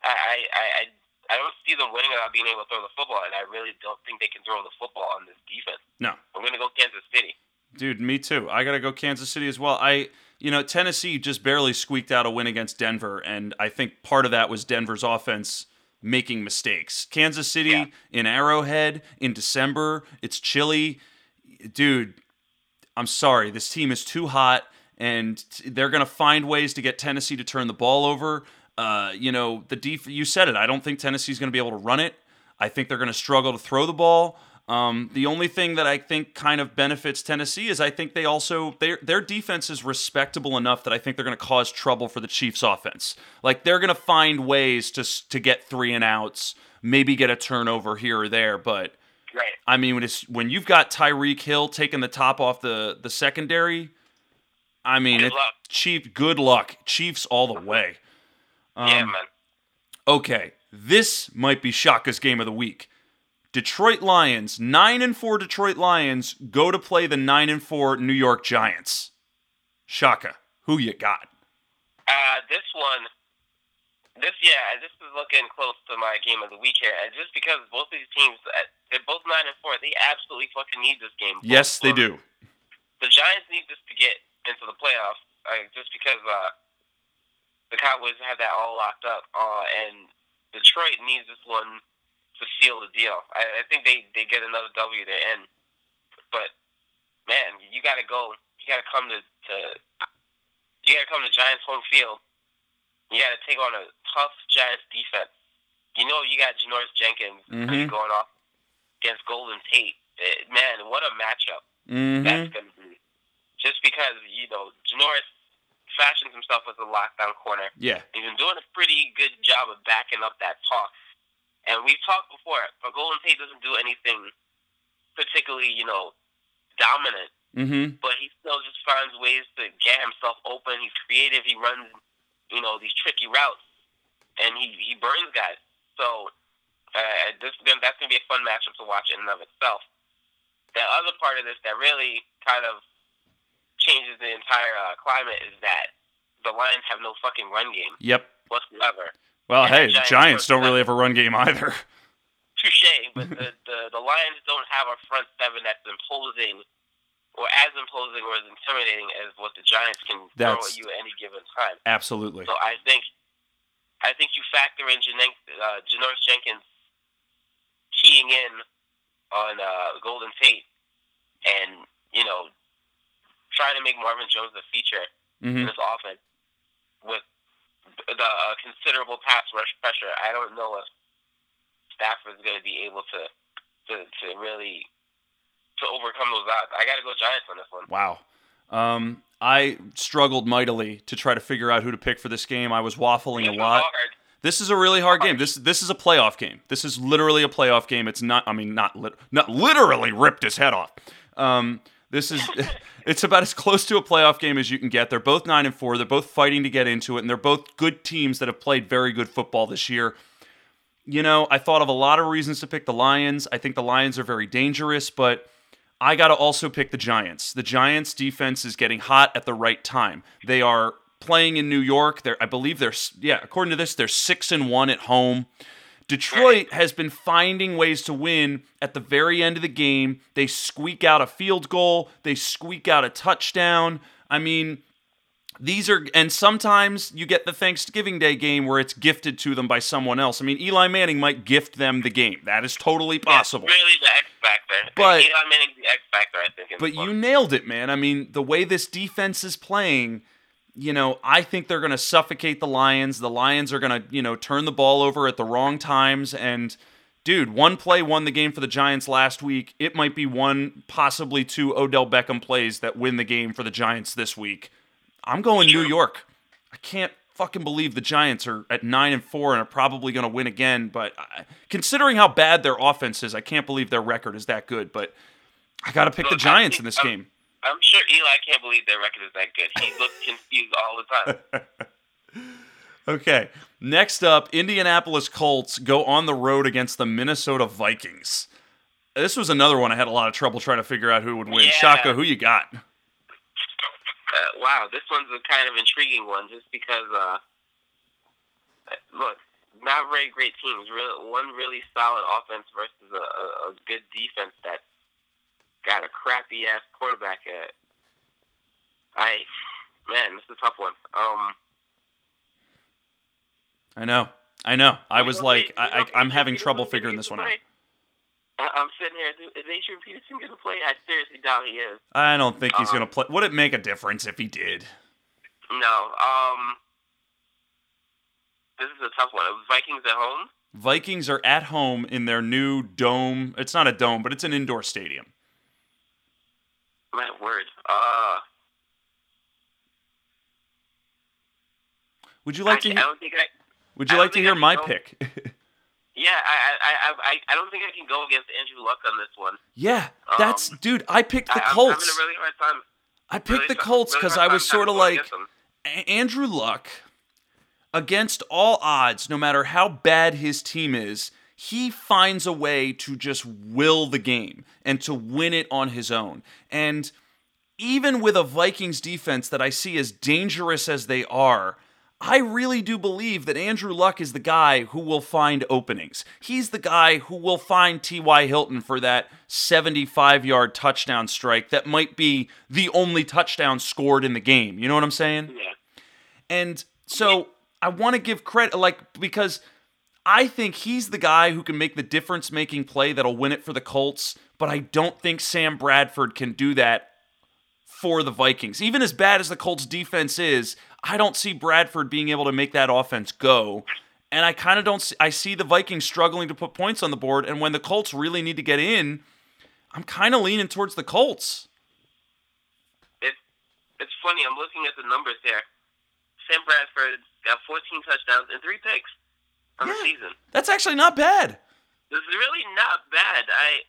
I, I, I, I don't see them winning without being able to throw the football, and I really don't think they can throw the football on this defense. No. I'm going to go Kansas City. Dude, me too. I got to go Kansas City as well. I you know, Tennessee just barely squeaked out a win against Denver, and I think part of that was Denver's offense making mistakes. Kansas City yeah. in Arrowhead in December, it's chilly. Dude, I'm sorry. This team is too hot, and they're going to find ways to get Tennessee to turn the ball over. Uh, you know, the def- you said it. I don't think Tennessee's going to be able to run it. I think they're going to struggle to throw the ball. Um, the only thing that I think kind of benefits Tennessee is I think they also their their defense is respectable enough that I think they're going to cause trouble for the Chiefs' offense. Like they're going to find ways to to get three and outs, maybe get a turnover here or there. But right. I mean, when it's when you've got Tyreek Hill taking the top off the the secondary, I mean, good luck. Chief, good luck, Chiefs all the way. Um, yeah, man. Okay, this might be Shaka's game of the week. Detroit Lions, 9 and 4 Detroit Lions go to play the 9 and 4 New York Giants. Shaka, who you got? Uh, this one this yeah, this is looking close to my game of the week here. And just because both of these teams uh, they're both 9 and 4, they absolutely fucking need this game. Yes, they do. The Giants need this to get into the playoffs uh, just because uh, the Cowboys have that all locked up uh, and Detroit needs this one to seal the deal. I, I think they they get another W there, and but man, you got to go. You got to come to, to you got to come to Giants home field. You got to take on a tough Giants defense. You know you got Janoris Jenkins mm-hmm. going off against Golden Tate. It, man, what a matchup mm-hmm. that's going to be. Just because you know Janoris fashions himself as a lockdown corner. Yeah, he's been doing a pretty good job of backing up that toss and we've talked before, but Golden Tate doesn't do anything particularly, you know, dominant. Mm-hmm. But he still just finds ways to get himself open. He's creative. He runs, you know, these tricky routes, and he he burns guys. So uh, this that's gonna be a fun matchup to watch in and of itself. The other part of this that really kind of changes the entire uh, climate is that the Lions have no fucking run game. Yep. Whatsoever. Well, hey, the Giants, Giants don't really have a run game either. *laughs* Touche, but the, the, the Lions don't have a front seven that's imposing or as imposing or as intimidating as what the Giants can that's, throw at you at any given time. Absolutely. So I think I think you factor in Jan- uh, Janoris Jenkins keying in on uh, Golden Tate and, you know, trying to make Marvin Jones the feature mm-hmm. in this offense with the uh, considerable pass rush pressure. I don't know if Stafford's going to be able to to to really to overcome those odds. I got to go Giants on this one. Wow. Um, I struggled mightily to try to figure out who to pick for this game. I was waffling a lot. Hard. This is a really hard game. This this is a playoff game. This is literally a playoff game. It's not. I mean, not lit, not literally ripped his head off. Um, this is *laughs* it's about as close to a playoff game as you can get. They're both 9 and 4. They're both fighting to get into it and they're both good teams that have played very good football this year. You know, I thought of a lot of reasons to pick the Lions. I think the Lions are very dangerous, but I got to also pick the Giants. The Giants defense is getting hot at the right time. They are playing in New York. They're I believe they're yeah, according to this, they're 6 and 1 at home. Detroit has been finding ways to win at the very end of the game. They squeak out a field goal, they squeak out a touchdown. I mean, these are, and sometimes you get the Thanksgiving Day game where it's gifted to them by someone else. I mean, Eli Manning might gift them the game. That is totally possible. That's really the X factor. But Eli Manning's the X factor, I think. But you nailed it, man. I mean, the way this defense is playing you know, I think they're going to suffocate the Lions. The Lions are going to, you know, turn the ball over at the wrong times. And, dude, one play won the game for the Giants last week. It might be one, possibly two Odell Beckham plays that win the game for the Giants this week. I'm going New York. I can't fucking believe the Giants are at nine and four and are probably going to win again. But I, considering how bad their offense is, I can't believe their record is that good. But I got to pick the Giants in this game. I'm sure Eli can't believe their record is that good. He *laughs* looks confused all the time. *laughs* okay. Next up, Indianapolis Colts go on the road against the Minnesota Vikings. This was another one I had a lot of trouble trying to figure out who would win. Yeah. Shaka, who you got? Uh, wow, this one's a kind of intriguing one, just because. Uh, look, not very great teams. One really solid offense versus a, a, a good defense that got a crappy ass quarterback. At, I, man, this is a tough one. Um, I know. I know. I was know, like, they- I, I, I'm having trouble figuring this one out. play? I'm sitting here. Is Adrian Peterson going to play? I seriously doubt he is. I don't think he's Um, going to play. Would it make a difference if he did? No. Um, this is a tough one. Vikings at home. Vikings are at home in their new dome. It's not a dome, but it's an indoor stadium. My word. Uh, Would you like actually, to? I Hear, don't think I. would you I like to hear my go- pick? *laughs* Yeah, I, I, I, I, I don't think I can go against Andrew Luck on this one. yeah, that's Um, dude. I picked the I, I'm Colts. having a really hard time. I picked really the Colts because hard I was sort of like go against them. A- Andrew Luck. Against all odds, no matter how bad his team is, he finds a way to just will the game and to win it on his own. And even with a Vikings defense that I see as dangerous as they are, I really do believe that Andrew Luck is the guy who will find openings. He's the guy who will find T.Y. Hilton for that 75 yard touchdown strike that might be the only touchdown scored in the game. You know what I'm saying? Yeah. And so I want to give credit, like, because I think he's the guy who can make the difference making play that'll win it for the Colts, but I don't think Sam Bradford can do that for the Vikings. Even as bad as the Colts defense is, I don't see Bradford being able to make that offense go. And I kind of don't see, I see the Vikings struggling to put points on the board and when the Colts really need to get in, I'm kind of leaning towards the Colts. It's it's funny. I'm looking at the numbers here. Sam Bradford got 14 touchdowns and three picks on the season. That's actually not bad. Is really not bad. I,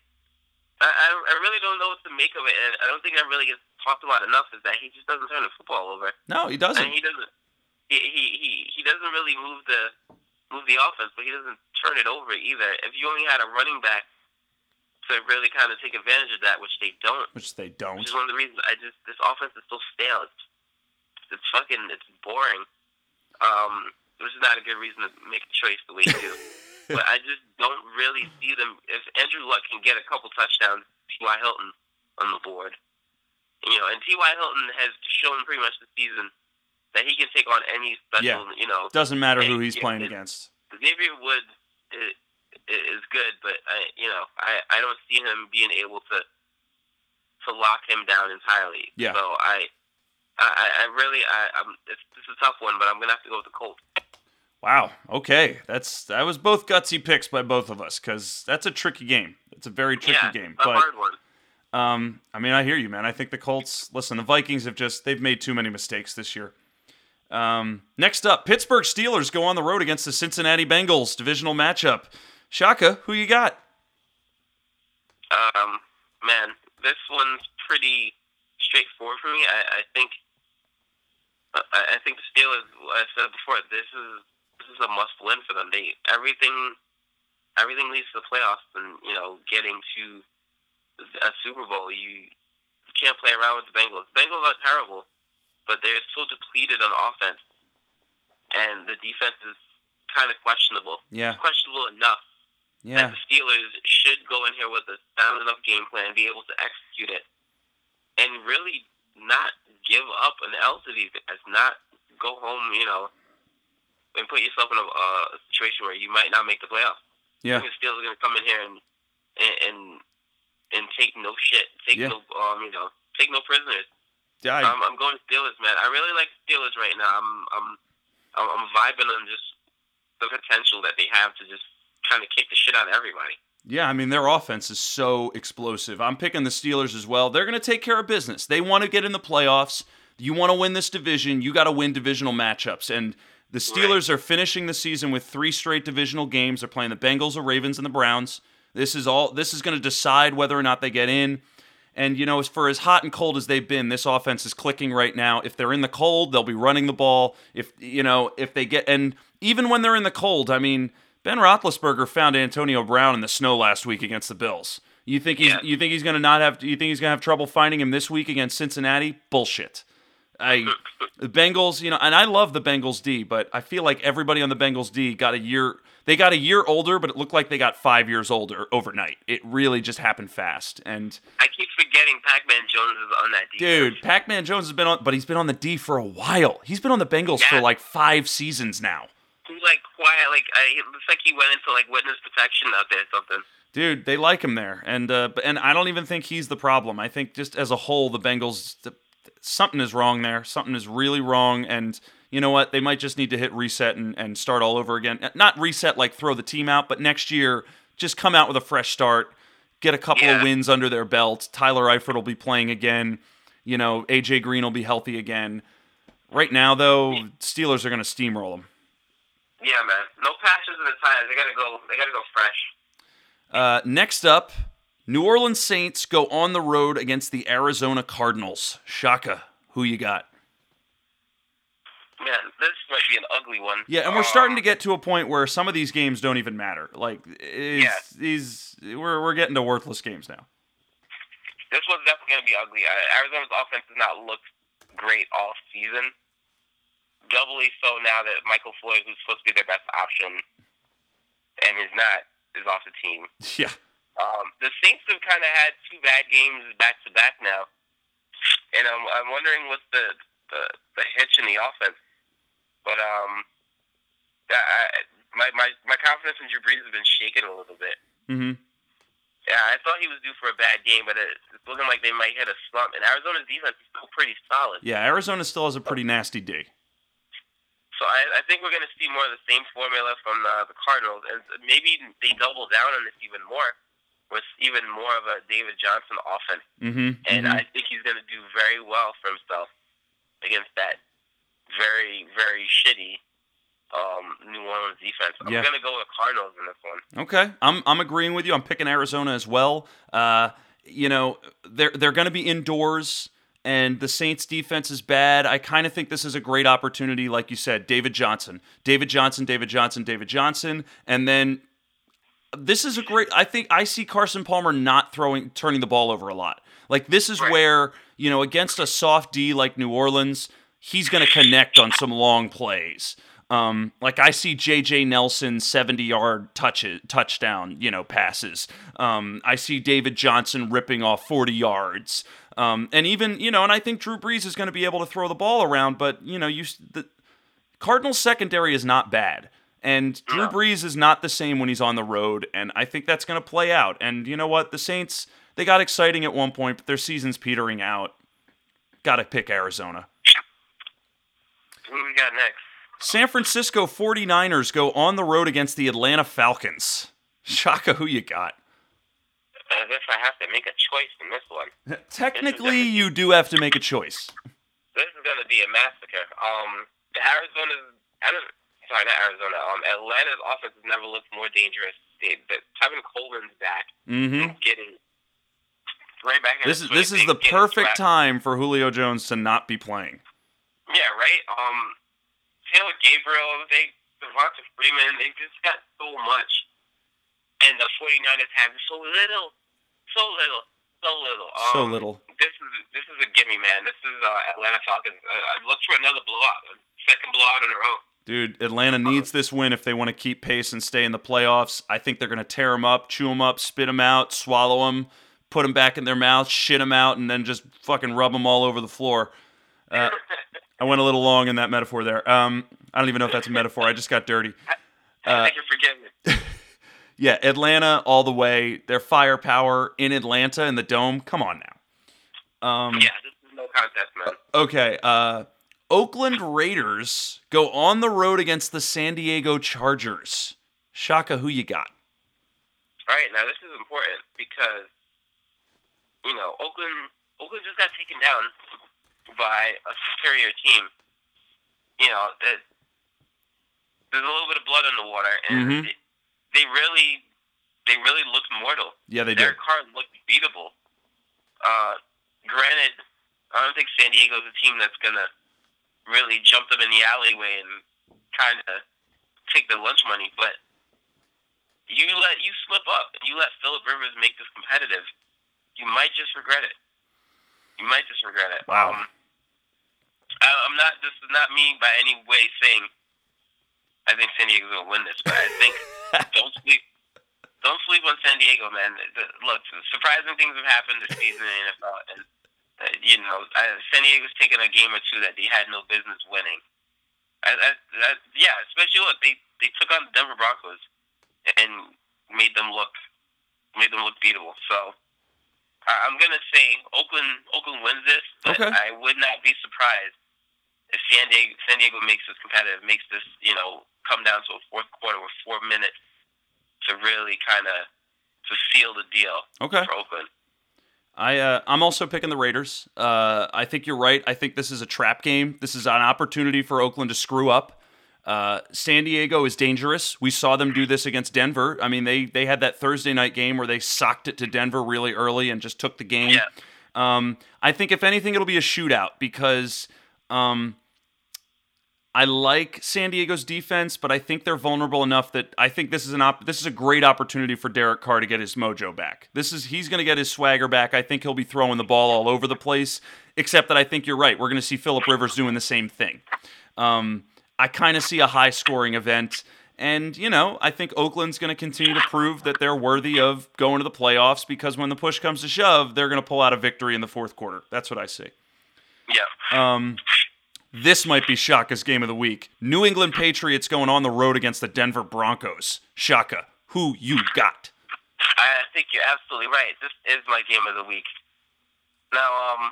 I, I- I really don't know what to make of it. And I don't think that really gets talked about enough. Is that he just doesn't turn the football over, No, he doesn't. and he doesn't. He, he he he doesn't really move the move the offense, but he doesn't turn it over either. If you only had a running back to really kind of take advantage of that, which they don't, Which they don't. which is one of the reasons I just this offense is so stale. It's it's fucking it's boring. Um, which is not a good reason to make a choice the way you do. but I just don't really see them. If Andrew Luck can get a couple touchdowns, T.Y. Hilton on the board, you know, and T.Y. Hilton has shown pretty much this season that he can take on any special, you know. Doesn't matter who he's playing it- against. Xavier Rhodes is, is good, but I, you know, I, I don't see him being able to to lock him down entirely. Yeah. So I, I, I really, I, I'm. It's, this is a tough one, but I'm gonna have to go with the Colts. Wow. Okay. That's that was both gutsy picks by both of us because that's a tricky game. It's a very tricky yeah, game. a But hard one. um, I mean, I hear you, man. I think the Colts. Listen, the Vikings have just they've made too many mistakes this year. Um, next up, Pittsburgh Steelers go on the road against the Cincinnati Bengals divisional matchup. Shaka, who you got? Um, man, this one's pretty straightforward for me. I, I think, I, I think the Steelers. I said before, this is this is a must win for them. They everything, everything leads to the playoffs, and you know, getting to a Super Bowl. You, can't play around with the Bengals. Bengals are terrible, but they're so depleted on offense, and the defense is kind of questionable. Yeah. Questionable enough Yeah. that the Steelers should go in here with a sound enough game plan, be able to execute it, and really not give up an L to these guys. Not go home, you know, and put yourself in a, uh, a situation where you might not make the playoffs. Yeah. The Steelers are going to come in here and and and, and take no shit, take Yeah. no, um, you know, take no prisoners. Yeah. I- I'm, I'm going Steelers, man. I really like Steelers right now. I'm I'm I'm, I'm vibing on just the potential that they have to just kind of kick the shit out of everybody. Yeah, I mean their offense is so explosive. I'm picking the Steelers as well. They're going to take care of business. They want to get in the playoffs. You want to win this division, you got to win divisional matchups. And the Steelers are finishing the season with three straight divisional games. They're playing the Bengals, the Ravens, and the Browns. This is all this is going to decide whether or not they get in. And you know, as for as hot and cold as they've been, this offense is clicking right now. If they're in the cold, they'll be running the ball. If you know, if they get and even when they're in the cold, I mean, Ben Roethlisberger found Antonio Brown in the snow last week against the Bills. You think he's Yeah. you think he's gonna not have you think he's gonna have trouble finding him this week against Cincinnati? Bullshit. I the Bengals, you know, and I love the Bengals D, but I feel like everybody on the Bengals D got a year they got a year older, but it looked like they got five years older overnight. It really just happened fast. And I keep forgetting Pac-Man Jones is on that defense. dude, Pac-Man Jones has been on but he's been on the D for a while. He's been on the Bengals for like five seasons now. He's like quiet, like I, it looks like he went into like witness protection out there or something. Dude, they like him there, and uh, and I don't even think he's the problem. I think just as a whole, the Bengals, something is wrong there. Something is really wrong, and you know what? They might just need to hit reset and, and start all over again. Uh, Not reset like throw the team out, but next year just come out with a fresh start, get a couple of wins under their belt. Tyler Eifert will be playing again. You know, AJ Green will be healthy again. Right now, though, Steelers are going to steamroll them. Yeah, man. No passes in the tires. They gotta go. They gotta go fresh. Uh, next up, New Orleans Saints go on the road against the Arizona Cardinals. Shaka, who you got? Man, this might be an ugly one. Yeah, and we're Um, starting to get to a point where some of these games don't even matter. Like, Yeah. these we're we're getting to worthless games now. This one's definitely gonna be ugly. Uh, Arizona's offense has not looked great all season. Doubly so now that Michael Floyd, who's supposed to be their best option, and is not, is off the team. *laughs* Yeah, Um, the Saints have kind of had two bad games back to back now, and I'm, I'm wondering what's the, the the hitch in the offense. But um, I, I- my my my confidence in Drew Brees has been shaken a little bit. hmm Yeah, I thought he was due for a bad game, but it, it's looking like they might hit a slump. And Arizona's defense is still pretty solid. yeah. Arizona still has a pretty nasty D. So I, I think we're going to see more of the same formula from uh, the Cardinals, and maybe they double down on this even more with even more of a David Johnson offense. hmm and I think he's going to do very well for himself against that very, very shitty um, New Orleans defense. I'm Yeah. going to go with Cardinals in this one. Okay, I'm I'm agreeing with you. I'm picking Arizona as well. Uh, you know, they're they're going to be indoors, and the Saints' defense is bad. I kind of think this is a great opportunity, like you said, David Johnson, David Johnson, David Johnson, David Johnson, and then this is a great. I think I see Carson Palmer not throwing, turning the ball over a lot. Like this is Right. where you know against a soft D like New Orleans, he's going to connect on some long plays. Um, like I see J.J. Nelson 70 yard touches, touchdown, you know, passes. Um, I see David Johnson ripping off 40 yards. Um, and even, you know, and I think Drew Brees is going to be able to throw the ball around, but, you know, you the Cardinals secondary is not bad. And Drew Brees is not the same when he's on the road, and I think that's going to play out. And you know what? The Saints, they got exciting at one point, but their season's petering out. Got to pick Arizona. Who we got next? San Francisco 49ers go on the road against the Atlanta Falcons. *laughs* Shaka, who you got? I guess I have to make a choice in this one. *laughs* Technically, you do have to make a choice. This is going to be a massacre. Um, the Arizona's, I don't, sorry, not Arizona. Um, Atlanta's offense has never looked more dangerous. They, the, Tevin Coleman's back, hmm getting right back. in This is the this is the perfect time for Julio Jones to not be playing. Yeah, right. Um, Taylor Gabriel, they Devonta Freeman, they just got so much, and the 49ers have so little, so little, so little. Um, So little. This is this is a gimme, man. This is uh, Atlanta Falcons. Uh, I look for another blowout, second blowout in a row. Dude, Atlanta needs this win if they want to keep pace and stay in the playoffs. I think they're going to tear them up, chew them up, spit them out, swallow them, put them back in their mouth, shit them out, and then just fucking rub them all over the floor. Uh, I went a little long in that metaphor there. Um, I don't even know if that's a metaphor. I just got dirty. Uh, Thank you for forgive me. *laughs* Yeah, Atlanta all the way. Their firepower in Atlanta in the dome. Come on now. Um, Yeah, this is no contest, man. Okay. Uh, Oakland Raiders go on the road against the San Diego Chargers. Shaka, who you got? All right, now this is important because you know Oakland Oakland just got taken down by a superior team. You know that there's a little bit of blood in the water, and Mhm. they, they really they really looked mortal. Yeah, they did. Derek Carr looked beatable. Uh, granted, I don't think San Diego's a team that's gonna really jump them in the alleyway and kind of take the lunch money, but you let you slip up and you let Philip Rivers make this competitive, you might just regret it. You might just regret it. Wow. Um, I, I'm not. This is not me by any way saying I think San Diego's gonna win this, but I think *laughs* don't sleep. Don't sleep on San Diego, man. The- Look, surprising things have happened this season in the NFL, and you know, uh, San Diego's taking a game or two that they had no business winning. I, I, I, yeah, especially look, they they took on the Denver Broncos and made them look made them look beatable. So I- I'm gonna say Oakland Oakland wins this, but Okay. I would not be surprised if San Diego San Diego makes this competitive, makes this you know come down to a fourth quarter with four minutes to really kind of to seal the deal Okay. for Oakland. I uh, I'm also picking the Raiders. Uh, I think you're right. I think this is a trap game. This is an opportunity for Oakland to screw up. Uh, San Diego is dangerous. We saw them do this against Denver. I mean, they they had that Thursday night game where they socked it to Denver really early and just took the game. Yeah. Um, I think if anything, it'll be a shootout because um, I like San Diego's defense, but I think they're vulnerable enough that I think this is an op- this is a great opportunity for Derek Carr to get his mojo back. This is he's going to get his swagger back. I think he'll be throwing the ball all over the place. Except that I think you're right. We're going to see Philip Rivers doing the same thing. Um, I kind of see a high scoring event. And, you know, I think Oakland's going to continue to prove that they're worthy of going to the playoffs because when the push comes to shove, they're going to pull out a victory in the fourth quarter. That's what I see. Yeah. Um, this might be Shaka's game of the week. New England Patriots going on the road against the Denver Broncos. Shaka, who you got? I think you're absolutely right. This is my game of the week. Now, um,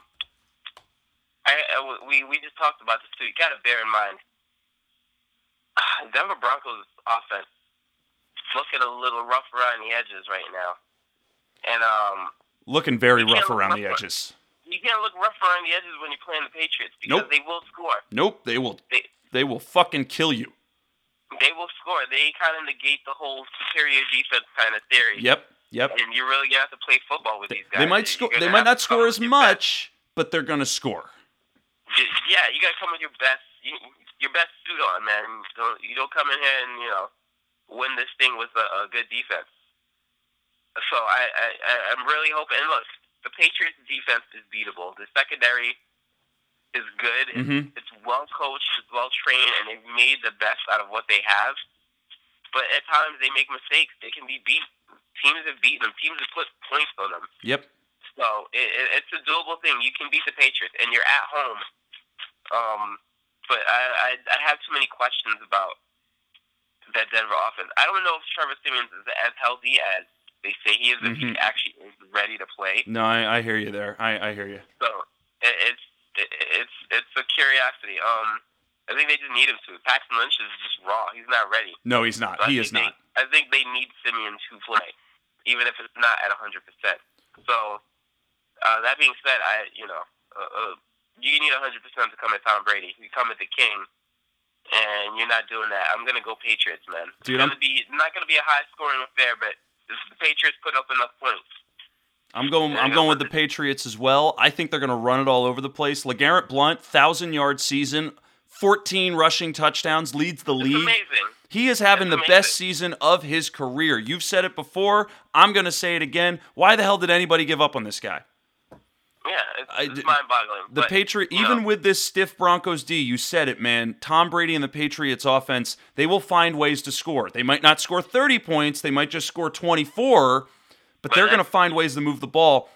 I, I we we just talked about this too. You got to bear in mind, *sighs* Denver Broncos offense looking a little rough around the edges right now, and um, Looking very rough around the edges. You can't look rough around the edges when you're playing the Patriots because Nope. they will score. Nope, they will They they will fucking kill you. they will score. They kind of negate the whole superior defense kind of theory. Yep, yep. And you're really gonna have to play football with these guys. They might score. They might not score as your best. much, but they're gonna score. Yeah, you gotta come with your best, your best suit on, man. You don't, you don't come in here and you know win this thing with a, a good defense. So I, I, I- I'm really hoping. And look, the Patriots' defense is beatable. The secondary is good. It's, Mhm. it's well coached, it's well trained, and they've made the best out of what they have. But at times they make mistakes. They can be beat. Teams have beaten them. Teams have put points on them. Yep. So it, it, it's a doable thing. You can beat the Patriots, and you're at home. Um, but I, I I have too many questions about that Denver offense. I don't know if Trevor Siemian is as healthy as they say he is. If he actually is ready to play. No, I, I hear you there. I, I hear you. So it, it's it, it's it's a curiosity. Um, I think they just need him to. Paxton Lynch is just raw. He's not ready. No, he's not. So He is they- not. I think they need Siemian to play, even if it's not at hundred percent. So uh, that being said, I you know uh, uh, you need hundred percent to come at Tom Brady. You come at the King, and you're not doing that. I'm gonna go Patriots, man. Dude, it's I'm- gonna be not gonna be a high scoring affair, but the Patriots put up enough points. I'm going. I'm going with the Patriots as well. I think they're going to run it all over the place. LeGarrette Blount, thousand yard season, 14 rushing touchdowns, leads the It's league. amazing. He is having It's the amazing. best season of his career. You've said it before. I'm going to say it again. Why the hell did anybody give up on this guy? Yeah, it's, I it's mind-boggling. The but, Patriot, even know, with this stiff Broncos D, you said it, man. Tom Brady and the Patriots offense, they will find ways to score. They might not score 30 points, they might just score 24, but they're going to find ways to move the ball.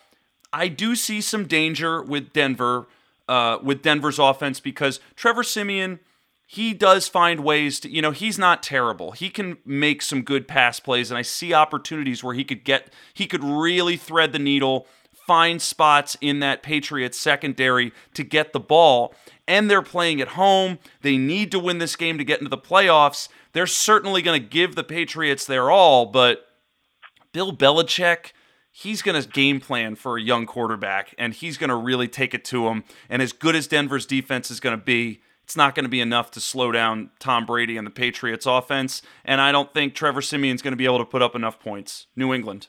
I do see some danger with Denver, uh, with Denver's offense because Trevor Siemian, he does find ways to, you know, he's not terrible. He can make some good pass plays, and I see opportunities where he could get, he could really thread the needle, find spots in that Patriots secondary to get the ball. And they're playing at home. They need to win this game to get into the playoffs. They're certainly going to give the Patriots their all, but Bill Belichick, he's going to game plan for a young quarterback, and he's going to really take it to him. And as good as Denver's defense is going to be, it's not going to be enough to slow down Tom Brady and the Patriots offense. And I don't think Trevor Siemian's going to be able to put up enough points. New England,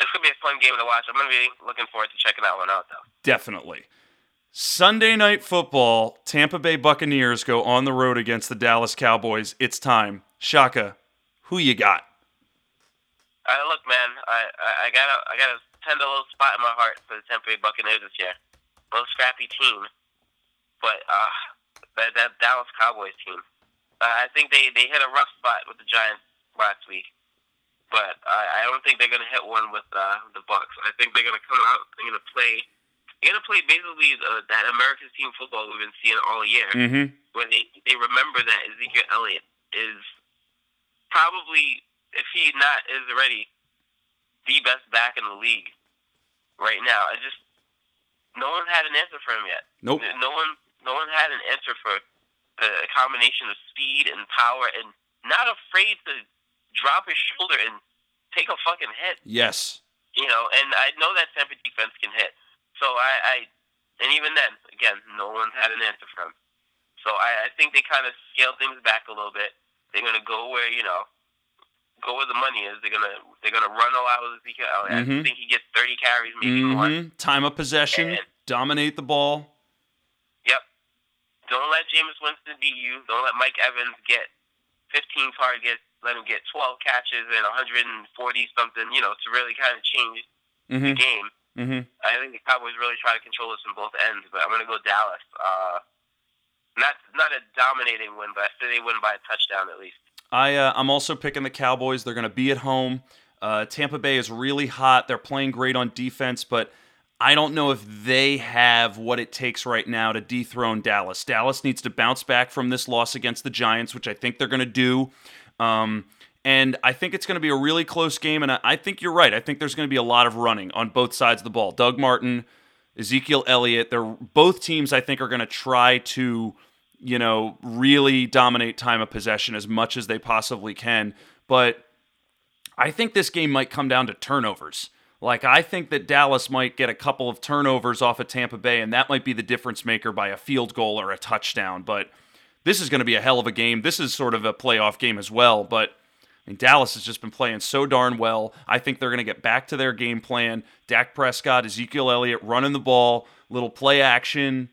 This could be a fun game to watch. I'm gonna be looking forward to checking that one out, though. definitely. Sunday night football, Tampa Bay Buccaneers go on the road against the Dallas Cowboys. It's time. Shaka, who you got? Uh, look, man, I, I, I got a I got a little spot in my heart for the Tampa Bay Buccaneers this year. A little scrappy team, but uh, that that Dallas Cowboys team. Uh, I think they they hit a rough spot with the Giants last week, but I, I don't think they're gonna hit one with uh, the Bucks. I think they're gonna come out. They're gonna play. They're gonna play basically uh, that America's team football we've been seeing all year, Mm-hmm. where they they remember that Ezekiel Elliott is probably, if he not is already, the best back in the league right now. I just no one had an answer for him yet. Nope. No one, no one had an answer for the combination of speed and power, and not afraid to drop his shoulder and take a fucking hit. Yes. You know, and I know that Tampa defense can hit. So I, I and even then, again, no one had an answer for him. So I, I think they kind of scale things back a little bit. They're gonna go where you know, go where the money is. They're gonna they're gonna run a lot with Ezekiel. Mhm. I think he gets 30 carries, maybe. Mm-hmm. Time of possession, And- dominate the ball. Yep. Don't let Jameis Winston beat you. Don't let Mike Evans get 15 targets. Let him get 12 catches and 140 something. You know, to really kind of change the Mm-hmm. game. Mm-hmm. I think the Cowboys really try to control this from both ends, but I'm going to go Dallas. Uh, not not a dominating win, but I say they win by a touchdown at least. I uh, I'm also picking the Cowboys. They're going to be at home. Uh, Tampa Bay is really hot. They're playing great on defense, but I don't know if they have what it takes right now to dethrone Dallas. Dallas needs to bounce back from this loss against the Giants, which I think they're going to do. Um, and I think it's going to be a really close game. And I, I think you're right. I think there's going to be a lot of running on both sides of the ball. Doug Martin, Ezekiel Elliott, they're both teams I think are going to try to, you know, really dominate time of possession as much as they possibly can. But I think this game might come down to turnovers. Like I think that Dallas might get a couple of turnovers off of Tampa Bay, and that might be the difference maker by a field goal or a touchdown. But this is going to be a hell of a game. This is sort of a playoff game as well. But I mean, Dallas has just been playing so darn well. I think they're going to get back to their game plan. Dak Prescott, Ezekiel Elliott running the ball, little play action.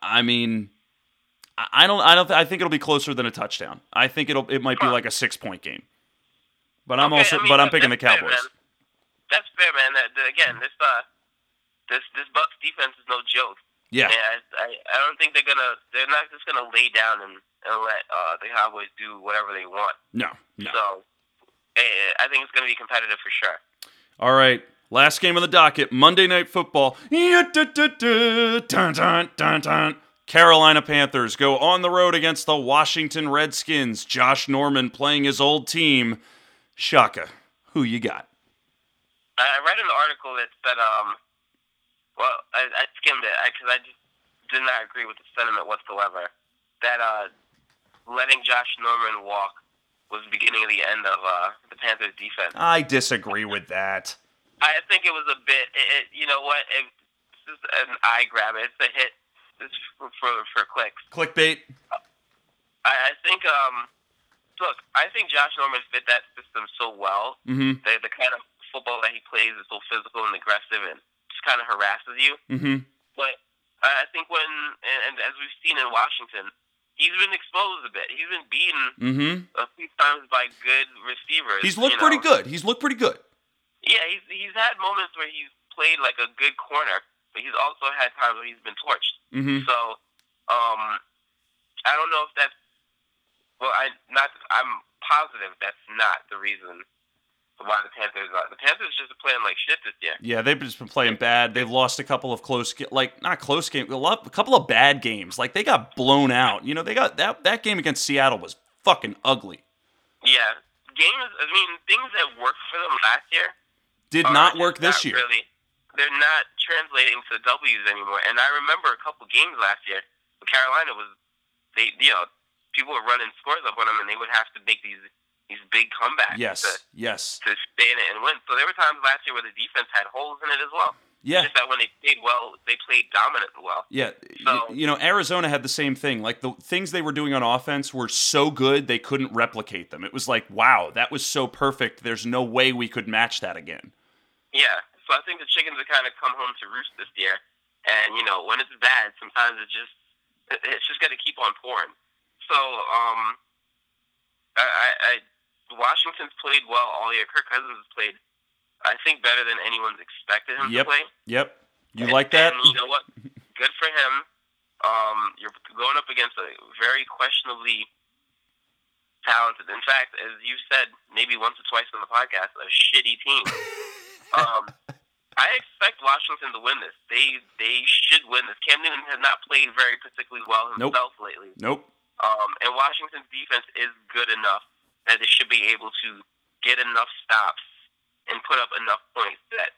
I mean, I don't, I don't, I think it'll be closer than a touchdown. I think it'll, it might be like a six point game. But I'm Okay, also, I mean, but I'm picking the that's fair, Cowboys. That's fair, man. That, that- again, this uh, this this Bucks defense is no joke. Yeah, And I, I don't think they're gonna they're not just gonna lay down and, and let uh, the Cowboys do whatever they want. no, no. So eh, I think it's gonna be competitive for sure. All right. Last game on the docket Monday Night Football. Carolina Panthers go on the road against the Washington Redskins. Josh Norman playing his old team. Shaka, who you got? I I read an article that said, um, well, I, I skimmed it because I, just did not agree with the sentiment whatsoever. That uh, letting Josh Norman walk was the beginning of the end of uh, the Panthers defense. I disagree with that. I think it was a bit. It, it, you know what? It, it's just an eye grabber. It's a hit. It's for for, for clicks. Clickbait. I, I think. Um, look, I think Josh Norman fit that system so well. Mm-hmm. The the kind of football that he plays is so physical and aggressive and just kind of harasses you. Mm-hmm. But I think when and, and as we've seen in Washington, he's been exposed a bit. He's been beaten Mm-hmm. a few times by good receivers. He's looked you know. pretty good. He's looked pretty good. Yeah, he's he's had moments where he's played like a good corner, but he's also had times where he's been torched. Mm-hmm. So, um, I don't know if that's well. I not. I'm positive that's not the reason why the Panthers are. The Panthers just playing like shit this year. Yeah, they've just been playing bad. They've lost a couple of close, like not close games, a, a couple of bad games. Like they got blown out. You know, they got that that game against Seattle was fucking ugly. Yeah, games. I mean, things that worked for them last year Did not work this not year. Really, they're not translating to W's anymore. And I remember a couple games last year. Carolina was they, you know, people were running scores up on them, and they would have to make these these big comebacks. Yes, To, yes, to stay in it and win. So there were times last year where the defense had holes in it as well. yeah, Just that when they played well, they played dominant well. yeah. So- you know, Arizona had the same thing. Like the things they were doing on offense were so good they couldn't replicate them. It was like, wow, that was so perfect. There's no way we could match that again. Yeah. So I think the chickens have kind of come home to roost this year. and you know when it's bad, sometimes it's just it's just got to keep on pouring. So um, I, I, I Washington's played well all year. Kirk Cousins has played, I think, better than anyone's expected him Yep. to play. Yep. You And- like that? And you know what? Good for him. Um, you're going up against a very questionably talented. In fact, as you said, maybe once or twice on the podcast, a shitty team. *laughs* um, I expect Washington to win this. They they should win this. Cam Newton has not played very particularly well Nope. himself lately. Nope. Um, and Washington's defense is good enough that they should be able to get enough stops and put up enough points that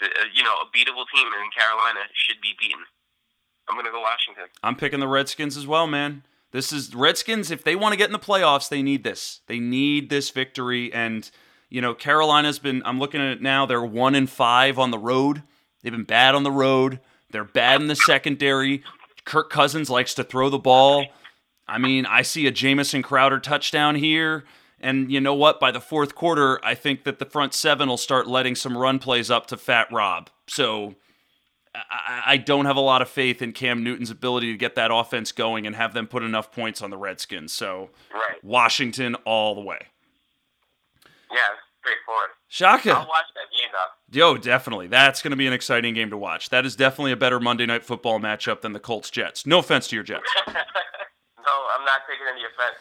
the, uh, you know a beatable team in Carolina should be beaten. I'm gonna go Washington. I'm picking the Redskins as well, man. This is Redskins. If they want to get in the playoffs, they need this. They need this victory. And you know, Carolina's been. I'm looking at it now. They're one and five on the road. They've been bad on the road. They're bad in the secondary. Kirk Cousins likes to throw the ball. I mean, I see a Jamison Crowder touchdown here. And you know what? By the fourth quarter, I think that the front seven will start letting some run plays up to Fat Rob. So I, I don't have a lot of faith in Cam Newton's ability to get that offense going and have them put enough points on the Redskins. So Right. Washington all the way. Yeah, straightforward. Shaka. I'll watch that game though. Yo, definitely. That's going to be an exciting game to watch. That is definitely a better Monday Night Football matchup than the Colts Jets. No offense to your Jets. *laughs* no, I'm not taking any offense.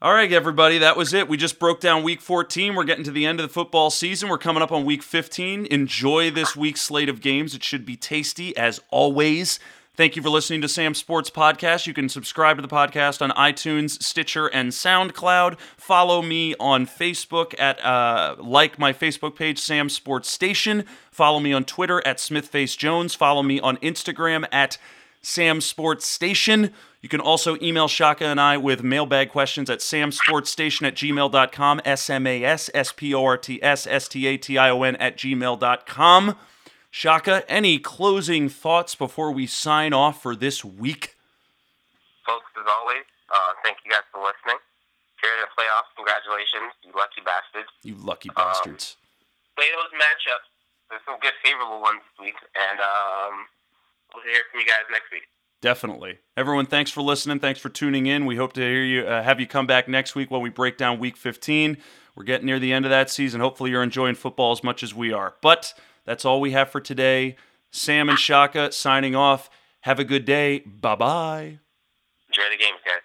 All right, everybody, that was it. We just broke down week 14. We're getting to the end of the football season. We're coming up on week 15. Enjoy this week's slate of games. It should be tasty as always. Thank you for listening to Sam Sports Podcast. You can subscribe to the podcast on iTunes, Stitcher, and SoundCloud. Follow me on Facebook at uh, like my Facebook page, Sam Sports Station. Follow me on Twitter at SmithFaceJones. Follow me on Instagram at Sam Sports Station. You can also email Shaka and I with mailbag questions at samsportstation at gmail.com, S M A S S P O R T S S T A T I O N at gmail.com. Shaka, any closing thoughts before we sign off for this week? Folks, as always, uh, thank you guys for listening. Here in the playoffs, congratulations, you lucky bastards. You lucky bastards. Play those matchups. There's some good favorable ones this week, and um, we'll hear from you guys next week. Definitely. Everyone, thanks for listening. Thanks for tuning in. We hope to hear you, uh, have you come back next week while we break down Week 15. We're getting near the end of that season. Hopefully, you're enjoying football as much as we are. But that's all we have for today. Sam and Shaka signing off. Have a good day. Bye bye. Enjoy the games, guys.